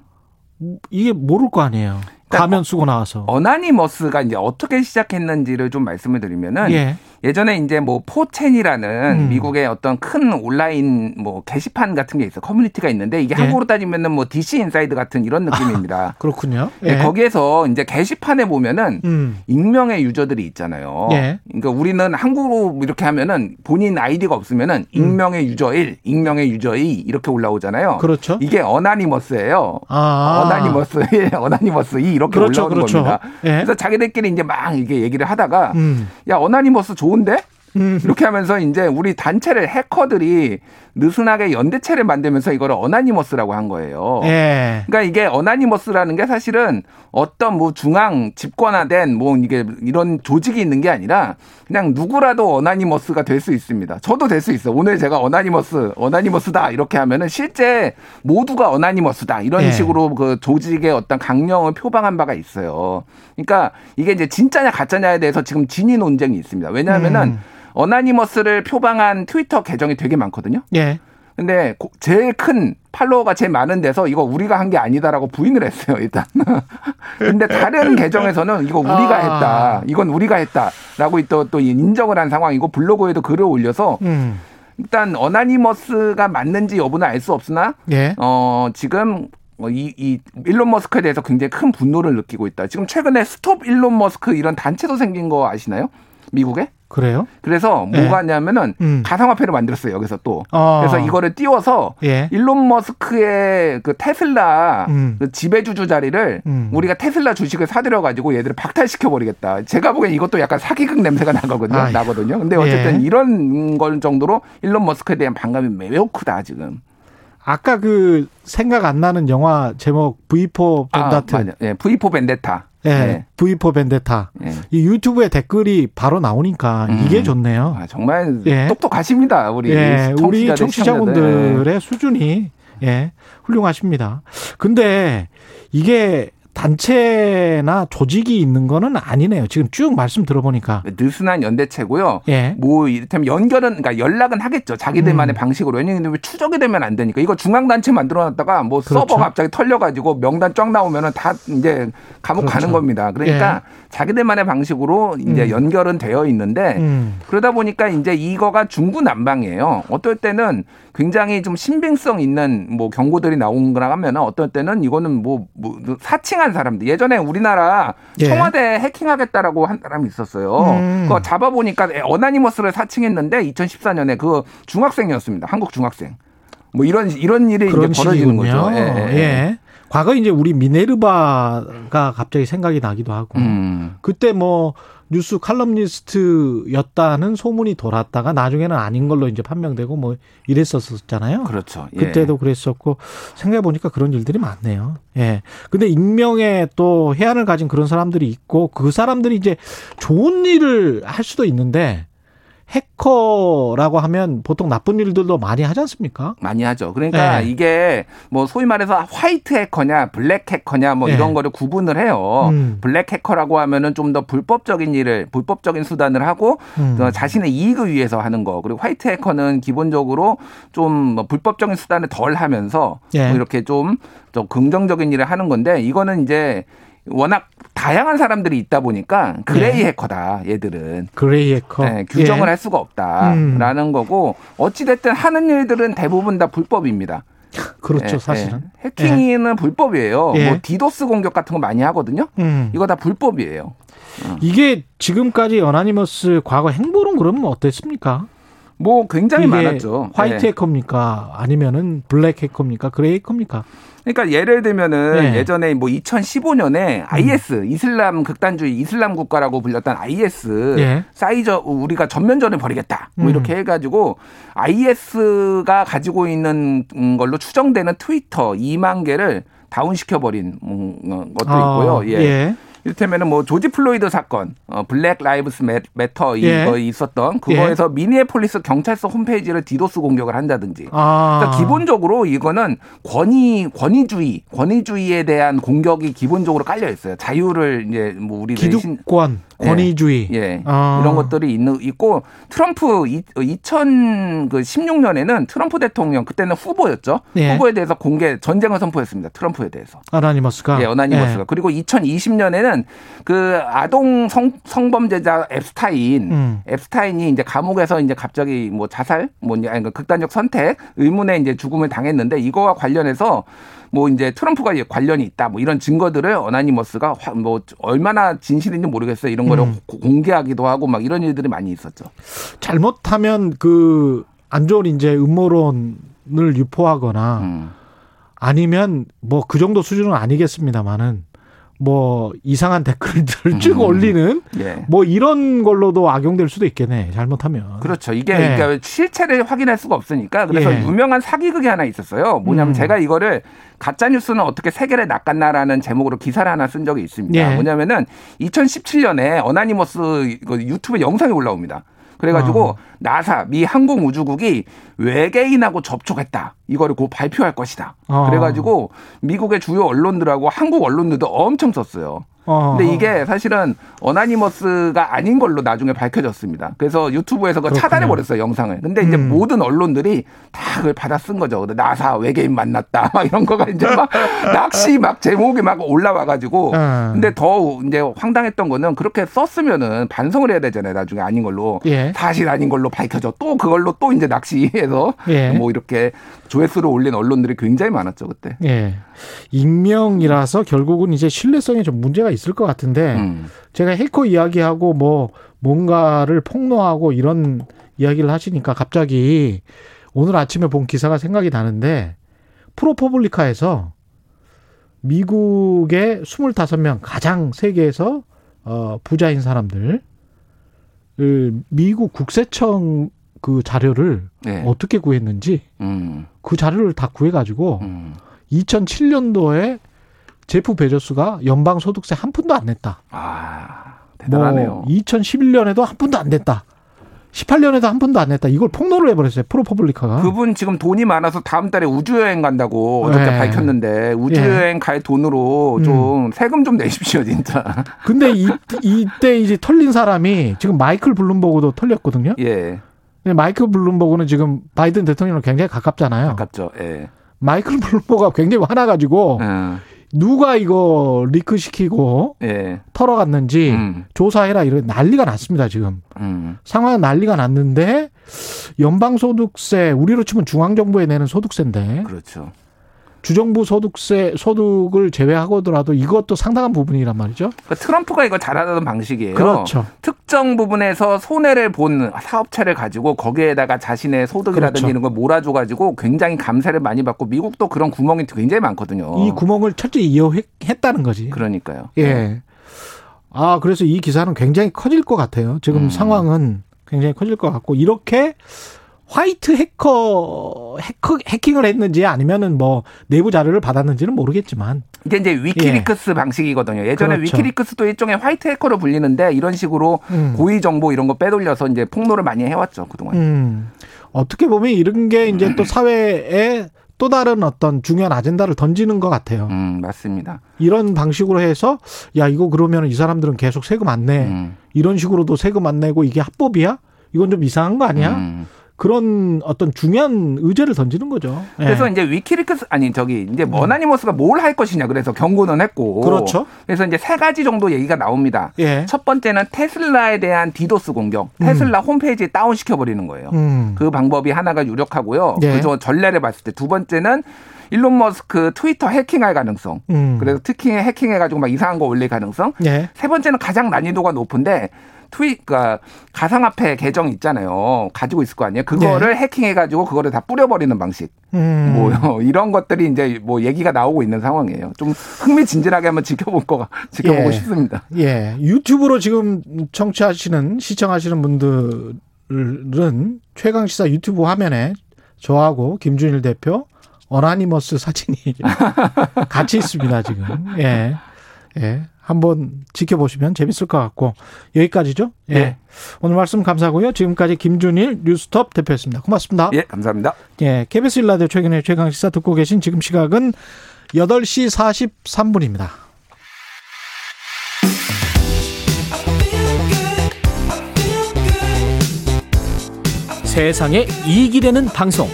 Speaker 2: 이게 모를 거 아니에요. 가면 쓰고 나와서.
Speaker 12: Anonymous가 이제 어떻게 시작했는지를 좀 말씀을 드리면은
Speaker 2: 예.
Speaker 12: 예전에 이제 뭐 4chan이라는
Speaker 2: 음.
Speaker 12: 미국의 어떤 큰 온라인 뭐 게시판 같은 게 있어 커뮤니티가 있는데 이게
Speaker 2: 예.
Speaker 12: 한국으로 따지면은 뭐 DC 인사이드 같은 이런 느낌입니다. <laughs>
Speaker 2: 그렇군요.
Speaker 12: 네,
Speaker 2: 예.
Speaker 12: 거기에서 이제 게시판에 보면은
Speaker 2: 음.
Speaker 12: 익명의 유저들이 있잖아요.
Speaker 2: 예.
Speaker 12: 그러니까 우리는 한국어로 이렇게 하면은 본인 아이디가 없으면은 익명의 유저 1, 익명의 유저 2 이렇게 올라오잖아요.
Speaker 2: 음. 그렇죠.
Speaker 12: 이게 Anonymous예요.
Speaker 2: 아.
Speaker 12: Anonymous 1, Anonymous 2 이렇게
Speaker 2: 그렇죠,
Speaker 12: 올라오는
Speaker 2: 그렇죠.
Speaker 12: 겁니다.
Speaker 2: 예.
Speaker 12: 그래서 자기들끼리 이제 막 이게 얘기를 하다가
Speaker 2: 음.
Speaker 12: 야 Anonymous 좋은데?
Speaker 2: 음.
Speaker 12: 이렇게 하면서 이제 우리 단체를 해커들이 느슨하게 연대체를 만들면서 이거를 Anonymous라고 한 거예요.
Speaker 2: 예.
Speaker 12: 그러니까 이게 Anonymous라는 게 사실은 어떤 뭐 중앙 집권화된 뭐 이게 이런 조직이 있는 게 아니라 그냥 누구라도 Anonymous가 될 수 있습니다. 저도 될 수 있어. 오늘 제가 Anonymous, Anonymous다 이렇게 하면은 실제 모두가 어나니머스다 이런
Speaker 2: 예.
Speaker 12: 식으로 그 조직의 어떤 강령을 표방한 바가 있어요. 그러니까 이게 이제 진짜냐 가짜냐에 대해서 지금 진위 논쟁이 있습니다. 왜냐하면은
Speaker 2: 음.
Speaker 12: 어나니머스를 표방한 트위터 계정이 되게 많거든요.
Speaker 2: 예.
Speaker 12: 근데 고- 제일 큰 팔로워가 제일 많은 데서 이거 우리가 한 게 아니다라고 부인을 했어요 일단. <laughs> 근데 다른 <laughs> 계정에서는 이거 우리가
Speaker 2: 아.
Speaker 12: 했다, 이건 우리가 했다라고 또 또 인정을 한 상황이고 블로그에도 글을 올려서
Speaker 2: 음.
Speaker 12: 일단 Anonymous가 맞는지 여부는 알 수 없으나
Speaker 2: 예.
Speaker 12: 어 지금 어, 이, 이 일론 머스크에 대해서 굉장히 큰 분노를 느끼고 있다. 지금 최근에 Stop 일론 머스크 이런 단체도 생긴 거 아시나요? 미국에.
Speaker 2: 그래요?
Speaker 12: 그래서
Speaker 2: 네.
Speaker 12: 뭐가 하냐면은
Speaker 2: 음.
Speaker 12: 가상화폐를 만들었어요 여기서 또.
Speaker 2: 어.
Speaker 12: 그래서 이거를 띄워서
Speaker 2: 예.
Speaker 12: 일론 머스크의 그 테슬라
Speaker 2: 음.
Speaker 12: 그 지배주주 자리를
Speaker 2: 음.
Speaker 12: 우리가 테슬라 주식을 사들여 가지고 얘들을 박탈시켜 버리겠다. 제가 보기엔 이것도 약간 사기극 냄새가 나거든요.
Speaker 2: 아이.
Speaker 12: 나거든요. 근데 어쨌든
Speaker 2: 예.
Speaker 12: 이런 걸 정도로 일론 머스크에 대한 반감이 매우 크다 지금.
Speaker 2: 아까 그 생각 안 나는 영화 제목 V4 벤다트.
Speaker 12: 아, 맞아. 예, V4 벤데타.
Speaker 2: 예.
Speaker 12: 네.
Speaker 2: V4 벤데타.
Speaker 12: 예.
Speaker 2: 이 유튜브에 댓글이 바로 나오니까 이게 좋네요.
Speaker 12: 아, 정말
Speaker 2: 예.
Speaker 12: 똑똑하십니다. 우리
Speaker 2: 예, 우리
Speaker 12: 청취자들, 시청자들.
Speaker 2: 청취자분들의 수준이 예, 훌륭하십니다. 근데 이게 단체나 조직이 있는 거는 아니네요. 지금 쭉 말씀 들어보니까.
Speaker 12: 느슨한 연대체고요.
Speaker 2: 예.
Speaker 12: 뭐 이를테면 연결은 그러니까 연락은 하겠죠. 자기들만의
Speaker 2: 음.
Speaker 12: 방식으로. 왜냐하면 추적이 되면 안 되니까. 이거 중앙 단체 만들어 놨다가 뭐
Speaker 2: 그렇죠.
Speaker 12: 서버 갑자기 털려 가지고 명단 쫙 나오면은 다 이제 감옥
Speaker 2: 그렇죠.
Speaker 12: 가는 겁니다. 그러니까 자기들만의 방식으로 이제
Speaker 2: 음.
Speaker 12: 연결은 되어 있는데
Speaker 2: 음.
Speaker 12: 그러다 보니까 이제 이거가 중구난방이에요. 어떨 때는 굉장히 좀 신빙성 있는 뭐 경고들이 나온 거라 하면 어떨 때는 이거는 뭐, 뭐 사칭한 사람들 예전에 우리나라
Speaker 2: 예.
Speaker 12: 청와대 해킹하겠다라고 한 사람이 있었어요.
Speaker 2: 음.
Speaker 12: 그거 잡아보니까 어나니머스를 사칭했는데 2014년에 그 중학생이었습니다. 한국 중학생. 뭐 이런 이런 일이 이제 벌어지는. 거죠.
Speaker 2: 예.
Speaker 12: 예, 예.
Speaker 2: 과거 이제 우리 미네르바가 갑자기 생각이 나기도 하고
Speaker 12: 음.
Speaker 2: 그때 뭐 뉴스 칼럼니스트였다는 소문이 돌았다가 나중에는 아닌 걸로 이제 판명되고 뭐 이랬었잖아요.
Speaker 12: 그렇죠. 예.
Speaker 2: 그때도 그랬었고 생각해 보니까 그런 일들이 많네요. 예. 근데 익명의 또 해안을 가진 그런 사람들이 있고 그 사람들이 이제 좋은 일을 할 수도 있는데 해커라고 하면 보통 나쁜 일들도 많이 하지 않습니까?
Speaker 12: 많이 하죠. 그러니까
Speaker 2: 네.
Speaker 12: 이게 뭐 소위 말해서 화이트 해커냐 블랙 해커냐 뭐
Speaker 2: 네.
Speaker 12: 이런 거를 구분을 해요.
Speaker 2: 음.
Speaker 12: 블랙 해커라고 하면은 좀 더 불법적인 일을 불법적인 수단을 하고
Speaker 2: 음.
Speaker 12: 어, 자신의 이익을 위해서 하는 거. 그리고 화이트 해커는 기본적으로 좀 뭐 불법적인 수단을 덜 하면서
Speaker 2: 예.
Speaker 12: 뭐 이렇게 좀, 좀 긍정적인 일을 하는 건데 이거는 이제 워낙 다양한 사람들이 있다 보니까 그레이
Speaker 2: 예.
Speaker 12: 해커다 얘들은
Speaker 2: 그레이 해커.
Speaker 12: 네, 규정을
Speaker 2: 예.
Speaker 12: 할 수가 없다라는 거고 어찌 됐든 하는 일들은 대부분 다 불법입니다.
Speaker 2: 그렇죠,
Speaker 12: 예,
Speaker 2: 사실은.
Speaker 12: 예. 불법이에요.
Speaker 2: 예.
Speaker 12: 뭐 디도스 공격 같은 거 많이 하거든요.
Speaker 2: 음.
Speaker 12: 이거 다 불법이에요.
Speaker 2: 이게 지금까지 Anonymous 과거 행보는 그러면 어땠습니까?
Speaker 12: 뭐 굉장히 많았죠.
Speaker 2: 화이트
Speaker 12: 예.
Speaker 2: 해커입니까? 아니면은 블랙 해커입니까? 그레이 해커입니까?
Speaker 12: 그러니까 예를 들면은
Speaker 2: 예.
Speaker 12: 예전에 뭐 2015년에 IS 이슬람 극단주의 이슬람 국가라고 불렸던 IS
Speaker 2: 예.
Speaker 12: 사이저 우리가 전면전을 벌이겠다 뭐
Speaker 2: 음.
Speaker 12: 이렇게 해가지고 IS가 가지고 있는 음, 걸로 추정되는 트위터 2만 개를 다운시켜 버린 음, 어, 것도 있고요.
Speaker 2: 아,
Speaker 12: 예.
Speaker 2: 예.
Speaker 12: 이를테면은 뭐 조지 플로이드 사건, 어, Black Lives Ma- Matter
Speaker 2: 예.
Speaker 12: 이거 있었던 그거에서 미니애폴리스 경찰서 홈페이지를 디도스 공격을 한다든지.
Speaker 2: 아.
Speaker 12: 그러니까 기본적으로 이거는 권위 권위주의, 권위주의에 대한 공격이 기본적으로 깔려 있어요. 자유를 이제 뭐 우리
Speaker 2: 기득권, 권위주의.
Speaker 12: 예.
Speaker 2: 아.
Speaker 12: 이런 것들이 있는 있고 트럼프 2016년에는 트럼프 대통령 그때는 후보였죠.
Speaker 2: 예.
Speaker 12: 후보에 대해서 공개 전쟁을 선포했습니다. 트럼프에 대해서.
Speaker 2: 아나니머스가.
Speaker 12: 예, 어나니머스가.
Speaker 2: 예.
Speaker 12: 그리고 2020년에는 그 아동 성, 성범죄자 앱스타인,
Speaker 2: 음.
Speaker 12: 앱스타인이 이제 감옥에서 이제 갑자기 뭐 자살, 뭐 아니, 그 극단적 선택, 의문에 이제 죽음을 당했는데 이거와 관련해서 뭐 이제 트럼프가 관련이 있다, 뭐 이런 증거들을 어나니머스가 화- 뭐 얼마나 진실인지 모르겠어요. 이런 거를
Speaker 2: 음.
Speaker 12: 고- 공개하기도 하고 막 이런 일들이 많이 있었죠.
Speaker 2: 잘못하면 그 안 좋은 이제 음모론을 유포하거나
Speaker 12: 음.
Speaker 2: 아니면 뭐 그 정도 수준은 아니겠습니다만은 뭐 이상한 댓글들을 쭉
Speaker 12: 음.
Speaker 2: 올리는
Speaker 12: 예.
Speaker 2: 뭐 이런 걸로도 악용될 수도 있겠네. 잘못하면.
Speaker 12: 그렇죠. 이게
Speaker 2: 예.
Speaker 12: 그러니까 실체를 확인할 수가 없으니까 그래서
Speaker 2: 예.
Speaker 12: 유명한 사기극이 하나 있었어요. 뭐냐면
Speaker 2: 음.
Speaker 12: 제가 이거를 가짜 뉴스는 어떻게 세계를 낚았나라는 제목으로 기사를 하나 쓴 적이 있습니다.
Speaker 2: 예.
Speaker 12: 뭐냐면은 2017년에 어나니머스 그 유튜브 영상이 올라옵니다. 그래가지고
Speaker 2: 어.
Speaker 12: 나사 미 항공우주국이 외계인하고 접촉했다. 이거를 곧 발표할 것이다.
Speaker 2: 어.
Speaker 12: 그래가지고 미국의 주요 언론들하고 한국 언론들도 엄청 썼어요.
Speaker 2: 어.
Speaker 12: 근데 이게 사실은 어나니머스가 아닌 걸로 나중에 밝혀졌습니다. 그래서 유튜브에서
Speaker 2: 그렇군요.
Speaker 12: 차단해 버렸어요 영상을. 근데 이제
Speaker 2: 음.
Speaker 12: 모든 언론들이 다 그걸 받아 쓴 거죠. 근데 나사 외계인 만났다 <laughs> 막 이런 거가 이제 막 낚시 막 제목이 막 올라와가지고.
Speaker 2: 음.
Speaker 12: 근데 더 이제 황당했던 거는 그렇게 썼으면은 반성을 해야 되잖아요. 나중에 아닌 걸로
Speaker 2: 예.
Speaker 12: 사실 아닌 걸로 밝혀져. 또 그걸로 또 이제 낚시해서
Speaker 2: 예.
Speaker 12: 뭐 이렇게 조회수를 올린 언론들이 굉장히 많았죠 그때.
Speaker 2: 예. 익명이라서 결국은 이제 신뢰성에 좀 문제가 있을 것 같은데
Speaker 12: 음.
Speaker 2: 제가 해커 이야기하고 뭐 뭔가를 폭로하고 이런 이야기를 하시니까 갑자기 오늘 아침에 본 기사가 생각이 나는데 프로퍼블리카에서 미국의 25명 가장 세계에서 어 부자인 사람들 그 미국 국세청 그 자료를
Speaker 12: 네.
Speaker 2: 어떻게 구했는지
Speaker 12: 음.
Speaker 2: 그 자료를 다 구해 가지고
Speaker 12: 음.
Speaker 2: 2007년도에 제프 베조스가 연방 소득세 한 푼도 안 냈다.
Speaker 12: 아, 대단하네요.
Speaker 2: 뭐 2011년에도 한 푼도 안 냈다. 18년에도 한 푼도 안 냈다. 이걸 폭로를 해버렸어요. ProPublica가.
Speaker 12: 그분 지금 돈이 많아서 다음 달에 우주 여행 간다고 어저께
Speaker 2: 네.
Speaker 12: 밝혔는데 우주
Speaker 2: 예.
Speaker 12: 여행 갈 돈으로
Speaker 2: 음.
Speaker 12: 좀 세금 좀 내십시오 진짜. <laughs>
Speaker 2: 근데 이, 이때 이제 털린 사람이 지금 마이클 블룸버그도 털렸거든요.
Speaker 12: 예,
Speaker 2: 마이클 블룸버그는 지금 바이든 대통령랑 굉장히 가깝잖아요.
Speaker 12: 가깝죠. 예.
Speaker 2: 마이클 블룸버그가 굉장히 화나가지고
Speaker 12: 음.
Speaker 2: 누가 이거 leak시키고
Speaker 12: 예.
Speaker 2: 털어갔는지
Speaker 12: 음.
Speaker 2: 조사해라 이런 난리가 났습니다 지금.
Speaker 12: 음.
Speaker 2: 상황은 난리가 났는데 연방소득세 우리로 치면 중앙정부에 내는 소득세인데
Speaker 12: 그렇죠.
Speaker 2: 주정부 소득세 소득을 제외하고더라도 이것도 상당한 부분이란 말이죠.
Speaker 12: 그러니까 트럼프가 이거 잘하던 방식이에요.
Speaker 2: 그렇죠.
Speaker 12: 특정 부분에서 손해를 본 사업체를 가지고 거기에다가 자신의 소득이라든지
Speaker 2: 그렇죠.
Speaker 12: 이런 걸 몰아줘 가지고 굉장히 감세를 많이 받고 미국도 그런 구멍이 굉장히 많거든요.
Speaker 2: 이 구멍을 철저히 이용했다는 거지.
Speaker 12: 그러니까요.
Speaker 2: 예. 아 그래서 이 기사는 굉장히 커질 것 같아요. 지금
Speaker 12: 음.
Speaker 2: 상황은 굉장히 커질 것 같고 이렇게 화이트 해커 해커 해킹을 했는지 아니면은 뭐 내부 자료를 받았는지는 모르겠지만
Speaker 12: 이게 이제 위키리크스 방식이거든요. 예전에
Speaker 2: 그렇죠.
Speaker 12: 위키리크스도 일종의 화이트 해커로 불리는데 이런 식으로
Speaker 2: 음.
Speaker 12: 고위 정보 이런 거 빼돌려서 이제 폭로를 많이 해왔죠 그동안.
Speaker 2: 음, 어떻게 보면 이런 게 이제 또 사회에 또 다른 어떤 중요한 아젠다를 던지는 것 같아요.
Speaker 12: 음, 맞습니다.
Speaker 2: 이런 방식으로 해서 야 이거 그러면 이 사람들은 계속 세금 안 내.
Speaker 12: 음.
Speaker 2: 이런 식으로도 세금 안 내고 이게 합법이야? 이건 좀 이상한 거 아니야?
Speaker 12: 음.
Speaker 2: 그런 어떤 중요한 의제를 던지는 거죠. 예.
Speaker 12: 그래서 이제 위키리크스 아니 저기 이제 어나니머스가 뭘 할 것이냐 그래서 경고는 했고
Speaker 2: 그렇죠.
Speaker 12: 그래서 이제 세 가지 정도 얘기가 나옵니다.
Speaker 2: 예.
Speaker 12: 첫 번째는 테슬라에 대한 디도스 공격. 테슬라 홈페이지 다운 시켜 버리는 거예요.
Speaker 2: 음.
Speaker 12: 그 방법이 하나가 유력하고요.
Speaker 2: 예.
Speaker 12: 그저 전례를 봤을 때 두 번째는 일론 머스크 트위터 해킹할 가능성.
Speaker 2: 음.
Speaker 12: 그래서 특히 해킹해가지고 막 이상한 거 올릴 가능성.
Speaker 2: 예.
Speaker 12: 세 번째는 가장 난이도가 높은데 트윗, 그니까 가상화폐 계정 있잖아요. 가지고 있을 거 아니에요. 그거를 해킹해가지고 그거를 다 뿌려버리는 방식.
Speaker 2: 네. 음.
Speaker 12: 뭐 <laughs> 이런 것들이 이제 뭐 얘기가 나오고 있는 상황이에요. 좀 흥미진진하게 한번 지켜볼 거 <laughs> 지켜보고
Speaker 2: 예.
Speaker 12: 싶습니다.
Speaker 2: 예. 유튜브로 지금 청취하시는, 시청하시는 분들은 최강 시사 유튜브 화면에 저하고 김준일 대표 어나니머스 사진이 <laughs> 같이 있습니다, 지금. 예. 예. 한번 지켜보시면 재밌을 것 같고 여기까지죠. 예.
Speaker 12: 네.
Speaker 2: 오늘 말씀 감사하고요. 지금까지 김준일 뉴스톱 대표였습니다. 고맙습니다.
Speaker 12: 예, 감사합니다.
Speaker 2: 예. KBS 일라디오 최근의 최강 시사 듣고 계신 지금 시각은 8시 43분입니다.
Speaker 6: 세상에 이익이 되는 방송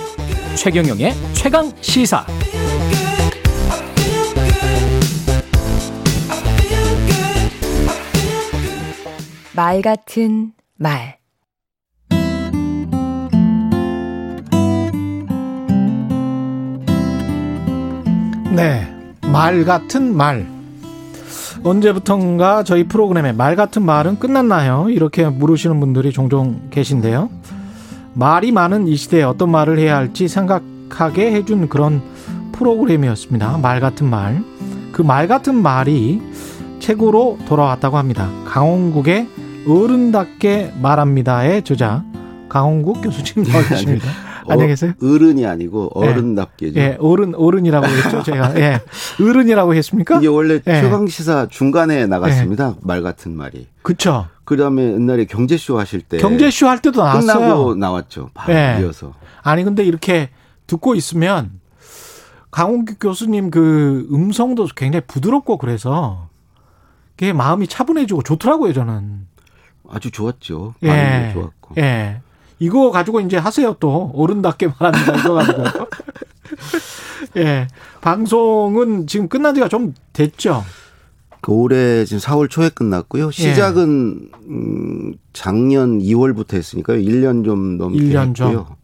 Speaker 6: 최경영의 최강 시사
Speaker 13: 말 같은 말
Speaker 2: 네. 말 같은 말. 언제부턴가 저희 프로그램에 말 같은 말은 끝났나요? 이렇게 물으시는 분들이 종종 계신데요. 말이 많은 이 시대에 어떤 말을 해야 할지 생각하게 해준 그런 프로그램이었습니다. 말 같은 말. 그 말 같은 말이 책으로 돌아왔다고 합니다. 강원국의 어른답게 말합니다의 저자 강원국 교수님 <laughs> 나와 계십니다. 안녕히 계세요.
Speaker 14: 어른이 아니고 어른답게죠.
Speaker 2: 예, 어른, 어른이라고 했죠, 제가. <laughs> 예. 어른이라고 했습니까?
Speaker 14: 이게 원래
Speaker 2: 예.
Speaker 14: 최강 시사 중간에 나갔습니다. 말 같은 말이.
Speaker 2: 그쵸.
Speaker 14: 그 다음에 옛날에 경제쇼 하실 때.
Speaker 2: 경제쇼 할 때도 나왔어요.
Speaker 14: 끝나고 나왔죠. 바로
Speaker 2: 예.
Speaker 14: 이어서.
Speaker 2: 아니, 근데 이렇게 듣고 있으면 강홍규 교수님 그 음성도 굉장히 부드럽고 그래서 그게 마음이 차분해지고 좋더라고요, 저는.
Speaker 14: 아주 좋았죠.
Speaker 2: 예.
Speaker 14: 반응도 좋았고.
Speaker 2: 예. 이거 가지고 이제 하세요 또 어른답게 <laughs> 말합니다 이거 가지고 예 방송은 지금 끝난 지가 좀 됐죠
Speaker 14: 그 올해 지금 4월 초에 끝났고요. 시작은 음, 작년 2월부터 했으니까요. 1년 좀 넘게
Speaker 2: 1년 전.
Speaker 14: 했고요.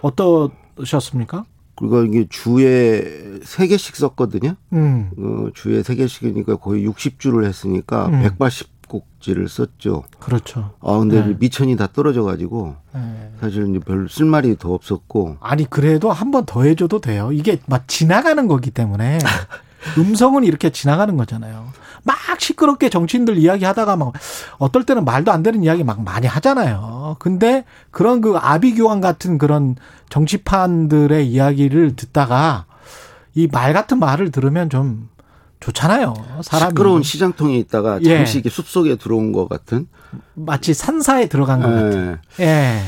Speaker 2: 어떠셨습니까?
Speaker 14: 그리고 이게 주에 세 개씩 썼거든요.
Speaker 2: 음.
Speaker 14: 어, 주에 세 개씩이니까 거의 60주를 했으니까
Speaker 2: 음.
Speaker 14: 180 곡지를 썼죠.
Speaker 2: 그렇죠.
Speaker 14: 아 근데
Speaker 2: 네.
Speaker 14: 미천이 다 떨어져 가지고
Speaker 2: 네.
Speaker 14: 사실 이제 별 쓸말이 더 없었고
Speaker 2: 아니 그래도 한 번 더 해줘도 돼요. 이게 막 지나가는 거기 때문에 <laughs> 음성은 이렇게 지나가는 거잖아요. 막 시끄럽게 정치인들 이야기하다가 막 어떨 때는 말도 안 되는 이야기 막 많이 하잖아요. 근데 그런 그 아비규환 같은 그런 정치판들의 이야기를 듣다가 이 말 같은 말을 들으면 좀 좋잖아요. 사람이
Speaker 14: 시끄러운 시장통에 있다가
Speaker 2: 예.
Speaker 14: 잠시 이렇게 숲속에 들어온 것 같은
Speaker 2: 마치 산사에 들어간 것 같은.
Speaker 14: 예.
Speaker 2: 예.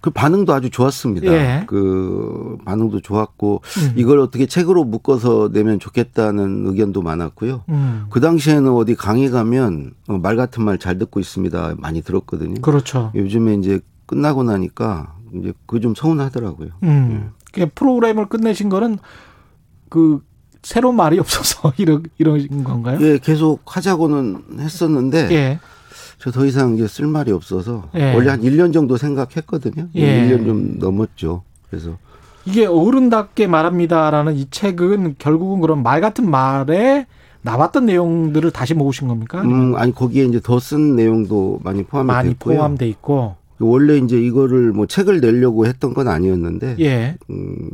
Speaker 14: 그 반응도 아주 좋았습니다.
Speaker 2: 예.
Speaker 14: 그 반응도 좋았고
Speaker 2: 음.
Speaker 14: 이걸 어떻게 책으로 묶어서 내면 좋겠다는 의견도 많았고요.
Speaker 2: 음.
Speaker 14: 그 당시에는 어디 강의 가면 어, 말 같은 말 잘 듣고 있습니다. 많이 들었거든요.
Speaker 2: 그렇죠.
Speaker 14: 요즘에 이제 끝나고 나니까 이제 그 좀 서운하더라고요.
Speaker 2: 음. 그 프로그램을 끝내신 거는 그 새로운 말이 없어서 <laughs> 이런 이런 건가요?
Speaker 14: 예, 계속 하자고는 했었는데
Speaker 2: 예.
Speaker 14: 저더 이상 이제 쓸 말이 없어서
Speaker 2: 예.
Speaker 14: 원래 한 1년 정도 생각했거든요.
Speaker 2: 예.
Speaker 14: 1년 좀 넘었죠. 그래서
Speaker 2: 이게 어른답게 말합니다라는 이 책은 결국은 그런 말 같은 말에 나왔던 내용들을 다시 모으신 겁니까?
Speaker 14: 음, 아니 거기에 이제 더 쓴 내용도 많이 포함이
Speaker 2: 많이
Speaker 14: 됐고요.
Speaker 2: 포함돼 있고.
Speaker 14: 원래 이제 이거를 뭐 책을 내려고 했던 건 아니었는데
Speaker 2: 예.
Speaker 14: 음,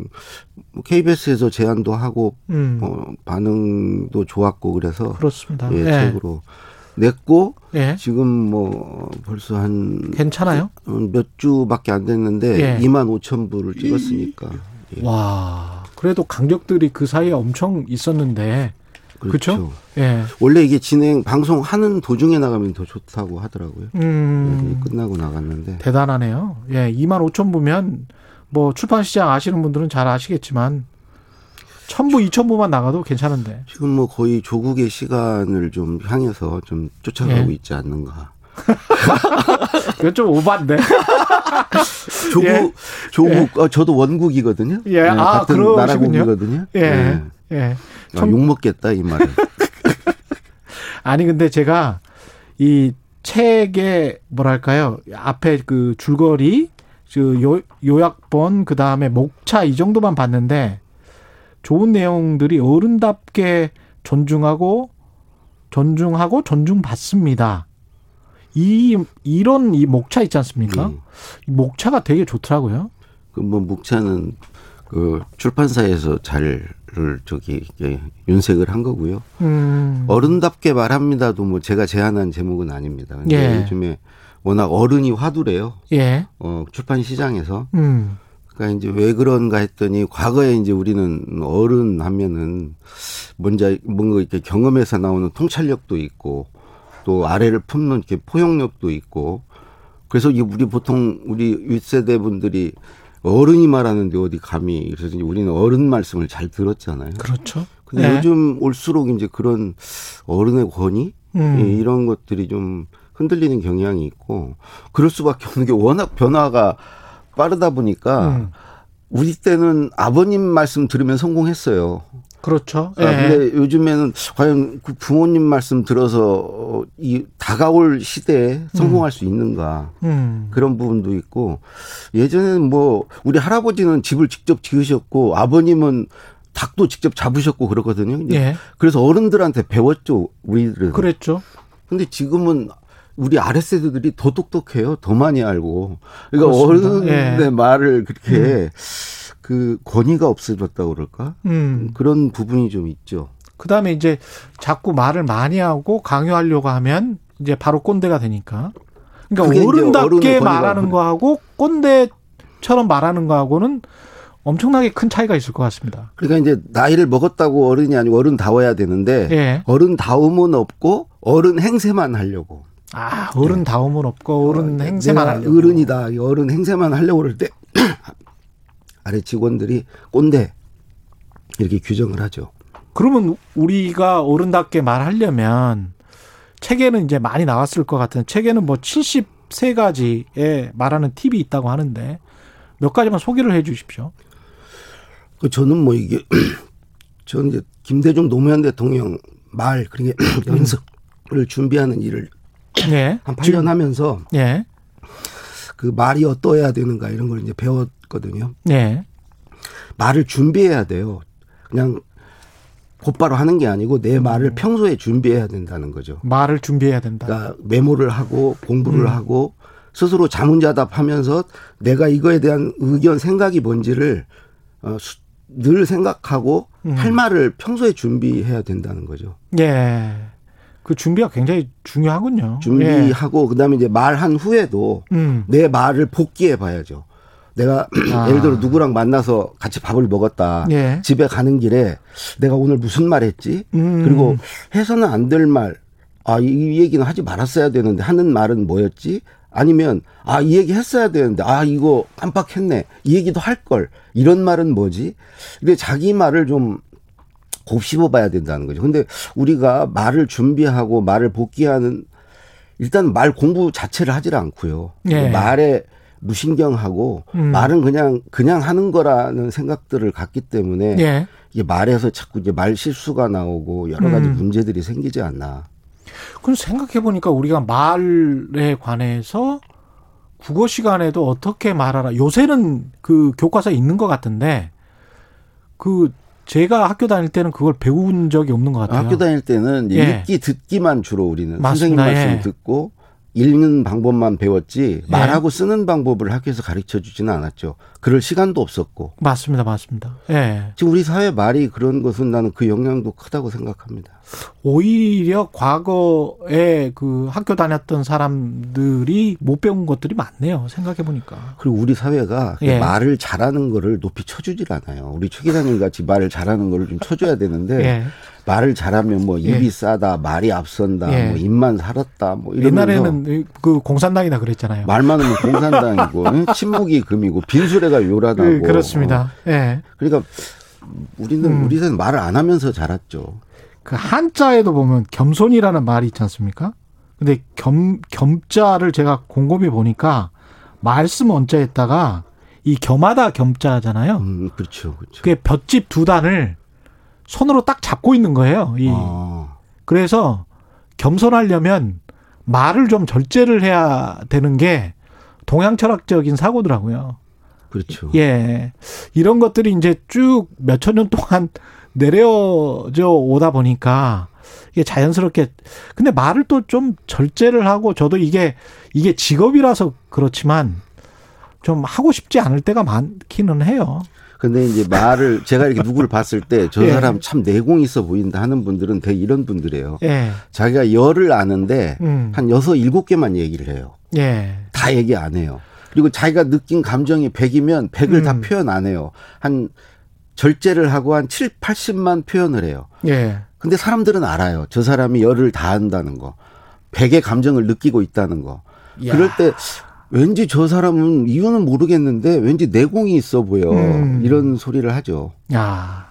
Speaker 14: 뭐 KBS에서 제안도 하고
Speaker 2: 음.
Speaker 14: 어, 반응도 좋았고 그래서
Speaker 2: 그렇습니다.
Speaker 14: 예,
Speaker 2: 예.
Speaker 14: 책으로 냈고
Speaker 2: 예.
Speaker 14: 지금 뭐 벌써 한
Speaker 2: 괜찮아요?
Speaker 14: 몇 주밖에 안 됐는데
Speaker 2: 예.
Speaker 14: 2만 5천 부를 찍었으니까 예.
Speaker 2: 와. 그래도 강력들이 그 사이에 엄청 있었는데. 그렇죠? 예.
Speaker 14: 원래 이게 진행 방송하는 도중에 나가면 더 좋다고 하더라고요.
Speaker 2: 음.
Speaker 14: 예, 끝나고 나갔는데
Speaker 2: 대단하네요. 예, 2만 5천 부면 뭐 출판 시장 아시는 분들은 잘 아시겠지만 천부, 이천 부만 나가도 괜찮은데.
Speaker 14: 지금 뭐 거의 조국의 시간을 좀 향해서 좀 쫓아가고
Speaker 2: 예.
Speaker 14: 있지 않는가. <laughs>
Speaker 2: 이건 좀 오반데. <laughs>
Speaker 14: 조국,
Speaker 2: 예.
Speaker 14: 조국, 어, 저도 원국이거든요.
Speaker 2: 예, 아,
Speaker 14: 같은
Speaker 2: 그러시군요.
Speaker 14: 나라국이거든요.
Speaker 2: 예. 예.
Speaker 14: 아, 욕 먹겠다 이 말은. <laughs>
Speaker 2: 아니 근데 제가 이 책의 뭐랄까요 앞에 그 줄거리 그 요, 요약본 그 다음에 목차 이 정도만 봤는데 좋은 내용들이 어른답게 존중하고 존중하고 존중받습니다. 이 이런 이 목차 있지 않습니까?
Speaker 14: 음.
Speaker 2: 이 목차가 되게 좋더라고요.
Speaker 14: 그뭐 묵차는 그 출판사에서 잘을 저기 이게 윤색을 한 거고요.
Speaker 2: 음.
Speaker 14: 어른답게 말합니다도 뭐 제가 제안한 제목은 아닙니다. 근데
Speaker 2: 예.
Speaker 14: 요즘에 워낙 어른이 화두래요.
Speaker 2: 예.
Speaker 14: 어, 출판 시장에서.
Speaker 2: 음.
Speaker 14: 그러니까 이제 왜 그런가 했더니 과거에 이제 우리는 어른 하면은 뭔지 뭔가 이렇게 경험에서 나오는 통찰력도 있고 또 아래를 품는 이렇게 포용력도 있고 그래서 이 우리 보통 우리 윗세대 분들이 어른이 말하는데 어디 감히 그래서 이제 우리는 어른 말씀을 잘 들었잖아요.
Speaker 2: 그렇죠.
Speaker 14: 근데
Speaker 2: 네.
Speaker 14: 요즘 올수록 이제 그런 어른의 권위
Speaker 2: 음.
Speaker 14: 예, 이런 것들이 좀 흔들리는 경향이 있고 그럴 수밖에 없는 게 워낙 변화가 빠르다 보니까
Speaker 2: 음.
Speaker 14: 우리 때는 아버님 말씀 들으면 성공했어요.
Speaker 2: 그렇죠.
Speaker 14: 아,
Speaker 2: 예.
Speaker 14: 근데 요즘에는 과연 그 부모님 말씀 들어서 어, 이 다가올 시대에 성공할 수 있는가
Speaker 2: 음.
Speaker 14: 그런 부분도 있고 예전에는 뭐 우리 할아버지는 집을 직접 지으셨고 아버님은 닭도 직접 잡으셨고 그러거든요. 이제
Speaker 2: 예.
Speaker 14: 그래서 어른들한테 배웠죠 우리들은.
Speaker 2: 그랬죠.
Speaker 14: 근데 지금은 우리 아랫세대들이 더 똑똑해요. 더 많이 알고. 그러니까
Speaker 2: 그렇습니다.
Speaker 14: 어른의
Speaker 2: 예.
Speaker 14: 말을 그렇게 그 권위가 없어졌다고 그럴까?
Speaker 2: 음.
Speaker 14: 그런 부분이 좀 있죠.
Speaker 2: 그 다음에 이제 자꾸 말을 많이 하고 강요하려고 하면 이제 바로 꼰대가 되니까. 그러니까 어른답게 말하는. 거하고 꼰대처럼 말하는 거하고는 엄청나게 큰 차이가 있을 것 같습니다.
Speaker 14: 그러니까 이제 나이를 먹었다고 어른이 아니고 어른다워야 되는데
Speaker 2: 예.
Speaker 14: 어른다움은 없고 어른 행세만 하려고.
Speaker 2: 아, 어른다움은 없고 어른 행세만
Speaker 14: 내가
Speaker 2: 하려고.
Speaker 14: 어른이다. 이 어른 행세만 하려고 그럴 때 <clears throat> 아래 직원들이 꼰대 이렇게 규정을 하죠.
Speaker 2: 그러면 우리가 어른답게 말하려면 책에는 이제 많이 나왔을 것 같은 책에는 뭐 73가지의 말하는 팁이 있다고 하는데 몇 가지만 소개를 해 주십시오.
Speaker 14: 그 저는 뭐 이게 <clears throat> 저는 이제 김대중 노무현 대통령 말 그러니까 <clears throat> 연설을 준비하는 일을
Speaker 2: 예.
Speaker 14: 한 8년 하면서
Speaker 2: 예.
Speaker 14: 그 말이 어떠해야 되는가 이런 걸 이제 배웠거든요.
Speaker 2: 예.
Speaker 14: 말을 준비해야 돼요. 그냥 곧바로 하는 게 아니고 내 말을 평소에 준비해야 된다는 거죠.
Speaker 2: 말을 준비해야 된다.
Speaker 14: 그러니까 메모를 하고 공부를
Speaker 2: 음.
Speaker 14: 하고 스스로 자문자답하면서 내가 이거에 대한 의견 생각이 뭔지를 어, 수- 늘 생각하고
Speaker 2: 음.
Speaker 14: 할 말을 평소에 준비해야 된다는 거죠.
Speaker 2: 예. 그 준비가 굉장히 중요하군요. 예.
Speaker 14: 준비하고 그다음에 이제 말한 후에도
Speaker 2: 음.
Speaker 14: 내 말을 복기해 봐야죠. 내가 <clears throat>
Speaker 2: 아.
Speaker 14: 예를 들어 누구랑 만나서 같이 밥을 먹었다.
Speaker 2: 예.
Speaker 14: 집에 가는 길에 내가 오늘 무슨 말 했지?
Speaker 2: 음.
Speaker 14: 그리고 해서는 안 될 말. 아, 이, 이 얘기는 하지 말았어야 되는데 하는 말은 뭐였지? 아니면 아, 이 얘기 했어야 되는데 아, 이거 깜빡했네. 이 얘기도 할 걸. 이런 말은 뭐지? 근데 자기 말을 좀 곱씹어 봐야 된다는 거죠. 근데 우리가 말을 준비하고 말을 복귀하는 일단 말 공부 자체를 하질 않고요.
Speaker 2: 예.
Speaker 14: 말에 무신경하고
Speaker 2: 음.
Speaker 14: 말은 그냥 그냥 하는 거라는 생각들을 갖기 때문에
Speaker 2: 예.
Speaker 14: 이게 말에서 자꾸 이제 말 실수가 나오고 여러 가지
Speaker 2: 음.
Speaker 14: 문제들이 생기지 않나.
Speaker 2: 그럼 생각해 보니까 우리가 말에 관해서 국어 시간에도 어떻게 말하라. 요새는 그 교과서에 있는 것 같은데 그 제가 학교 다닐 때는 그걸 배운 적이 없는 것 같아요.
Speaker 14: 학교 다닐 때는
Speaker 2: 예.
Speaker 14: 읽기 듣기만 주로 우리는 선생님
Speaker 2: 맞습니다.
Speaker 14: 말씀
Speaker 2: 예.
Speaker 14: 듣고 읽는 방법만 배웠지
Speaker 2: 예.
Speaker 14: 말하고 쓰는 방법을 학교에서 가르쳐 주지는 않았죠. 그럴 시간도 없었고.
Speaker 2: 맞습니다, 맞습니다. 예.
Speaker 14: 지금 우리 사회 말이 그런 것은 나는 그 영향도 크다고 생각합니다.
Speaker 2: 오히려 과거에 그 학교 다녔던 사람들이 못 배운 것들이 많네요. 생각해 보니까.
Speaker 14: 그리고 우리 사회가 그
Speaker 2: 예.
Speaker 14: 말을 잘하는 거를 높이 쳐주질 않아요. 우리 최 기자님 같이 말을 잘하는 거를 좀 쳐줘야 되는데
Speaker 2: 예.
Speaker 14: 말을 잘하면 뭐 입이
Speaker 2: 예.
Speaker 14: 싸다, 말이 앞선다,
Speaker 2: 예.
Speaker 14: 뭐 입만 살았다, 뭐 이러면서
Speaker 2: 옛날에는 그 공산당이다 그랬잖아요.
Speaker 14: 말 많으면 공산당이고 응? <laughs> 침묵이 금이고 빈수레가 요란하고
Speaker 2: 그, 그렇습니다.
Speaker 14: 어.
Speaker 2: 예.
Speaker 14: 그러니까 우리는
Speaker 2: 음.
Speaker 14: 우리 세는 말을 안 하면서 자랐죠.
Speaker 2: 그 한자에도 보면 겸손이라는 말이 있지 않습니까? 근데 겸 겸자를 제가 곰곰이 보니까 말씀 원자에다가 이 겸하다 겸자잖아요.
Speaker 14: 음, 그렇죠, 그렇죠.
Speaker 2: 그게 볏짚 두 단을 손으로 딱 잡고 있는 거예요. 이
Speaker 14: 아,
Speaker 2: 그래서 겸손하려면 말을 좀 절제를 해야 되는 게 동양 철학적인 사고더라고요.
Speaker 14: 그렇죠.
Speaker 2: 예. 이런 것들이 이제 쭉 몇 천 년 동안 내려져 오다 보니까 이게 자연스럽게 근데 말을 또 좀 절제를 하고 저도 이게 이게 직업이라서 그렇지만 좀 하고 싶지 않을 때가 많기는 해요.
Speaker 14: 근데 이제 말을 제가 이렇게 <laughs> 누구를 봤을 때저
Speaker 2: 예.
Speaker 14: 사람 참 내공 있어 보인다 하는 분들은 대개 이런 분들이에요.
Speaker 2: 예.
Speaker 14: 자기가 열을 아는데
Speaker 2: 음.
Speaker 14: 한 여섯 일곱 개만 얘기를 해요.
Speaker 2: 예.
Speaker 14: 다 얘기 안 해요. 그리고 자기가 느낀 감정이 100이면 100을 다
Speaker 2: 음.
Speaker 14: 표현 안 해요. 한 절제를 하고 한 7, 80만 표현을 해요.
Speaker 2: 예.
Speaker 14: 근데 사람들은 알아요. 저 사람이 열을 다 한다는 거. 100의 감정을 느끼고 있다는 거.
Speaker 2: 야.
Speaker 14: 그럴 때 왠지 저 사람은 이유는 모르겠는데 왠지 내공이 있어 보여.
Speaker 2: 음.
Speaker 14: 이런 소리를 하죠.
Speaker 2: 야,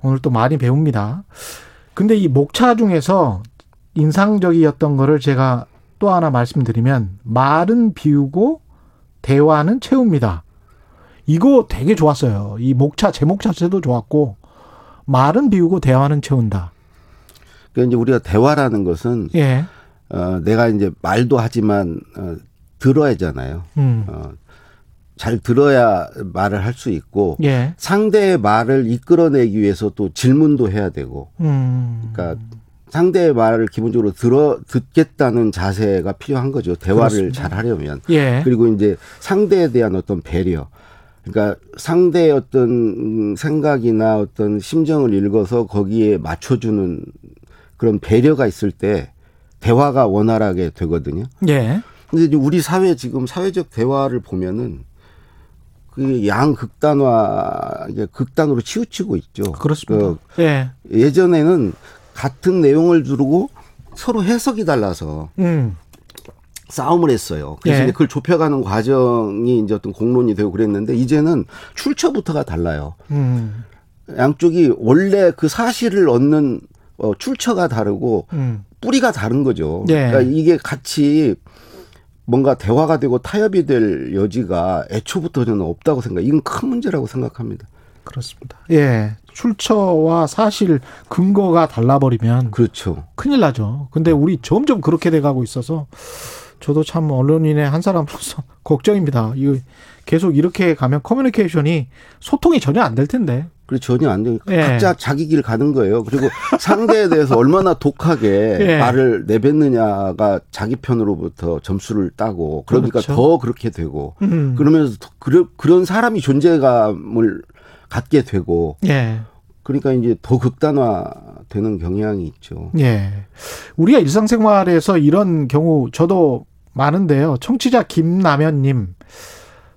Speaker 2: 오늘 또 많이 배웁니다. 근데 이 목차 중에서 인상적이었던 거를 제가 또 하나 말씀드리면 말은 비우고 대화는 채웁니다. 이거 되게 좋았어요. 이 목차 제목 자체도 좋았고 말은 비우고 대화는 채운다.
Speaker 14: 그러니까 이제 우리가 대화라는 것은
Speaker 2: 예.
Speaker 14: 어, 내가 이제 말도 하지만 어, 들어야 하잖아요.
Speaker 2: 음.
Speaker 14: 어, 잘 들어야 말을 할 수 있고
Speaker 2: 예.
Speaker 14: 상대의 말을 이끌어내기 위해서 또 질문도 해야 되고
Speaker 2: 음.
Speaker 14: 그러니까 상대의 말을 기본적으로 들어 듣겠다는 자세가 필요한 거죠. 대화를
Speaker 2: 그렇습니다.
Speaker 14: 잘 하려면.
Speaker 2: 예.
Speaker 14: 그리고 이제 상대에 대한 어떤 배려. 그러니까 상대의 어떤 음, 생각이나 어떤 심정을 읽어서 거기에 맞춰주는 그런 배려가 있을 때 대화가 원활하게 되거든요.
Speaker 2: 예.
Speaker 14: 근데 이제 우리 사회 지금 사회적 대화를 보면은 그 양극단화 극단으로 치우치고 있죠.
Speaker 2: 그렇습니다.
Speaker 14: 그
Speaker 2: 예.
Speaker 14: 예전에는 같은 내용을 두르고 서로 해석이 달라서
Speaker 2: 음.
Speaker 14: 싸움을 했어요. 그래서
Speaker 2: 예.
Speaker 14: 이제 그걸 좁혀가는 과정이 이제 어떤 공론이 되고 그랬는데 이제는 출처부터가 달라요.
Speaker 2: 음.
Speaker 14: 양쪽이 원래 그 사실을 얻는 어, 출처가 다르고
Speaker 2: 음.
Speaker 14: 뿌리가 다른 거죠.
Speaker 2: 예.
Speaker 14: 그러니까 이게 같이 뭔가 대화가 되고 타협이 될 여지가 애초부터 저는 없다고 생각. 이건 큰 문제라고 생각합니다.
Speaker 2: 그렇습니다. 예. 출처와 사실 근거가 달라버리면
Speaker 14: 그렇죠.
Speaker 2: 큰일 나죠. 근데 우리 점점 그렇게 돼 가고 있어서 저도 참 언론인의 한 사람으로서 <laughs> 걱정입니다. 이거 계속 이렇게 가면 커뮤니케이션이 소통이 전혀 안 될 텐데.
Speaker 14: 그래 전혀 안 되니까
Speaker 2: 예.
Speaker 14: 각자 자기 길 가는 거예요. 그리고 상대에 대해서 얼마나 독하게
Speaker 2: 예.
Speaker 14: 말을 내뱉느냐가 자기 편으로부터 점수를 따고 그러니까
Speaker 2: 그렇죠.
Speaker 14: 더 그렇게 되고
Speaker 2: 음.
Speaker 14: 그러면서 더 그런 그런 사람이 존재감을 갖게 되고
Speaker 2: 예.
Speaker 14: 그러니까 이제 더 극단화 되는 경향이 있죠.
Speaker 2: 예. 우리가 일상생활에서 이런 경우 저도 많은데요. 청취자 김남현님.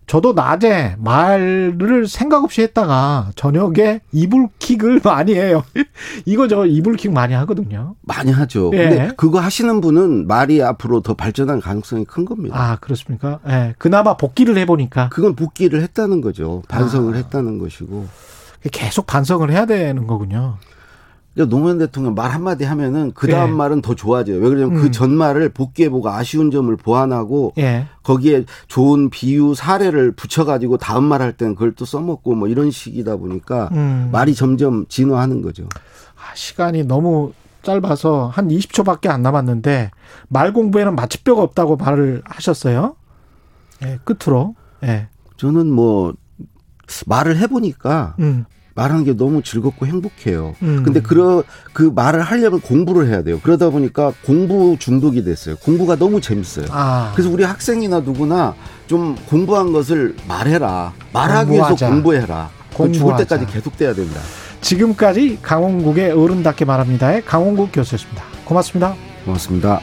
Speaker 2: 저도 낮에 말을 생각 없이 했다가 저녁에 이불킥을 <laughs> 많이 해요. 이거 저 이불킥 많이 하거든요.
Speaker 14: 많이 하죠.
Speaker 2: 예.
Speaker 14: 근데 그거 하시는 분은 말이 앞으로 더 발전할 가능성이 큰 겁니다.
Speaker 2: 아, 그렇습니까? 예. 그나마 복귀를 해보니까.
Speaker 14: 그건 복귀를 했다는 거죠. 반성을
Speaker 2: 아.
Speaker 14: 했다는 것이고.
Speaker 2: 계속 반성을 해야 되는 거군요.
Speaker 14: 그러니까 노무현 대통령 말 한마디 하면은 그 다음
Speaker 2: 예.
Speaker 14: 말은 더 좋아져요. 왜 그러냐면
Speaker 2: 음.
Speaker 14: 그 전 말을 복귀해보고 아쉬운 점을 보완하고
Speaker 2: 예.
Speaker 14: 거기에 좋은 비유 사례를 붙여가지고 다음 말 할 때는 그걸 또 써먹고 뭐 이런 식이다 보니까
Speaker 2: 음.
Speaker 14: 말이 점점 진화하는 거죠.
Speaker 2: 아, 시간이 너무 짧아서 한 20초밖에 안 남았는데 말 공부에는 마취뼈가 없다고 말을 하셨어요. 예, 끝으로. 예.
Speaker 14: 저는 뭐 말을 해보니까
Speaker 2: 음.
Speaker 14: 말하는 게 너무 즐겁고 행복해요.
Speaker 2: 음.
Speaker 14: 근데 그러 그 말을 하려면 공부를 해야 돼요. 그러다 보니까 공부 중독이 됐어요. 공부가 너무 재밌어요.
Speaker 2: 아.
Speaker 14: 그래서 우리 학생이나 누구나 좀 공부한 것을 말해라. 말하기 위해서
Speaker 2: 공부하자.
Speaker 14: 공부해라. 그 죽을
Speaker 2: 공부하자.
Speaker 14: 때까지 계속돼야 된다.
Speaker 2: 지금까지 강원국의 어른답게 말합니다의 강원국 교수였습니다. 고맙습니다.
Speaker 14: 고맙습니다.